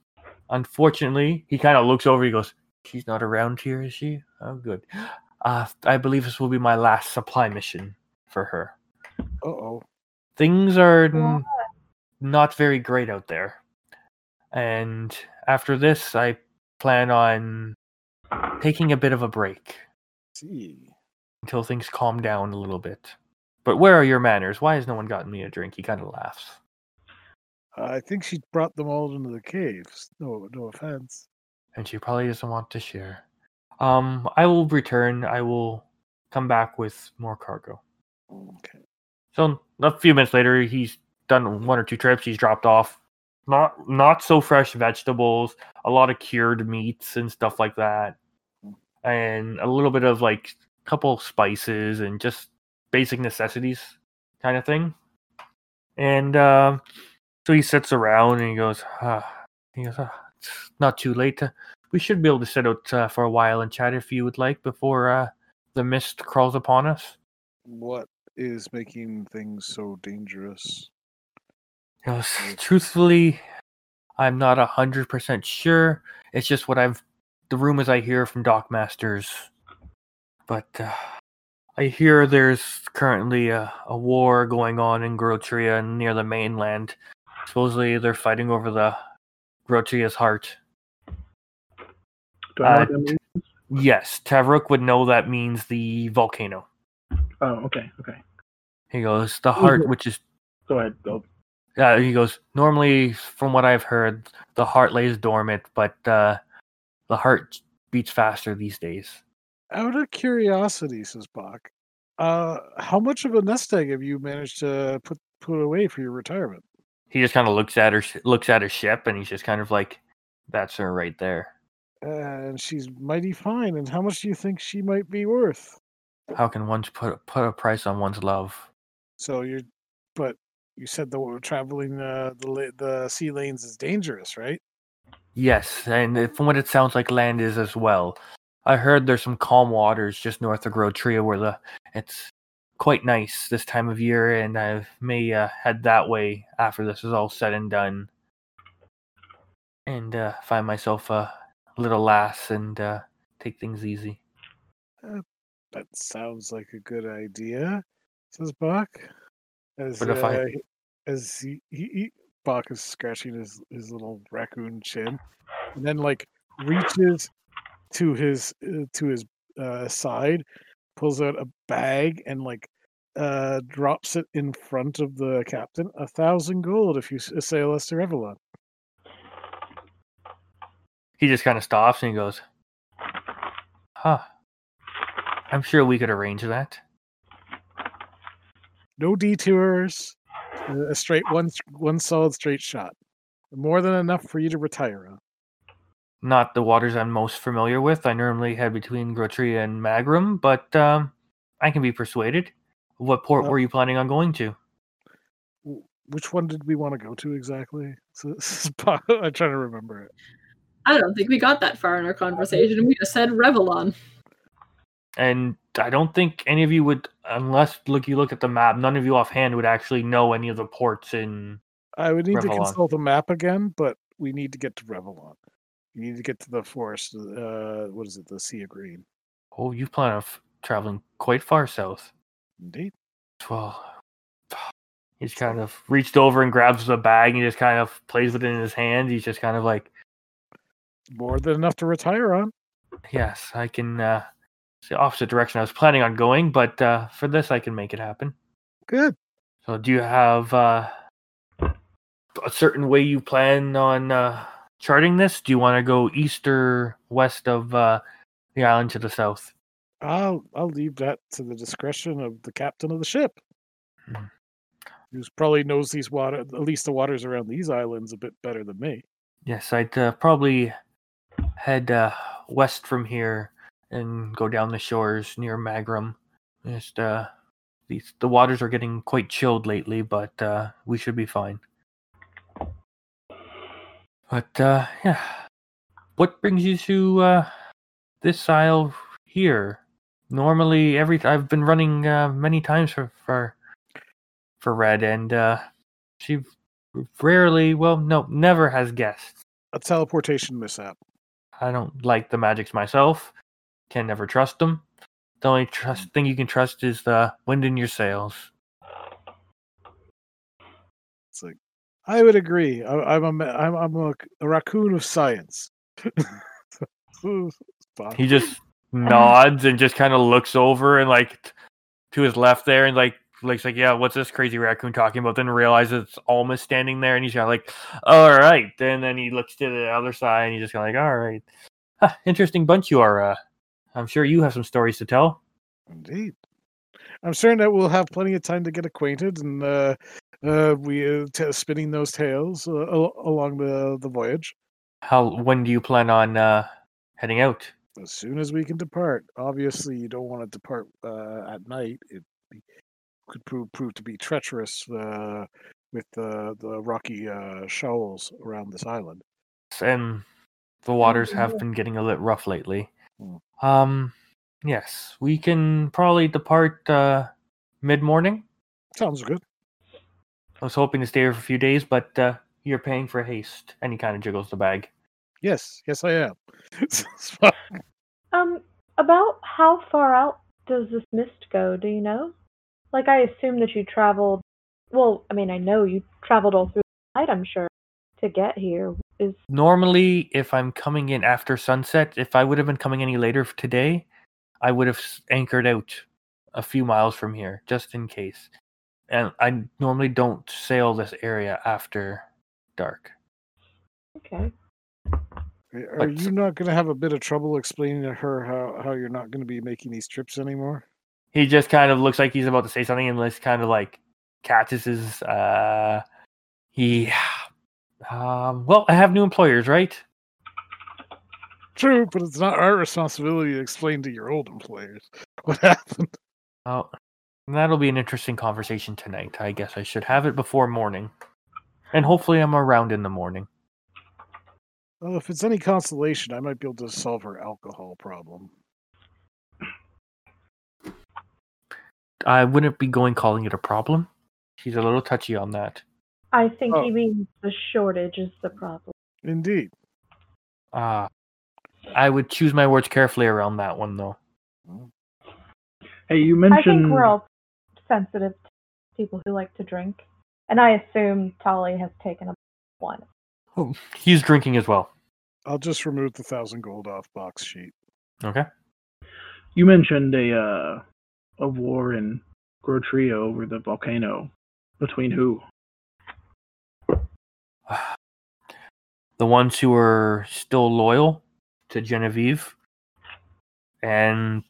unfortunately, he kind of looks over. He goes, "She's not around here, is she? Oh, good. Uh, I believe this will be my last supply mission for her. Uh oh. Things are What? n- not very great out there, and after this, I plan on taking a bit of a break See. until things calm down a little bit." But where are your manners? Why has no one gotten me a drink? He kind of laughs. I think she brought them all into the caves. No, no offense. and she probably doesn't want to share. Um, I will return. I will come back with more cargo. Okay. So a few minutes later, he's done one or two trips. He's dropped off not not so fresh vegetables, a lot of cured meats and stuff like that, and a little bit of like a couple spices and just basic necessities kind of thing. And uh, so he sits around and he goes, ah, he goes, ah, it's not too late. To, we should be able to sit out uh, for a while and chat if you would like before uh, the mist crawls upon us. What is making things so dangerous? Goes, truthfully, I'm not a hundred percent sure. It's just what I've the rumors I hear from Doc Masters. But uh, I hear there's currently a, a war going on in Grotria near the mainland. Supposedly they're fighting over the Grotria's heart. Do I know Uh, what that means? Yes, Tavrook would know that means the volcano. Oh, okay, okay. He goes, the heart, which is Go ahead. Go. Yeah, he goes. Normally, from what I've heard, the heart lays dormant, but uh, the heart beats faster these days. Out of curiosity, says Bach, uh, how much of a nest egg have you managed to put put away for your retirement? He just kind of looks at her, looks at her ship, and he's just kind of like, "That's her right there." And she's mighty fine. And how much do you think she might be worth? How can one put put a price on one's love? So you're, but you said the traveling uh, the the sea lanes is dangerous, right? Yes, and from what it sounds like, land is as well. I heard there's some calm waters just north of Grotria where the it's quite nice this time of year, and I may uh, head that way after this is all said and done, and uh, find myself a little lass and uh, take things easy. That sounds like a good idea, says Bach. As if I- uh, as he, he, he Bach is scratching his, his little raccoon chin, and then like reaches to his uh, to his uh, side, pulls out a bag and like uh drops it in front of the captain. A thousand gold if you s- sail us to Revelon. He just kind of stops and he goes, "Huh? I'm sure we could arrange that." No detours. uh, A straight one one solid straight shot. More than enough for you to retire on. Not the waters I'm most familiar with. I normally head between Grotria and Magrum, but um, I can be persuaded. What port Uh, were you planning on going to? Which one did we want to go to exactly? So, this is po- I'm trying to remember it. I don't think we got that far in our conversation. We just said Revelon. And I don't think any of you would, unless look you look at the map, none of you offhand would actually know any of the ports in. I would need to Revelon. consult the map again, but we need to get to Revelon. We need to get to the forest. Uh, what is it? The Sea of Green. Oh, you plan on f- traveling quite far south. Indeed. Well, he's kind of reached over and grabs the bag and just kind of plays with it in his hand. He's just kind of like, More than enough to retire on. yes, I can. Uh, it's the opposite direction I was planning on going, but uh, for this, I can make it happen. Good. So, do you have uh, a certain way you plan on uh, charting this? Do you want to go east or west of uh, the island to the south? I'll I'll leave that to the discretion of the captain of the ship. Hmm. Who probably knows these water at least the waters around these islands a bit better than me. Yes, I'd uh, probably head uh, west from here and go down the shores near Magram. Just uh, these the waters are getting quite chilled lately, but uh, we should be fine. But uh, yeah, what brings you to uh, this isle here? Normally, every I've been running uh, many times for for for Red, and uh, she rarely, well, no, never has guests. A teleportation mishap. I don't like the magics myself. Can never trust them. The only trust thing you can trust is the wind in your sails. It's like I would agree. I, I'm a I'm, I'm a, a raccoon of science. He just nods and just kind of looks over and like to his left there and like looks like, yeah, what's this crazy raccoon talking about? Then realizes it's Alma standing there and he's kind of like, all right. And then he looks to the other side and he's just kind of like, all right. Huh, interesting bunch you are. Uh, I'm sure you have some stories to tell. Indeed. I'm certain that we'll have plenty of time to get acquainted and uh, uh, we uh, t- spinning those tales uh, al- along the the voyage How? When do you plan on uh, heading out? as soon as we can depart. Obviously, you don't want to depart uh, at night. It be, could prove prove to be treacherous uh, with the the rocky uh, shoals around this island. and the waters have been getting a little rough lately. Um, yes, we can probably depart uh, mid morning. Sounds good. I was hoping to stay here for a few days, but uh, you're paying for haste. And he kind of jiggles the bag. Yes, yes, I am. Um, about how far out does this mist go? Do you know? Like, I assume that you traveled. Well, I mean, I know you traveled all through the night. I'm sure to get here. Is Normally, if I'm coming in after sunset, if I would have been coming any later today, I would have anchored out a few miles from here, just in case. And I normally don't sail this area after dark. okay. Are But- you not going to have a bit of trouble explaining to her how, how you're not going to be making these trips anymore? he just kind of looks like he's about to say something and just kind of like catches his uh he um well i have new employers right? True, but it's not our responsibility to explain to your old employers what happened. oh that'll be an interesting conversation tonight. I guess i should have it before morning. And hopefully i'm around in the morning. Well, if it's any consolation, I might be able to solve her alcohol problem. i wouldn't be going calling it a problem. She's a little touchy on that I think Oh. he means the shortage is the problem. Indeed. uh i would choose my words carefully around that one though Hey, you mentioned. I mentioned think we're all sensitive to people who like to drink, and I assume Tali has taken a one. oh, he's drinking as well I'll just remove the thousand gold off box sheet. okay you mentioned a uh, a war in Grotrio over the volcano. Between who? The ones who are still loyal to Genevieve and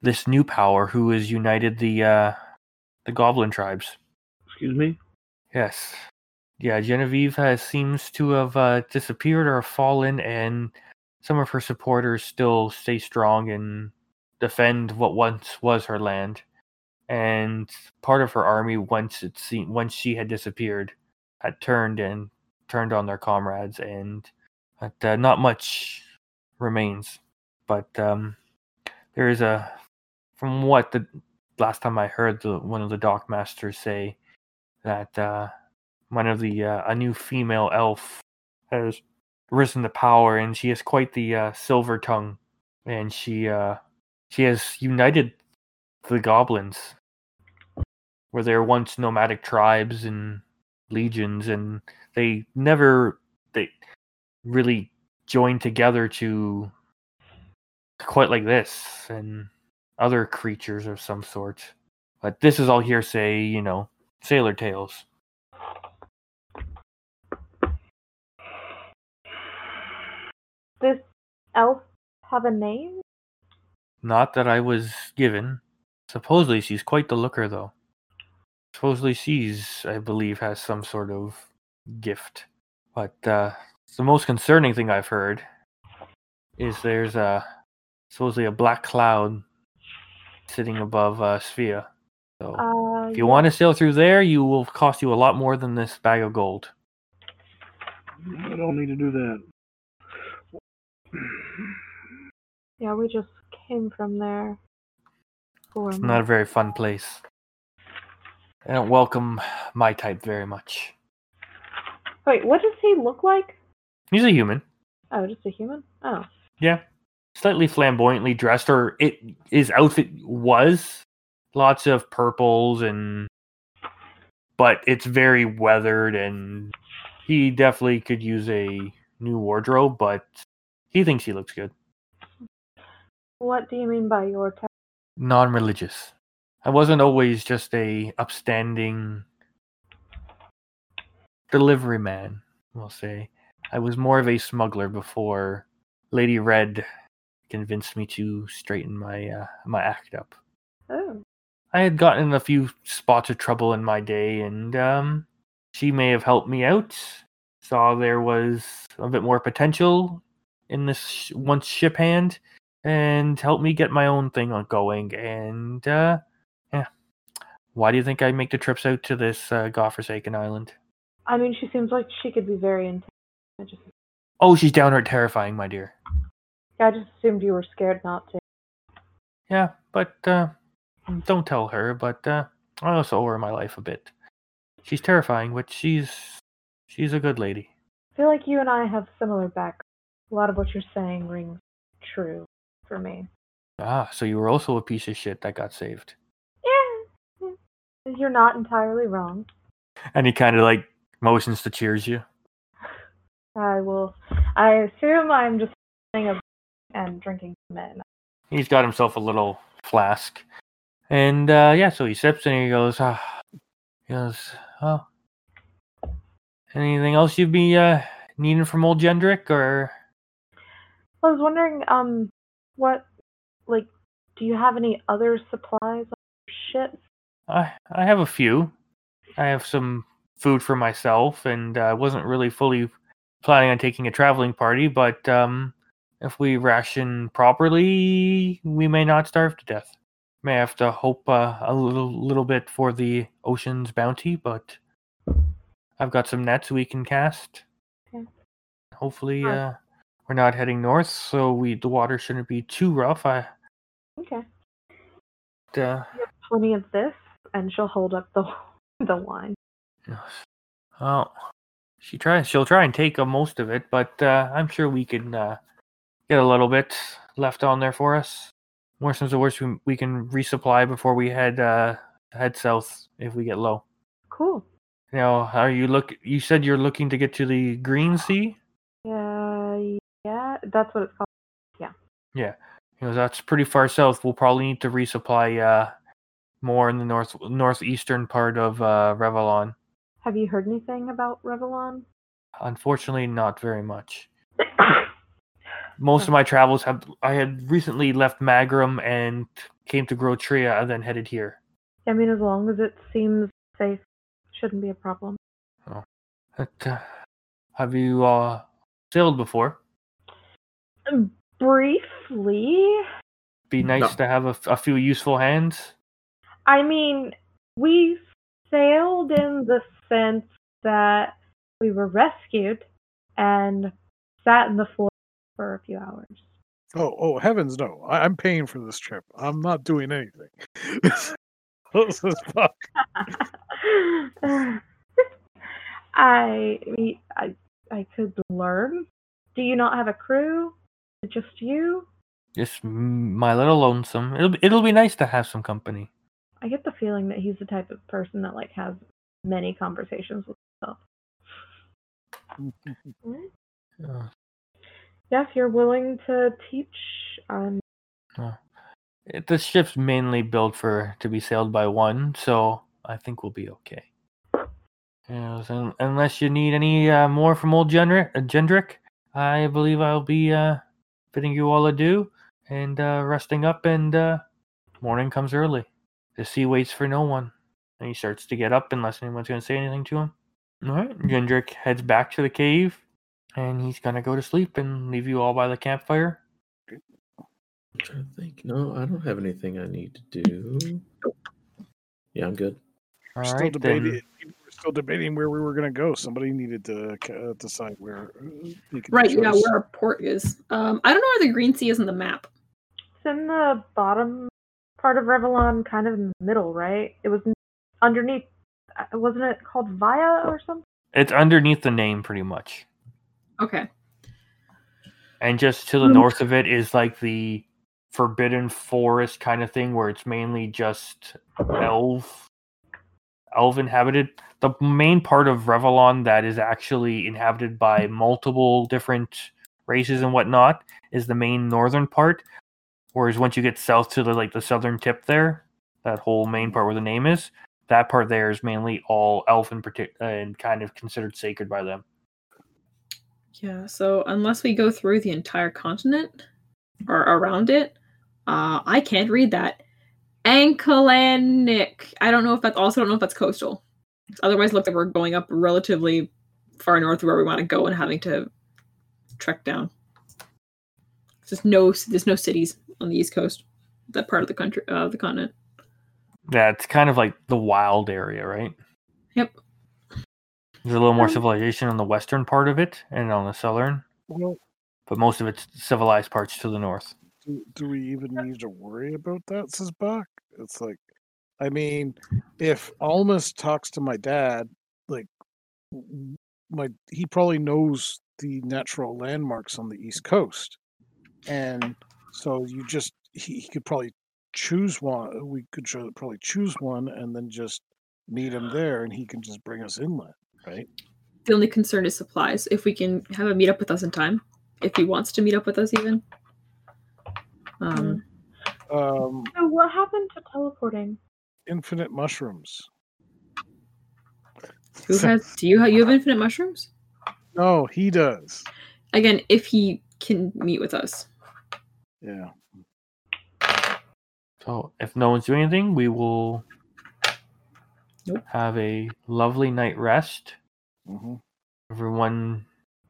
this new power who has united the uh the goblin tribes. Excuse me. Yes. Yeah, Genevieve has seems to have uh, disappeared or fallen and some of her supporters still stay strong and defend what once was her land. And part of her army once it seemed once she had disappeared had turned and turned on their comrades and but, uh, not much remains. But um there is a from what the last time I heard the one of the dock masters say that uh, one of the uh, a new female elf has risen to power, and she has quite the uh, silver tongue, and she uh, she has united the goblins, where they were once nomadic tribes and legions, and they never they really joined together to quite like this and other creatures of some sort. But this is all hearsay, you know, sailor tales. This elf have a name? Not that I was given. Supposedly she's quite the looker, though. Supposedly she's, I believe, has some sort of gift. But uh, the most concerning thing I've heard is there's a supposedly a black cloud sitting above uh, Sphere. So Uh, if you want to sail through there, you will cost you a lot more than this bag of gold. I don't need to do that. Yeah, we just came from there. It's not a very fun place. I don't welcome my type very much. Wait, what does he look like? He's a human. Oh, just a human? Oh. Yeah. Slightly flamboyantly dressed, or it his outfit was lots of purples and but it's very weathered and he definitely could use a new wardrobe, but he thinks he looks good. What do you mean by your type? Non religious. I wasn't always just a upstanding delivery man, we'll say. I was more of a smuggler before Lady Red convinced me to straighten my uh, my act up. Oh. I had gotten in a few spots of trouble in my day, and um, she may have helped me out. Saw there was a bit more potential in this sh- once ship hand, and helped me get my own thing on going. And uh, yeah, why do you think I make the trips out to this uh, godforsaken island? I mean, she seems like she could be very intense. I just, Oh, she's downright terrifying, my dear. Yeah, I just assumed you were scared not to. Yeah, but uh, don't tell her. But uh, I also owe her my life a bit. She's terrifying, but she's she's a good lady. I feel like you and I have similar backgrounds. A lot of what you're saying rings true for me. Ah, so you were also a piece of shit that got saved. Yeah. yeah. You're not entirely wrong. And he kind of like motions to cheers you. I will. I assume I'm just sitting and drinking men. He's got himself a little flask, and uh, yeah, so he sips and he goes, ah, he goes, oh, anything else you'd be uh, needing from old Gendrick, or I was wondering, um, what, like, do you have any other supplies on your ship? I I have a few. I have some food for myself, and I wasn't really fully planning on taking a traveling party, but um, if we ration properly, we may not starve to death. May have to hope uh, a little little bit for the ocean's bounty, but I've got some nets we can cast. Okay. Hopefully, uh, we're not heading north, so we the water shouldn't be too rough. I Okay. uh, Plenty of this, and she'll hold up the the wine. Well, she tries. She'll try and take most of it, but uh, I'm sure we can uh, get a little bit left on there for us. Worst comes to worst, we, we can resupply before we head uh, head south if we get low. Cool. Now, are you look? You said you're looking to get to the Green Sea. Uh, yeah, that's what it's called. You know, that's pretty far south. We'll probably need to resupply uh, more in the north northeastern part of uh, Revelon. Have you heard anything about Revelon? Unfortunately, not very much. most of my travels have I had recently left Magram and came to Grotria and then headed here. I mean, as long as it seems safe, shouldn't be a problem. But, uh, have you uh, sailed before? Briefly, Be nice No. to have a few useful hands. I mean, we sailed in the sense that we were rescued and sat in the floor for a few hours. Oh, oh, heavens no! I, I'm paying for this trip. I'm not doing anything. Close as fuck. I, I, I could learn. Do you not have a crew? Just you? Just my little lonesome. It'll be- it'll be nice to have some company. I get the feeling that he's the type of person that like has many conversations with himself. Uh, Yeah, if you're willing to teach, um, it- the ship's mainly built for to be sailed by one, so I think we'll be okay. Yes, un- unless you need any uh, more from old Gendrick, uh, Gendrick, I believe I'll be uh, bidding you all adieu and uh, resting up. And uh, morning comes early. The sea waits for no one, and he starts to get up unless anyone's going to say anything to him. All right, Gendrick heads back to the cave, and he's gonna go to sleep and leave you all by the campfire. I'm trying to think. No, I don't have anything I need to do. Yeah, I'm good. All We're still right, then. debating. We're still debating where we were going to go. Somebody needed to uh, decide where. Uh, Right, yeah, where our port is. Um, I don't know where the Green Sea is in the map. it's in the bottom part of Revelon, kind of in the middle, right? It was underneath. uh, Wasn't it called Via or something? It's underneath the name, pretty much. Okay. And just to the Hmm. north of it is like the forbidden forest kind of thing where it's mainly just elf elf inhabited. The main part of Revelon that is actually inhabited by multiple different races and whatnot is the main northern part. Whereas once you get south to the like the southern tip there, that whole main part where the name is, that part there is mainly all elf partic- and kind of considered sacred by them. Yeah, so unless we go through the entire continent or around it, uh, I can't read that. Ankylanic. I don't know if that's also don't know if that's coastal. Otherwise, looks like we're going up relatively far north where we want to go and having to trek down. There's no there's no cities on the east coast, that part of the country, uh, the continent. That's kind of like the wild area, right? Yep. There's a little more Um, civilization on the western part of it and on the southern, Well, but most of it's civilized parts to the north. do, do we even need to worry about that, says Bach? It's like, I mean, if Almas talks to my dad, like, my he probably knows the natural landmarks on the East Coast, and so you just he, he could probably choose one. We could cho- probably choose one and then just meet him there, and he can just bring us inland, right? The only concern is supplies. If we can have a meet up with us in time, if he wants to meet up with us, even. Um, Um, So what happened to teleporting? infinite mushrooms. who has? Do you have? You have infinite mushrooms? No, he does. Again, if he can meet with us. Yeah. So if no one's doing anything, we will Nope. have a lovely night rest. hmm Everyone,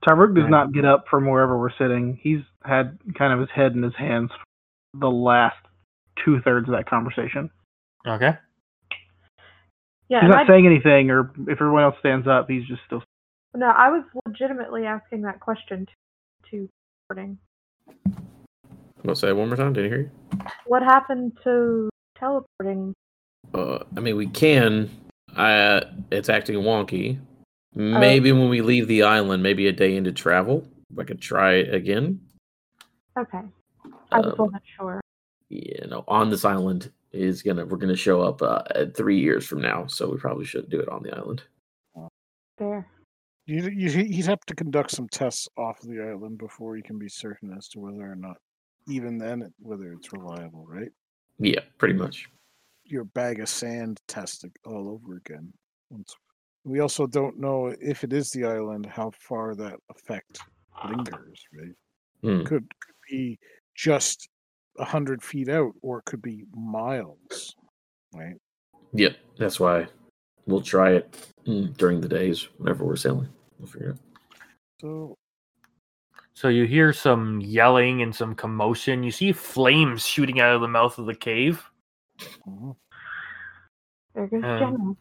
Tyrook does not get up from wherever we're sitting. He's had kind of his head in his hands the last two thirds of that conversation. okay? Yeah, He's not I, saying anything, or if everyone else stands up, he's just still. no, I was legitimately asking that question to, to teleporting. I'll say it one more time. Did you hear you? What happened to teleporting? Uh, I mean, we can. Uh, it's acting wonky. Maybe when we leave the island, maybe a day into travel, I could try it again. Okay, I just Um, wasn't sure. you know, on this island is gonna we're gonna show up uh, at three years from now, so we probably should do it on the island. There. You, you, he'd have to conduct some tests off the island before you can be certain as to whether or not, even then, whether it's reliable, right? Yeah, pretty much. Your bag of sand test it all over again. Once we also don't know if it is the island, how far that effect lingers, right? Hmm. Could could be just a hundred feet out, or it could be miles, right? Yep, that's why we'll try it mm, during the days whenever we're sailing. We'll figure it out. So So you hear some yelling and some commotion. You see flames shooting out of the mouth of the cave. There goes Jenna.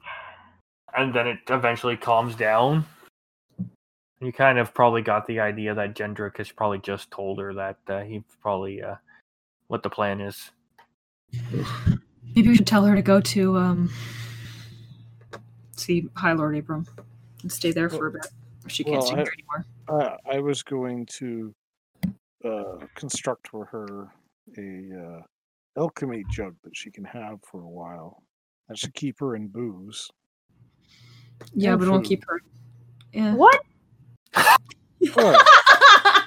and then it eventually calms down. You kind of probably got the idea that Gendrick has probably just told her that uh, he probably uh, what the plan is. Maybe we should tell her to go to um see High Lord Abram and stay there for a bit. If she can't Well, stay I- here anymore. Uh, I was going to uh, construct for her a uh, alchemy jug that she can have for a while. That should keep her in booze. Yeah, and but it won't keep her. Yeah. What? What?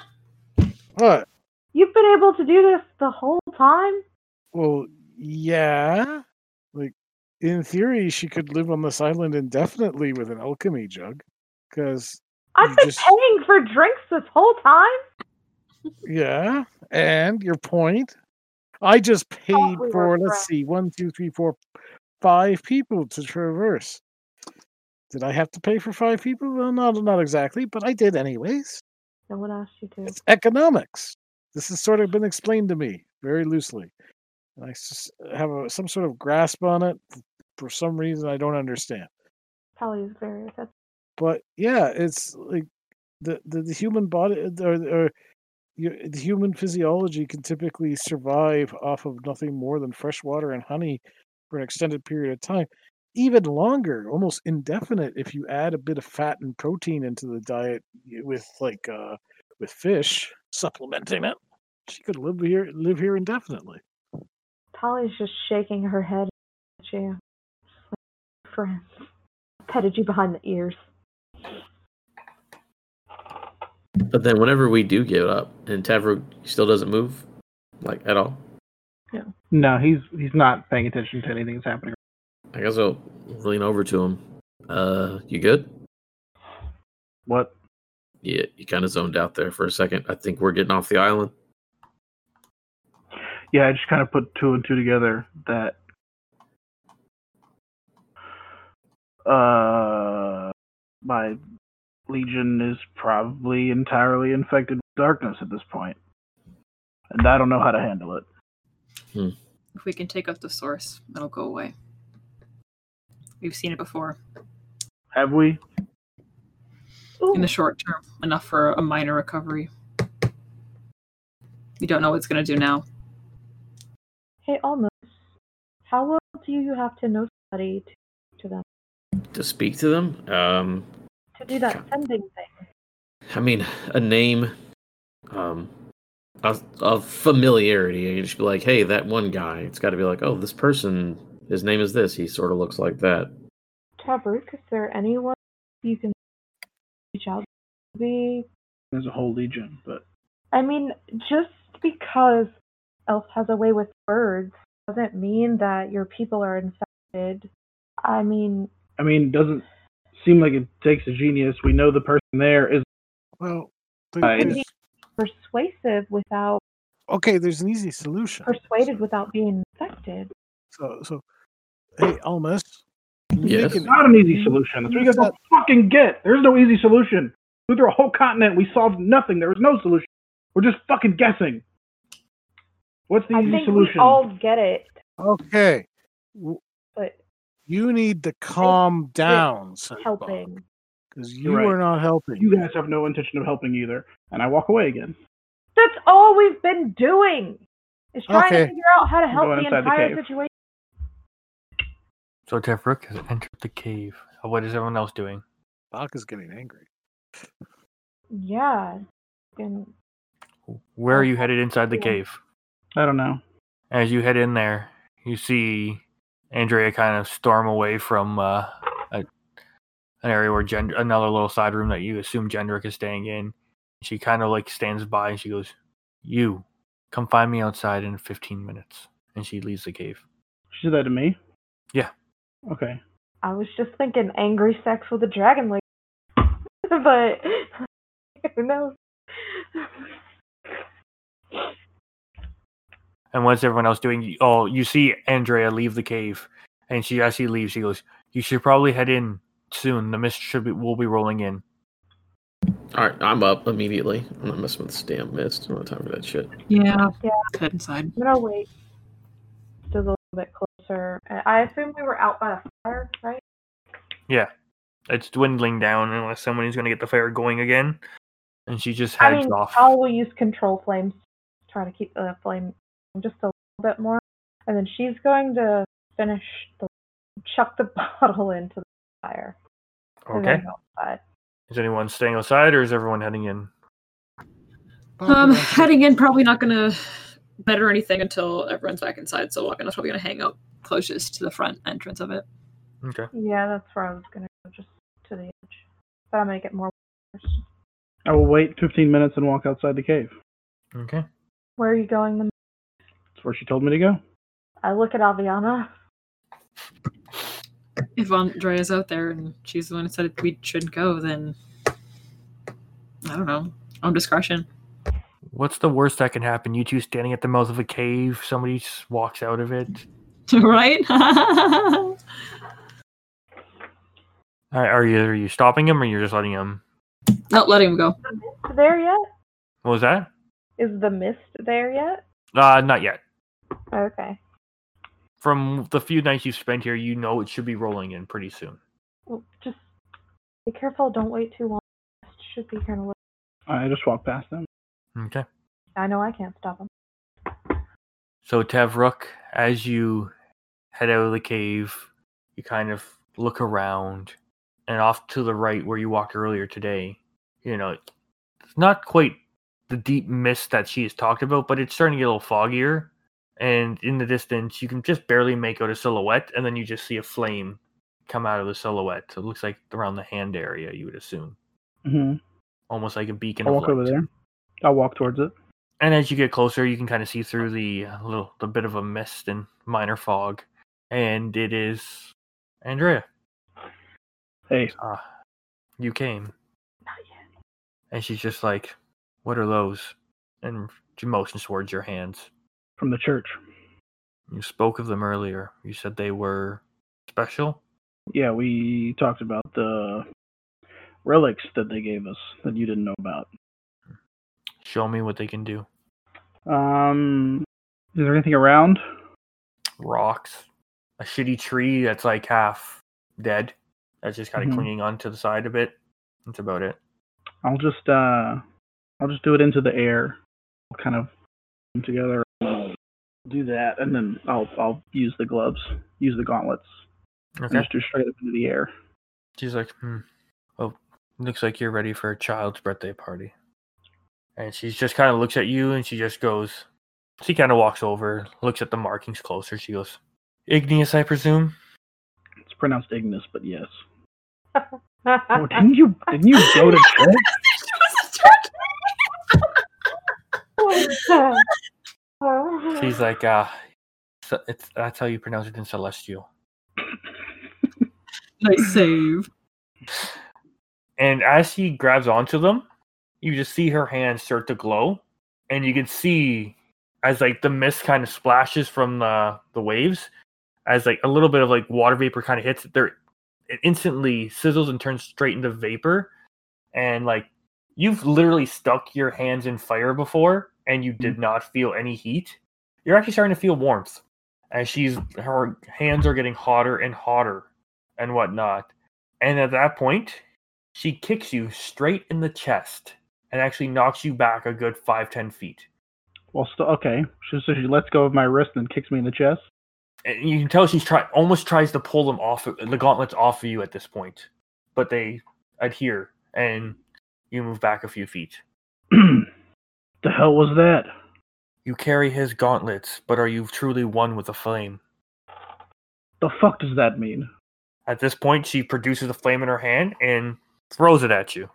what? You've been able to do this the whole time? Well, yeah. Like, in theory, she could live on this island indefinitely with an alchemy jug. Because, I've You been just- paying for drinks this whole time. yeah. And your point? I just paid we for, let's friends. see, one, two, three, four, five people to traverse. Did I have to pay for five people? Well, not, not exactly, but I did anyways. No one asked you to. It's economics. This has sort of been explained to me very loosely. And I have a, some sort of grasp on it for some reason I don't understand. Tali is very that's But yeah, it's like the, the, the human body or, or your, the human physiology can typically survive off of nothing more than fresh water and honey for an extended period of time. Even longer, almost indefinite, if you add a bit of fat and protein into the diet with like uh with fish supplementing it. She could live here live here indefinitely. Tali's just shaking her head at you. Friends. Petted you behind the ears. But then whenever we do give it up and Tavrok still doesn't move, like at all, Yeah. No, he's he's not paying attention to anything that's happening. I guess I'll lean over to him. Uh, you good? What? Yeah, you kind of zoned out there for a second. I think we're getting off the island. Yeah, I just kind of put two and two together that uh my legion is probably entirely infected with darkness at this point. And I don't know how to handle it. If we can take out the source, it'll go away. We've seen it before. Have we? In the short term, enough for a minor recovery. We don't know what it's going to do now. Hey, Almas. How well do you have to know somebody to, to them To speak to them, um, to do that sending thing? I mean, a name, um, of, of familiarity. You just be like, hey, that one guy. It's got to be like, oh, this person, his name is this. He sort of looks like that. Tabruk, is there anyone you can reach out to? Be There's a whole legion, but I mean, just because Elf has a way with words doesn't mean that your people are infected. I mean, I mean, doesn't seem like it takes a genius. We know the person there is Well, there- there's- persuasive without okay, there's an easy solution. persuaded without being infected. So, so, hey, Almas, can you Yes. make an- not an easy solution. That's what you guys don't fucking get. There's no easy solution. We through a whole continent, we solved nothing. There was no solution. We're just fucking guessing. What's the I easy think solution? we all get it, Okay, w- but you need to calm down, helping. because You're right. are not helping. You guys have no intention of helping either. And I walk away again. That's all we've been doing. Is trying Okay. to figure out how to help the inside the entire situation. So Tefruk has entered the cave. Uh, What is everyone else doing? Bach is getting angry. Yeah. And Where are you headed inside the Yeah. cave? I don't know. As you head in there, you see Andrea kind of storm away from uh, a, an area where Gend- another little side room that you assume Gendrick is staying in. She kind of like stands by and she goes, "You come find me outside in 15 minutes." And she leaves the cave. She said that to me? Yeah. Okay. I was just thinking angry sex with a dragon lady. but who knows? And what's everyone else doing? You- Oh, you see Andrea leave the cave, and she as she leaves, she goes, "You should probably head in soon. The mist should be will be rolling in." All right, I'm up immediately. I'm not messing with this damn mist. I don't have time for that shit. Yeah. Yeah. Head inside. I'm gonna wait just a little bit closer. I I assume we were out by the fire, right? Yeah. It's dwindling down unless someone is going to get the fire going again. And she just heads I heads mean, off. Tali will use control flames try to keep the flame just a little bit more, and then she's going to finish the chuck the bottle into the fire. Okay. then go outside. Is anyone staying outside or is everyone heading in? Um, heading in, probably not gonna better anything until everyone's back inside. So Wakana's probably gonna hang out closest to the front entrance of it. Okay. Yeah, that's where I was gonna go, just to the edge. But I'll make it more. worse. I will wait 15 minutes and walk outside the cave. Okay. Where are you going? The That's where she told me to go. I look at Aviana. If Andrea's out there and she's the one who said we should go, then I don't know. On discretion. What's the worst that can happen? You two standing at the mouth of a cave, somebody just walks out of it. right? Are are you are you stopping him or you're just letting him? Not letting him go. The mist there yet? What was that? Is the mist there yet? Uh, not yet. Okay. From the few nights you've spent here, you know it should be rolling in pretty soon. Well, just be careful. Don't wait too long. Mist should be kind of. I just walked past them. Okay. I know I can't stop them. So Tevrook, as you head out of the cave, you kind of look around, and off to the right where you walked earlier today, you know, it's not quite the deep mist that she has talked about, but it's starting to get a little foggier. And in the distance, you can just barely make out a silhouette, and then you just see a flame come out of the silhouette. so It looks like around the hand area, you would assume, hmm almost like a beacon. I'll of walk over there. I'll walk towards it. And as you get closer, you can kind of see through the uh, little, the bit of a mist and minor fog, and it is Andrea. Hey, Uh, you came, Not yet. and she's just like, "What are those?" And she motions towards your hands. From the church. You spoke of them earlier. You said they were special. Yeah, we talked about the relics that they gave us that you didn't know about. Show me what they can do. Um, is there anything around? Rocks, a shitty tree that's like half dead, that's just kind of Mhm. clinging onto the side a bit. That's about it. I'll just uh, I'll just do it into the air. I'll kind of together. Do that, and then I'll I'll use the gloves, use the gauntlets, and Okay. just do straight up into the air. She's like, hmm. Oh, looks like you're ready for a child's birthday party. And she just kind of looks at you and she just goes, she kind of walks over, looks at the markings closer. She goes, Igneous, I presume? It's pronounced Ignis, but yes. Oh, didn't you didn't you go to church? She's like, uh, so it's, that's how you pronounce it in Celestial. nice save. And as she grabs onto them, you just see her hands start to glow, and you can see as like the mist kind of splashes from the the waves, as like a little bit of like water vapor kind of hits it, there, it instantly sizzles and turns straight into vapor, and like you've literally stuck your hands in fire before, and you did not feel any heat. You're actually starting to feel warmth, as she's her hands are getting hotter and hotter, and whatnot. And at that point, she kicks you straight in the chest and actually knocks you back a good five ten feet. Well, still okay. She, so she lets go of my wrist and kicks me in the chest. And you can tell she's try almost tries to pull them off the gauntlets off of you at this point, but they adhere and you move back a few feet. the hell was that? You carry his gauntlets, but are you truly one with the flame? The fuck does that mean? At this point, she produces a flame in her hand and throws it at you.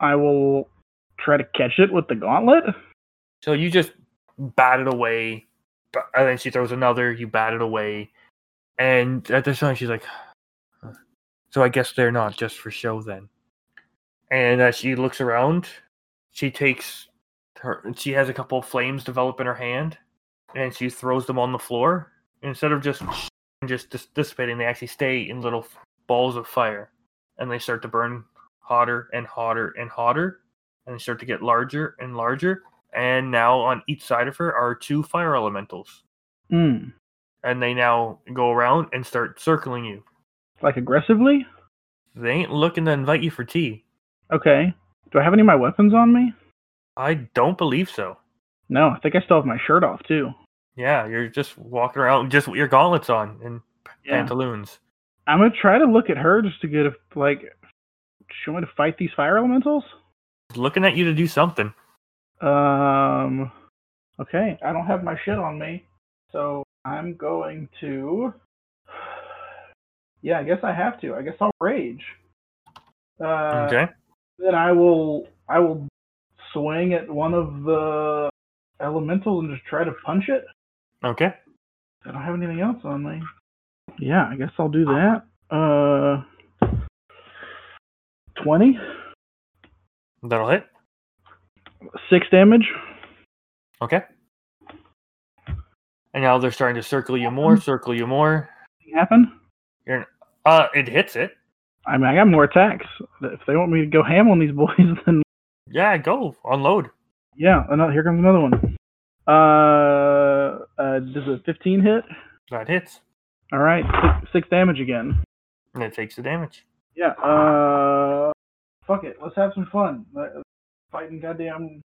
I will try to catch it with the gauntlet. So you just bat it away, and then she throws another. You bat it away, and at this time she's like, "So I guess they're not just for show then." And as she looks around, she takes her. She has a couple of flames develop in her hand, and she throws them on the floor. Instead of just just dis- dissipating, they actually stay in little f- balls of fire, and they start to burn hotter and hotter and hotter, and they start to get larger and larger and now on each side of her are two fire elementals Hmm. and they now go around and start circling you Like aggressively? they ain't looking to invite you for tea. Okay. Do I have any of my weapons on me? I don't believe so. No, I think I still have my shirt off too. Yeah, you're just walking around just with your gauntlets on and Yeah. pantaloons. I'm gonna try to look at her just to get a like. She want me to fight these fire elementals? Looking at you to do something. Um. Okay, I don't have my shit on me, so I'm going to. Yeah, I guess I have to. I guess I'll rage. Uh, okay. Then I will. I will swing at one of the elementals and just try to punch it. Okay. I don't have anything else on me. Yeah, I guess I'll do that. Uh, twenty, That'll hit. six damage. Okay. And now they're starting to circle you more, circle you more. Happen. You're, Uh, it hits it. I mean, I got more attacks. If they want me to go ham on these boys, then Yeah, go unload. yeah. Another, here comes another one. Uh, uh, does a 15 hit? That hits, All right, six, six damage again. and it takes the damage. Yeah. Uh, fuck it. Let's have some fun. Uh, Fighting goddamn.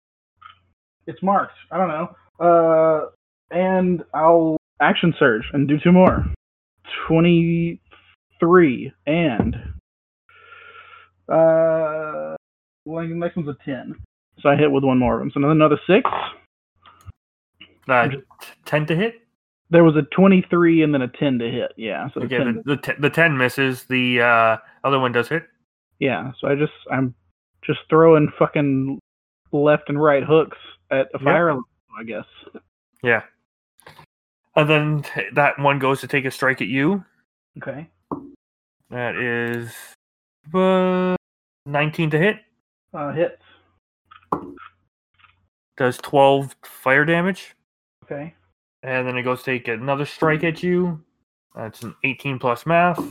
It's marked. I don't know. Uh, and I'll action surge and do two more. Twenty-three and uh, well, the next one's a ten. So I hit with one more of them. So another another six. Uh, t- ten to hit. There was a twenty-three and then a ten to hit. Yeah. So the Okay, 10 the the, t- the ten misses. The uh, other one does hit. Yeah, so I just I'm just throwing fucking left and right hooks at a Yep. fire elemental, I guess. Yeah. And then that one goes to take a strike at you. Okay. That is uh, 19 to hit. Uh hits. Does 12 fire damage. Okay. And then it goes take another strike at you. That's an 18 plus math. Uh,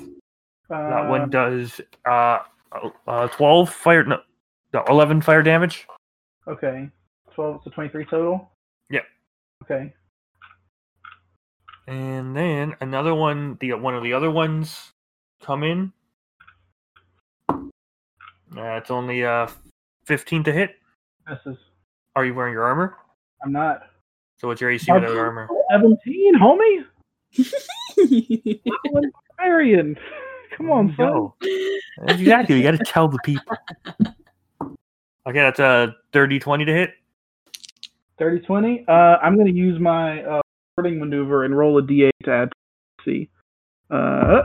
That one does uh, uh 12 fire no, no 11 fire damage. Okay. Twelve so twenty three total? Yep. Okay. And then another one, the one of the other ones come in. That's only uh 15 to hit. This is Are you wearing your armor? I'm not So what's your AC without armor? seventeen, homie? Barbarian. Come on, son. Exactly. You got to tell the people. Okay, that's a 30 20 to hit. 30 20. Uh I'm gonna use my uh warding maneuver and roll a D eight to add to AC. Uh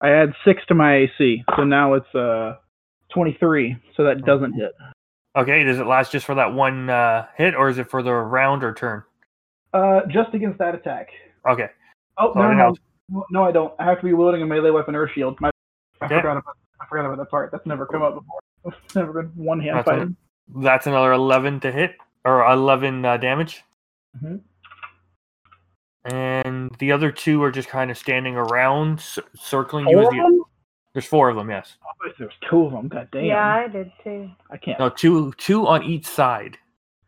I add six to my AC, so now it's uh twenty three, so that doesn't hit. Okay, does it last just for that one uh, hit or is it for the round or turn? Uh, just against that attack. Okay. Oh So no, no, no, no, I don't. I have to be wielding a melee weapon or shield. My, I Okay. forgot about. I forgot about that part. That's never come up before. It's never been one hand That's fighting. That's another 11 to hit or 11 uh, damage. Mhm. And the other two are just kind of standing around, c- circling you. As the, them? There's four of them, yes. Oh, wait, there's two of them. God damn. Yeah, I did too. I can't. No, two two on each side.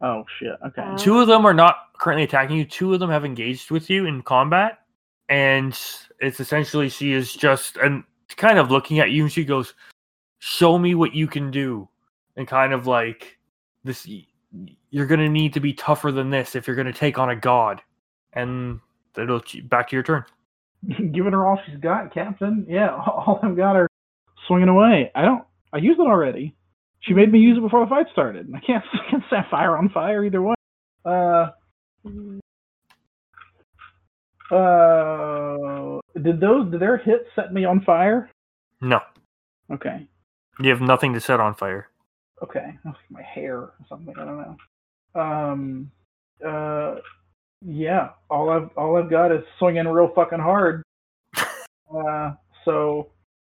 Oh shit. Okay. Uh, Two of them are not currently attacking you. Two of them have engaged with you in combat, and it's essentially she is just and kind of looking at you, and she goes, "Show me what you can do," and kind of like this. You're gonna need to be tougher than this if you're gonna take on a god, and it'll back to your turn. Giving her all she's got, Captain. Yeah, all I've got are swinging away. I don't. I used it already. She made me use it before the fight started. I can't, I can't set fire on fire either way. Uh, uh, did those? Did their hits set me on fire? No, Okay. you have nothing to set on fire. Okay. My hair or something. I don't know. Um. Uh. Yeah. All I've all I've got is swinging real fucking hard. uh. So.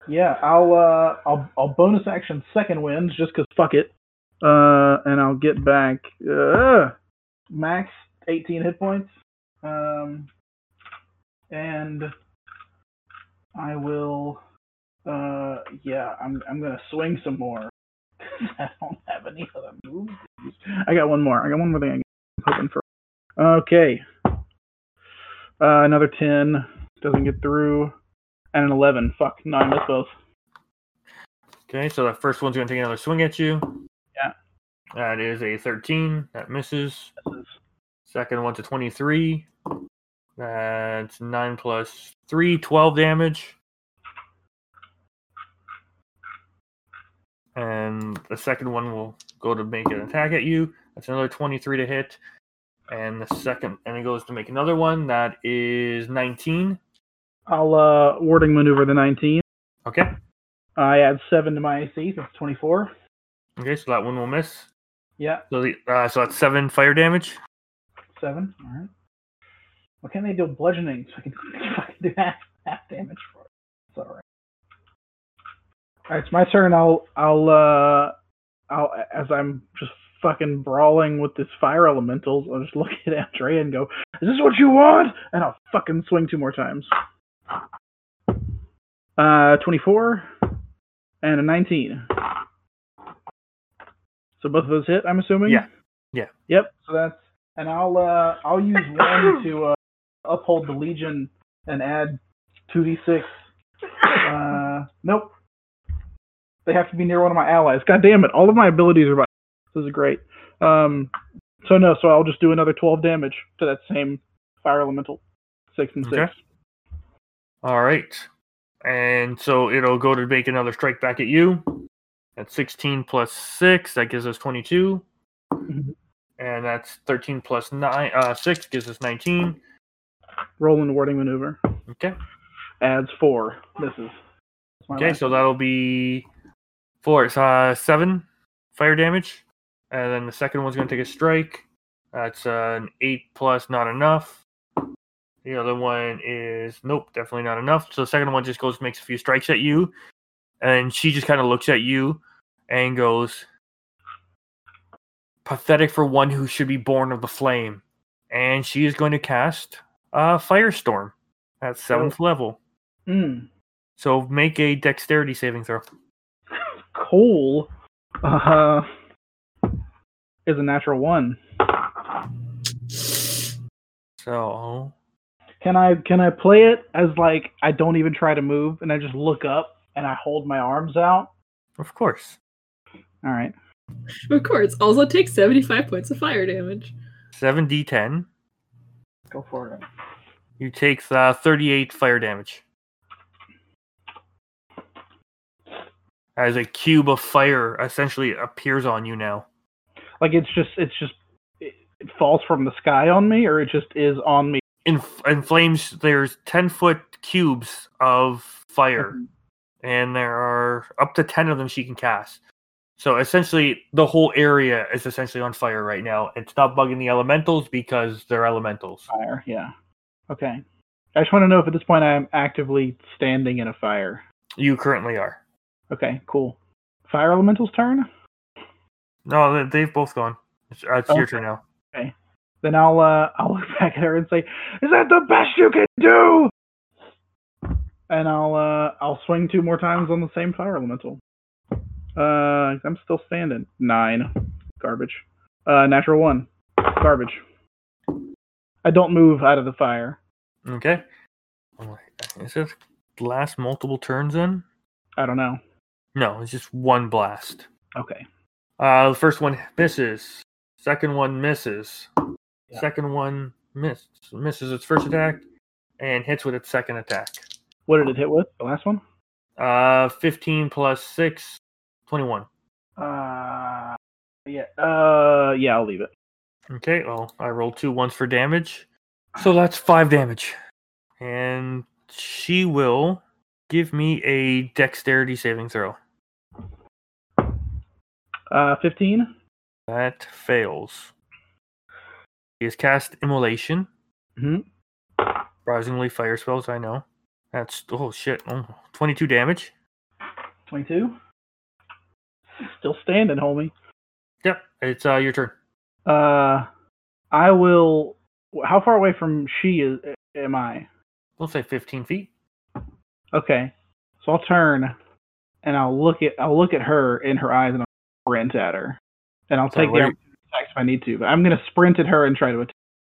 Yeah. I'll uh. I'll I'll bonus action second wind just 'cause fuck it. Uh. And I'll get back. Uh. Max 18 hit points. Um. And. I will. Uh. Yeah. I'm I'm gonna swing some more. I don't have any other moves. I got one more. I got one more thing I'm hoping for. Okay. Uh, another 10. Doesn't get through. And an 11. Fuck. I missed both. Okay, so the first one's going to take another swing at you. Yeah. That is a 13. That misses. Misses. Second one's a 23. That's 9 plus 3, 12 damage. And the second one will go to make an attack at you. That's another 23 to hit. And the second, and it goes to make another one. That is 19. I'll uh, warding maneuver the 19. Okay. I add seven to my AC. That's 24. Okay, so that one will miss. Yeah, So, the, uh, so that's 7 fire damage. seven. All right. Why can't they do bludgeoning so I can fucking do half half damage for it? It's all right. All right, it's my turn. I'll I'll uh I'll as I'm just fucking brawling with this fire elementals. I'll just look at Andrea and go, "Is this what you want?" And I'll fucking swing two more times. Uh, 24 and a 19. So both of those hit, I'm assuming. Yeah. Yeah. Yep. So that's and I'll uh I'll use one to uh, uphold the legion and add 2d6. Uh, nope. They have to be near one of my allies. God damn it! All of my abilities are by. This is great. Um, so no, so I'll just do another 12 damage to that same fire elemental. Six and six. Okay. All right. And so it'll go to make another strike back at you. That's 16 plus 6. That gives us 22. Mhm. And that's 13 plus 9. Uh, 6 gives us 19. Roll and warding maneuver. Okay. Adds four. Misses. Okay, last so that'll be four. It's uh, 7 fire damage. And then the second one's going to take a strike. That's uh, an 8 plus not enough. The other one is nope, definitely not enough. So the second one just goes makes a few strikes at you, and she just kind of looks at you and goes, "Pathetic for one who should be born of the flame." And she is going to cast uh, Firestorm at seventh level. Mm, So make a Dexterity saving throw. cool. Uh, is a natural one. So Can I can I play it as like I don't even try to move and I just look up and I hold my arms out? of course, All right. Of course, also takes 75 points of fire damage. seven d10. Go for it. You take uh, 38 fire damage. As a cube of fire essentially appears on you now. Like it's just it's just it, falls from the sky on me or it just is on me. In, in flames, there's 10 foot cubes of fire, mm-hmm. and there are up to 10 of them she can cast. So essentially, the whole area is essentially on fire right now. It's not bugging the elementals because they're elementals. Fire, yeah. Okay. I just want to know if at this point I'm actively standing in a fire. You currently are. Okay, cool. Fire elemental's turn? No, they- they've both gone. It's, uh, it's your turn now. Okay. Then I'll uh I'll look back at her and say, "Is that the best you can do?" And I'll uh I'll swing two more times on the same fire elemental. Uh, I'm still standing. Nine, garbage. Uh, natural one, garbage. I don't move out of the fire. Okay. Oh, Is it last multiple turns in? I don't know. No, it's just one blast. Okay. Uh, the first one misses. Second one misses. Yeah. Second one miss misses its first attack and hits with its second attack. What did it hit with? The last one? Uh, 15 plus 6, 21. Uh, yeah. Uh, yeah. I'll leave it. Okay, well, I rolled two ones for damage. So that's five damage. And she will give me a dexterity saving throw. Uh, fifteen. That fails. He has cast Immolation. hmm Surprisingly, fire spells, I know. That's, oh shit, oh, 22 damage. Twenty-two. Still standing, homie. Yep, it's uh, your turn. Uh, I will. How far away from she is am I? We'll say 15 feet. Okay, so I'll turn, and I'll look at I'll look at her in her eyes, and I'll sprint at her, and I'll Sorry, take what the are attacks if I need to. But I'm gonna sprint at her and try to attack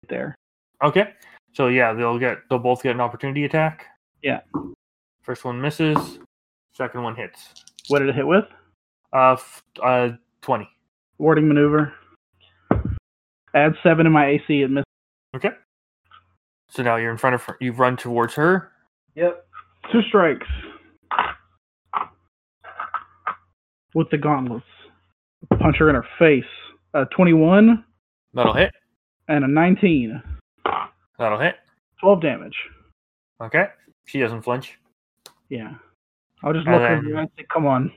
there. Okay. So yeah, they'll get they'll both get an opportunity attack. Yeah. First one misses. Second one hits. What did it hit with? Uh, f- uh, 20. Warding maneuver. Add seven in my AC. and miss. Okay. So now you're in front of her. You've run towards her. Yep. Two strikes. With the gauntlets. Punch her in her face. A 21 That'll hit. and a 19. That'll hit. 12 damage. Okay. She doesn't flinch. Yeah. I'll just look at you and say, come on.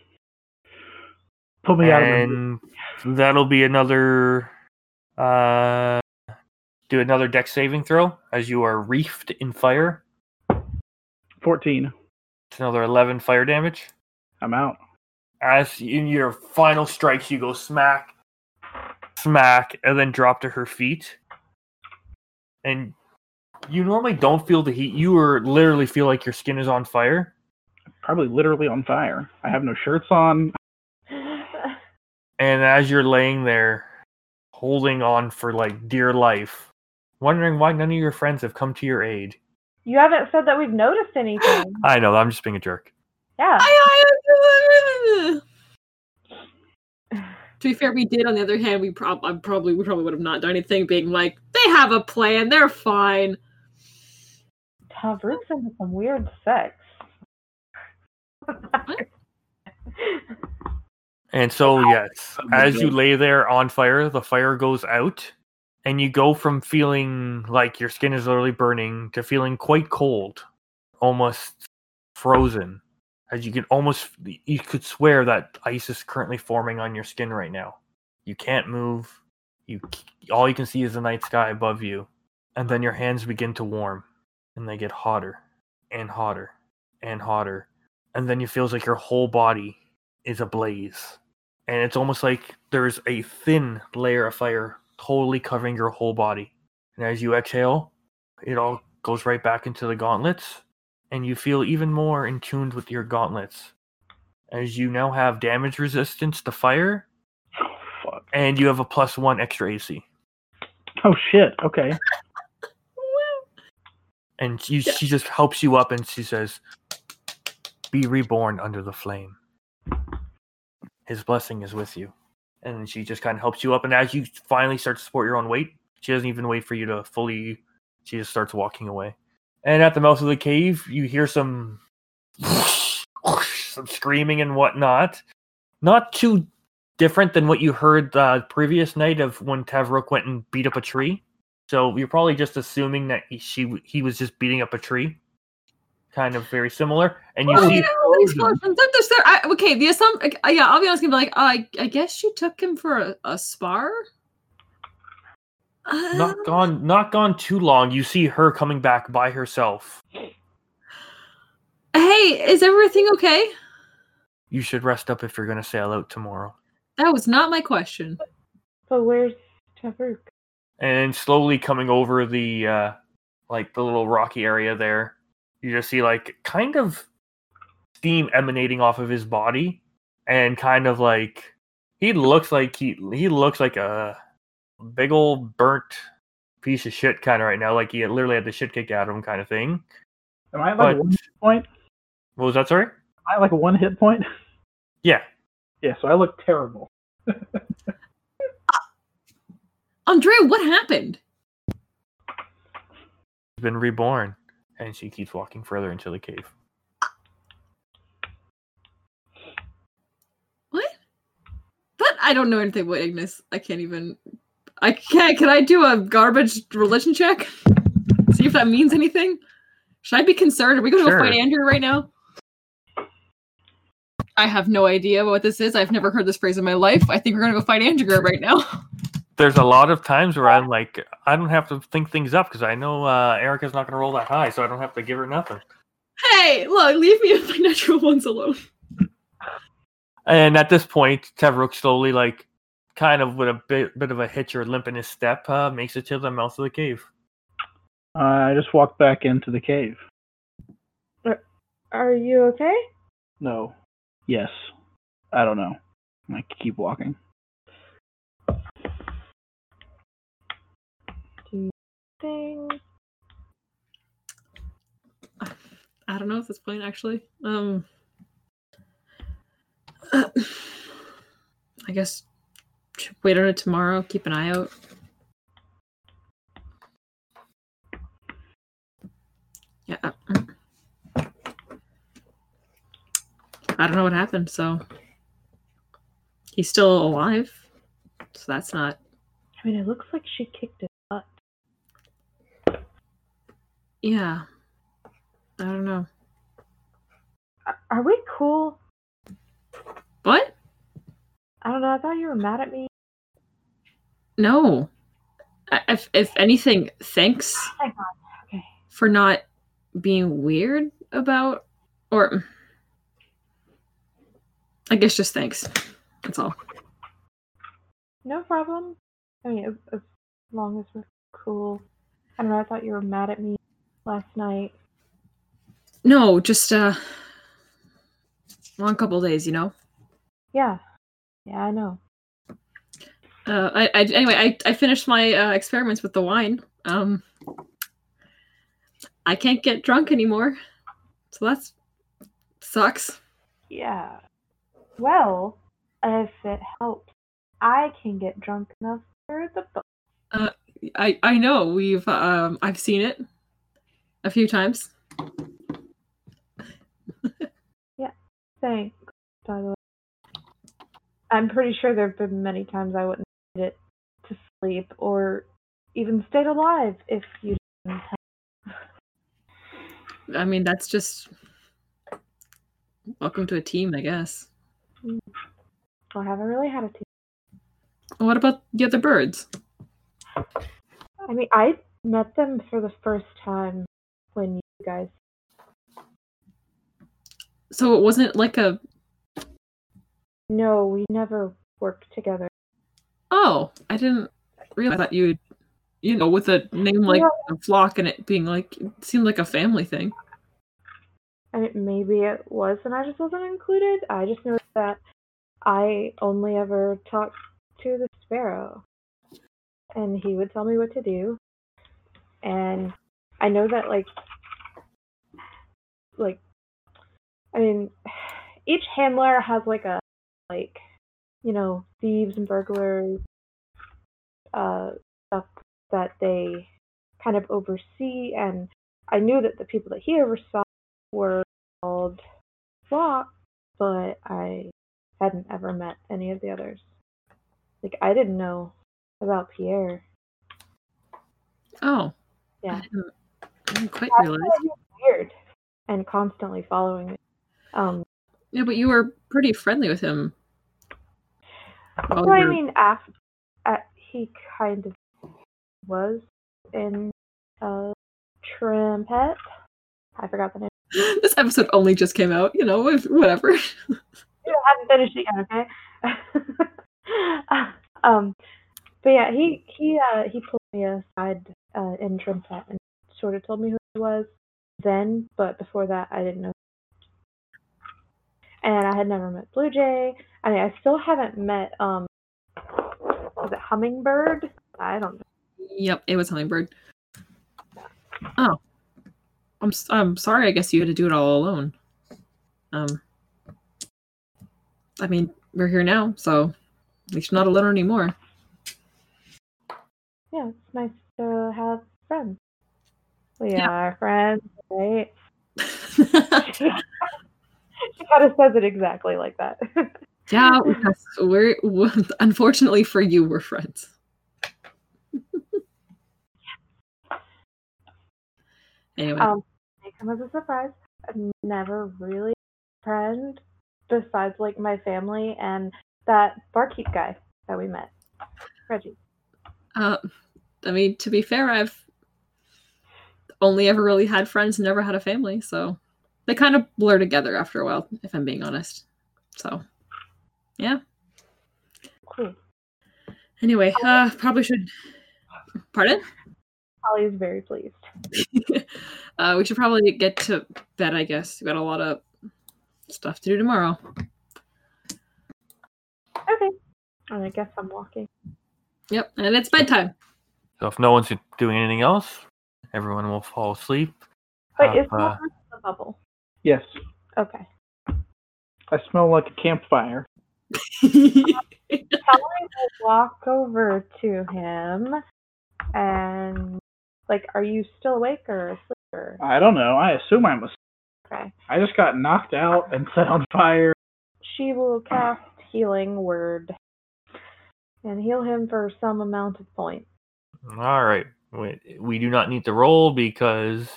Put me out of And that'll be another. Uh, do another deck saving throw as you are reefed in fire. 14. It's another 11 fire damage. I'm out. As in your final strikes, you go smack, smack, and then drop to her feet. And you normally don't feel the heat. You are literally feel like your skin is on fire. Probably literally on fire. I have no shirts on. And as you're laying there, holding on for like dear life, wondering why none of your friends have come to your aid. you haven't said that we've noticed anything. I know, I'm just being a jerk. Yeah. I, I, to be fair, we did. On the other hand, we prob- I probably we probably would have not done anything. Being like, they have a plan. They're fine. Tavruk's into some weird sex. And so, yes, as you lay there on fire, the fire goes out, and you go from feeling like your skin is literally burning to feeling quite cold, almost frozen. As you can almost, you could swear that ice is currently forming on your skin right now. You can't move. You all you can see is the night sky above you, and then your hands begin to warm, and they get hotter and hotter and hotter, and then it feels like your whole body is ablaze. And it's almost like there's a thin layer of fire totally covering your whole body. And as you exhale, it all goes right back into the gauntlets, and you feel even more in tuned with your gauntlets. As you now have damage resistance to fire, Oh, fuck. and you have a plus one extra AC. Oh, shit. Okay. And she, she just helps you up and she says, Be reborn under the flame. His blessing is with you. And she just kind of helps you up. And as you finally start to support your own weight, she doesn't even wait for you to fully, she just starts walking away. And at the mouth of the cave, you hear some, some screaming and whatnot. Not too different than what you heard the previous night of when Tavrok went and beat up a tree. So you're probably just assuming that he, she he was just beating up a tree, kind of very similar. And you Oh, see, yeah, the explosions. There- there's there- I- okay, the assumption. Yeah, I'll be honest. Gonna be like, uh, I, I guess she took him for a, a spar. Not gone not gone too long. You see her coming back by herself. Hey, is everything okay? You should rest up if you're gonna sail out tomorrow. That was not my question. but where's Tavruk? And slowly coming over the uh like the little rocky area there, you just see like kind of steam emanating off of his body, and kind of like he looks like he he looks like a big old burnt piece of shit kind of right now, like he had literally had the shit kicked out of him kind of thing. Am I at like But one hit point? what was that? Sorry. Am I like one hit point? Yeah. Yeah, so I look terrible. Andrea, what happened? He's been reborn, and she keeps walking further into the cave. What? But I don't know anything about Ignis. I can't even. I can't. Can I do a garbage religion check? See if that means anything. Should I be concerned? Are we going to Sure. go fight Andrew right now? I have no idea what this is. I've never heard this phrase in my life. I think we're going to go fight Andrew right now. There's a lot of times where I'm like, I don't have to think things up because I know uh, Erica's not going to roll that high, so I don't have to give her nothing. hey, look, leave me with my natural ones alone. And at this point, Tevruk slowly, like, kind of with a bit, bit of a hitch or limp in his step, uh, makes it to the mouth of the cave. Uh, I just walked back into the cave. Are you okay? No. Yes. I don't know. I keep walking. Thing. I don't know if this point actually. Um, Uh, I guess should wait on it tomorrow. Keep an eye out. Yeah. I don't know what happened, so he's still alive. So that's not. I mean, it looks like she kicked it butt. Yeah. I don't know. Are- Are we cool? What? I don't know. I thought you were mad at me. No. If if anything, thanks Hang. Okay. for not being weird about or I guess just thanks. That's all. No problem. I mean, as, as long as we're cool. I don't know. I thought you were mad at me last night. No, just uh long couple days, you know. Yeah. Yeah, I know. Uh, I, I anyway, I, I finished my uh, experiments with the wine. Um, I can't get drunk anymore, so that's sucks. Yeah. Well, if it helps, I can get drunk enough for the book. I I know we've um I've seen it a few times. Yeah. Thanks, by the way. I'm pretty sure there have been many times I wouldn't it to sleep or even stayed alive if you didn't have. I mean, that's just welcome to a team, I guess. Mm. I haven't really had a team. What about the other birds? I mean, I met them for the first time when you guys. So it wasn't like a No, we never worked together. Oh, I didn't realize that you you know with a name like Yeah. a flock and it being like it seemed like a family thing. I mean, maybe it was, and I just wasn't included. I just noticed that I only ever talked to the sparrow, and he would tell me what to do. And I know that, like, like, I mean, each handler has like a like, you know, thieves and burglars, uh, stuff that they kind of oversee, and I knew that the people that he oversaw were called Flock, but I hadn't ever met any of the others. Like I didn't know about Pierre. Oh, Yeah. I didn't, quite realize. thought he was weird and constantly following me. Um, Yeah, but you were pretty friendly with him. While well, I mean, after uh, he kind of was in uh, Trimpet. I forgot the name. this episode only just came out. You know, whatever. You haven't finished it yet, okay? um, but yeah, he he uh he pulled me aside uh in Trimpet and sort of told me who he was then, but before that I didn't know. And I had never met Blue Jay. I mean, I still haven't met um, was it Hummingbird? I don't know. Yep, it was Hummingbird. Oh, I'm I'm sorry. I guess you had to do it all alone. Um, I mean, we're here now, so at least you're not alone anymore. Yeah, it's nice to have friends. We Yeah. are friends, right? she kind of says it exactly like that. yeah, because we're unfortunately for you, we're friends. anyway, Um, may come as a surprise. I've never really friend besides like my family and that barkeep guy that we met, Reggie. uh, I mean, to be fair, I've only ever really had friends, never had a family, so they kind of blur together after a while, if I'm being honest. So, yeah. Cool. Anyway, uh, probably should. Pardon? Holly is very pleased. uh, we should probably get to bed. I guess we got a lot of stuff to do tomorrow. Okay. And I guess I'm walking. Yep, and it's bedtime. So if no one's doing anything else, everyone will fall asleep. But Have, is uh, the bubble? Yes. Okay. I smell like a campfire. Tali will walk over to him and like, are you still awake or asleep? Or... I don't know. I assume I'm a. Okay. I just got knocked out and set on fire. She will cast healing word and heal him for some amount of points. All right. We, we do not need to roll because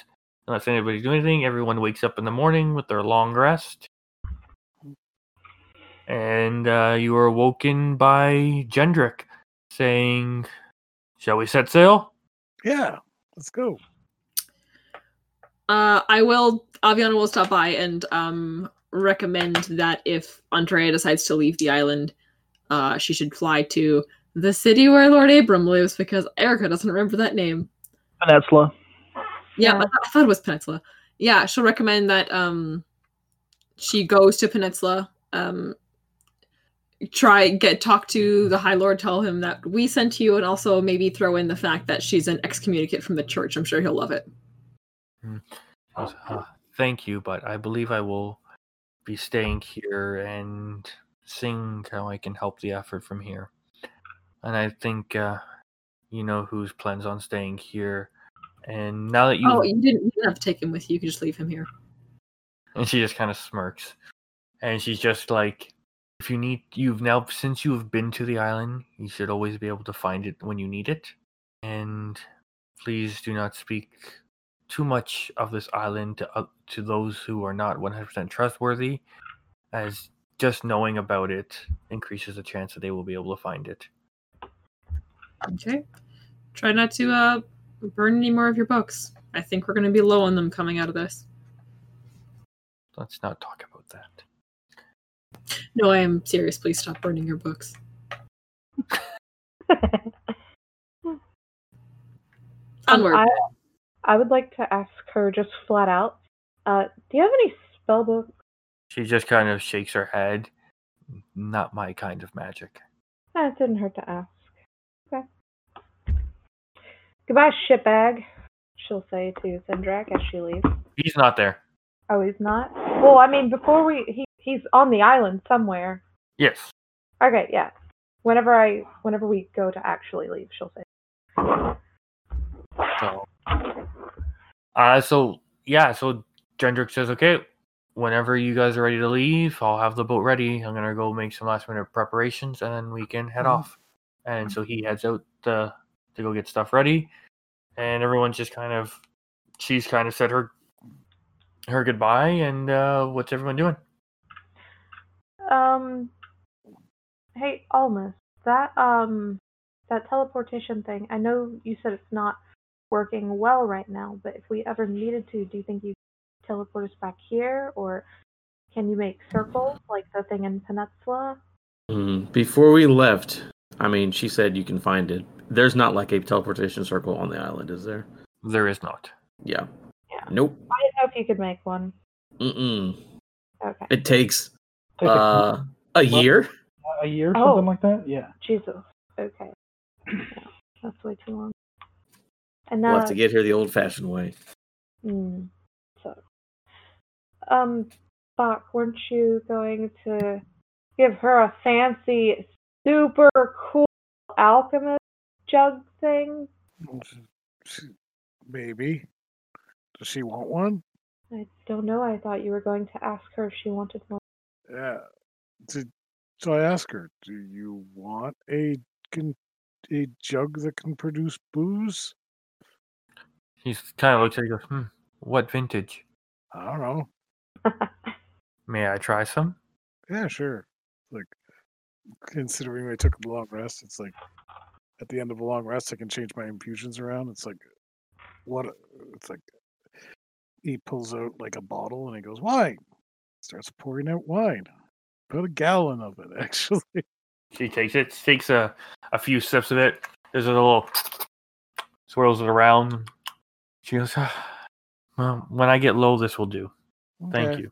unless anybody's doing anything, everyone wakes up in the morning with their long rest. And uh, you are woken by Gendrick saying, Shall we set sail? Yeah, let's go. Uh, I will. Aviana will stop by and um, recommend that if Andrea decides to leave the island, uh, she should fly to the city where Lord Abram lives because Erica doesn't remember that name. Peninsula. Yeah, Yeah. I, thought, I thought it was Peninsula. Yeah, she'll recommend that um, she goes to Peninsula. Um, try get talk to the High Lord, tell him that we sent you, and also maybe throw in the fact that she's an excommunicate from the church. I'm sure he'll love it. "Uh, Thank you, but I believe I will be staying here and seeing how I can help the effort from here. And I think uh, you know who's plans on staying here. And now that you Oh, you didn't, you didn't have to take him with you. You could just leave him here. And she just kind of smirks. And she's just like, if you need, you've now, since you have been to the island, you should always be able to find it when you need it. And please do not speak too much of this island to, uh, to those who are not 100% trustworthy, as just knowing about it increases the chance that they will be able to find it. Okay. Try not to uh, burn any more of your books. I think we're going to be low on them coming out of this. Let's not talk about. No, I am serious. Please stop burning your books. Um, Onward. I, I would like to ask her just flat out. Uh, do you have any spell books? She just kind of shakes her head. Not my kind of magic. That it didn't hurt to ask. Okay. Goodbye, shitbag. She'll say to Sindrak as she leaves. He's not there. Oh, he's not. Well, I mean, before we, he he's on the island somewhere. Yes. Okay, yeah. Whenever I, whenever we go to actually leave, she'll say. So, uh, so yeah, so Gendrick says, okay, whenever you guys are ready to leave, I'll have the boat ready. I'm gonna go make some last minute preparations, and then we can head Mhm. off. And so he heads out to to go get stuff ready, and everyone's just kind of, she's kind of said her her goodbye, and uh, what's everyone doing? Um, hey, Almas, that um, that teleportation thing. I know you said it's not working well right now, but if we ever needed to, do you think you could teleport us back here, or can you make circles like the thing in Peninsula? Mm, Before we left, I mean, she said you can find it. There's not like a teleportation circle on the island, is there? There is not. Yeah. Yeah. Nope. I didn't know if you could make one. Mm-mm. Okay. It takes Take a- uh, a year. a year or Oh. something like that. Yeah. Jesus. Okay. That's way too long. And We'll have to get here the old-fashioned way. Mm, so, um, Bach, weren't you going to give her a fancy, super cool alchemist jug thing? Maybe. Does she want one? I don't know. I thought you were going to ask her if she wanted one. Yeah. Did, so I ask her, "Do you want a can, a jug that can produce booze?" He kind of looks at you. Goes, hmm. What vintage? I don't know. May I try some? Yeah, sure. Like considering I took a long rest, it's like at the end of a long rest, I can change my infusions around. It's like what? It's like he pulls out like a bottle and he goes wine. Starts pouring out wine. About a gallon of it, actually. She takes it, takes a, a few sips of it. There's a little swirls it around. She goes, "Ah, Well, when I get low, this will do. Thank Okay. you.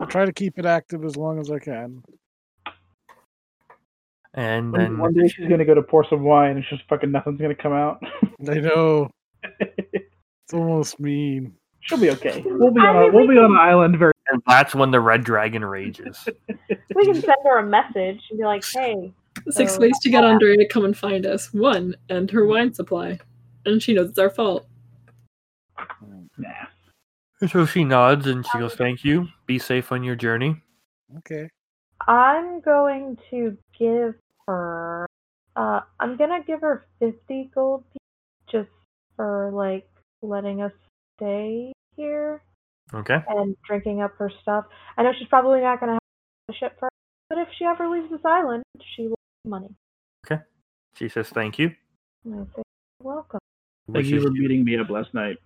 I'll try to keep it active as long as I can. And One, then one day she's gonna go to pour some wine, and it's just fucking nothing's gonna come out. I know it's almost mean. She'll be okay. We'll be on a, we'll be on an island very. And that's when the red dragon rages. We can send her a message and be like, "Hey, Six So- ways to get Andrea to come and find us. One, end her wine supply. And she knows it's our fault. Nah. So she nods and she goes, "Thank you. Be safe on your journey." Okay. I'm going to give her. Uh, I'm gonna give her 50 gold just for like letting us stay here Okay. and drinking up her stuff. I know she's probably not gonna have a ship for, her, but if she ever leaves this island, she will have money. Okay. She says, "Thank you." And I say, "Welcome." Thank you for beating me up last night.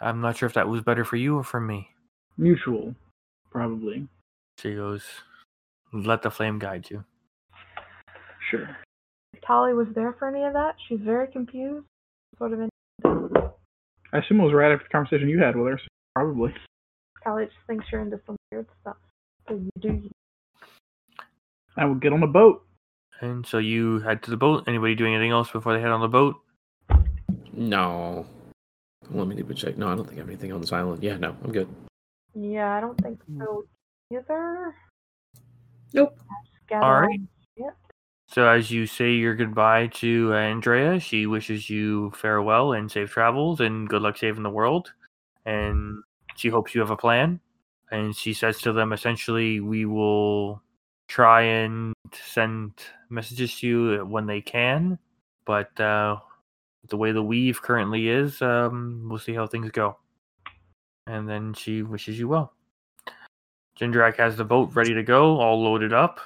I'm not sure if that was better for you or for me. Mutual, probably. She goes, "Let the flame guide you." Sure. If Tali was there for any of that, she's very confused. Sort of in. I assume it was right after the conversation you had with her. So probably. Tali just thinks you're into some weird stuff. So you do. I will get on the boat. And so you head to the boat. Anybody doing anything else before they head on the boat? No. Let me double check. No, I don't think I have anything on this island. Yeah, no, I'm good. Yeah, I don't think so either. Nope. Just gather All all right. the shit. So as you say your goodbye to Andrea, she wishes you farewell and safe travels and good luck saving the world. And she hopes you have a plan. And she says to them essentially, we will try and send messages to you when they can. But uh, the way the weave currently is, um, we'll see how things go. And then she wishes you well. Gendrick has the boat ready to go, all loaded up.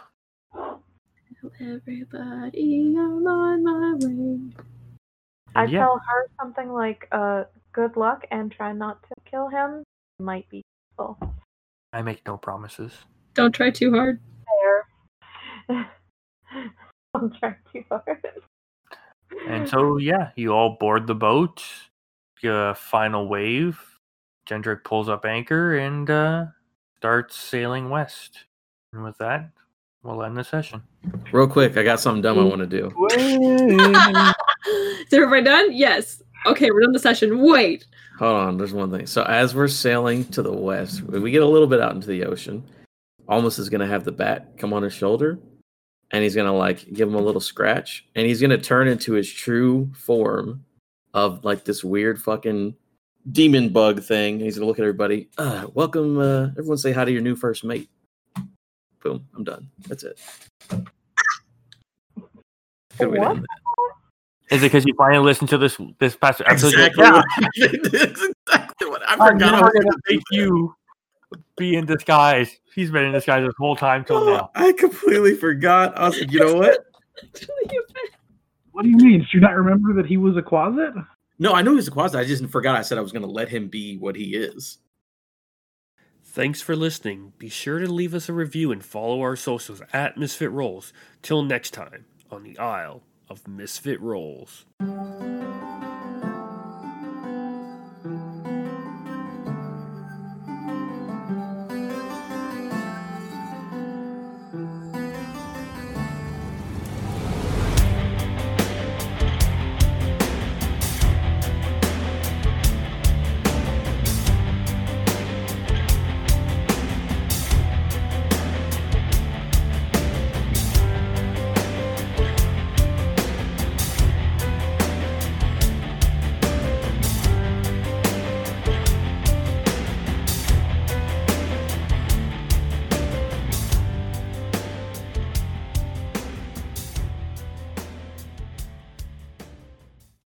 Everybody, I'm on my way. I yeah. tell her something like, uh, good luck and try not to kill him. Might be useful. I make no promises. Don't try too hard. Fair. Don't try too hard. And so, yeah, you all board the boat. Uh, final wave. Gendrick pulls up anchor and uh, starts sailing west. And with that, we'll end the session. Real quick, I got something dumb I want to do. Is everybody done? Yes. Okay, we're done the session. Wait. Hold on, there's one thing. So as we're sailing to the west, we get a little bit out into the ocean, Almas is gonna have the bat come on his shoulder, and he's gonna like give him a little scratch, and he's gonna turn into his true form of like this weird fucking demon bug thing. And he's gonna look at everybody. Uh, welcome, uh, everyone. Say hi to your new first mate. Boom. I'm done. That's it. Good way to What? end Is it because you finally listened to this this past episode? You're like, Exactly. Yeah, I. That's exactly what I forgot. I never was gonna gonna make you be in disguise. He's been in disguise this whole time till Oh, now. I completely forgot. I was like, you know what? What do you mean? Did you not remember that he was a closet? No, I knew he was a closet. I just forgot. I said I was going to let him be what he is. Thanks for listening. Be sure to leave us a review and follow our socials at Misfit Rolls. Till next time on the Isle of misfit Rolls.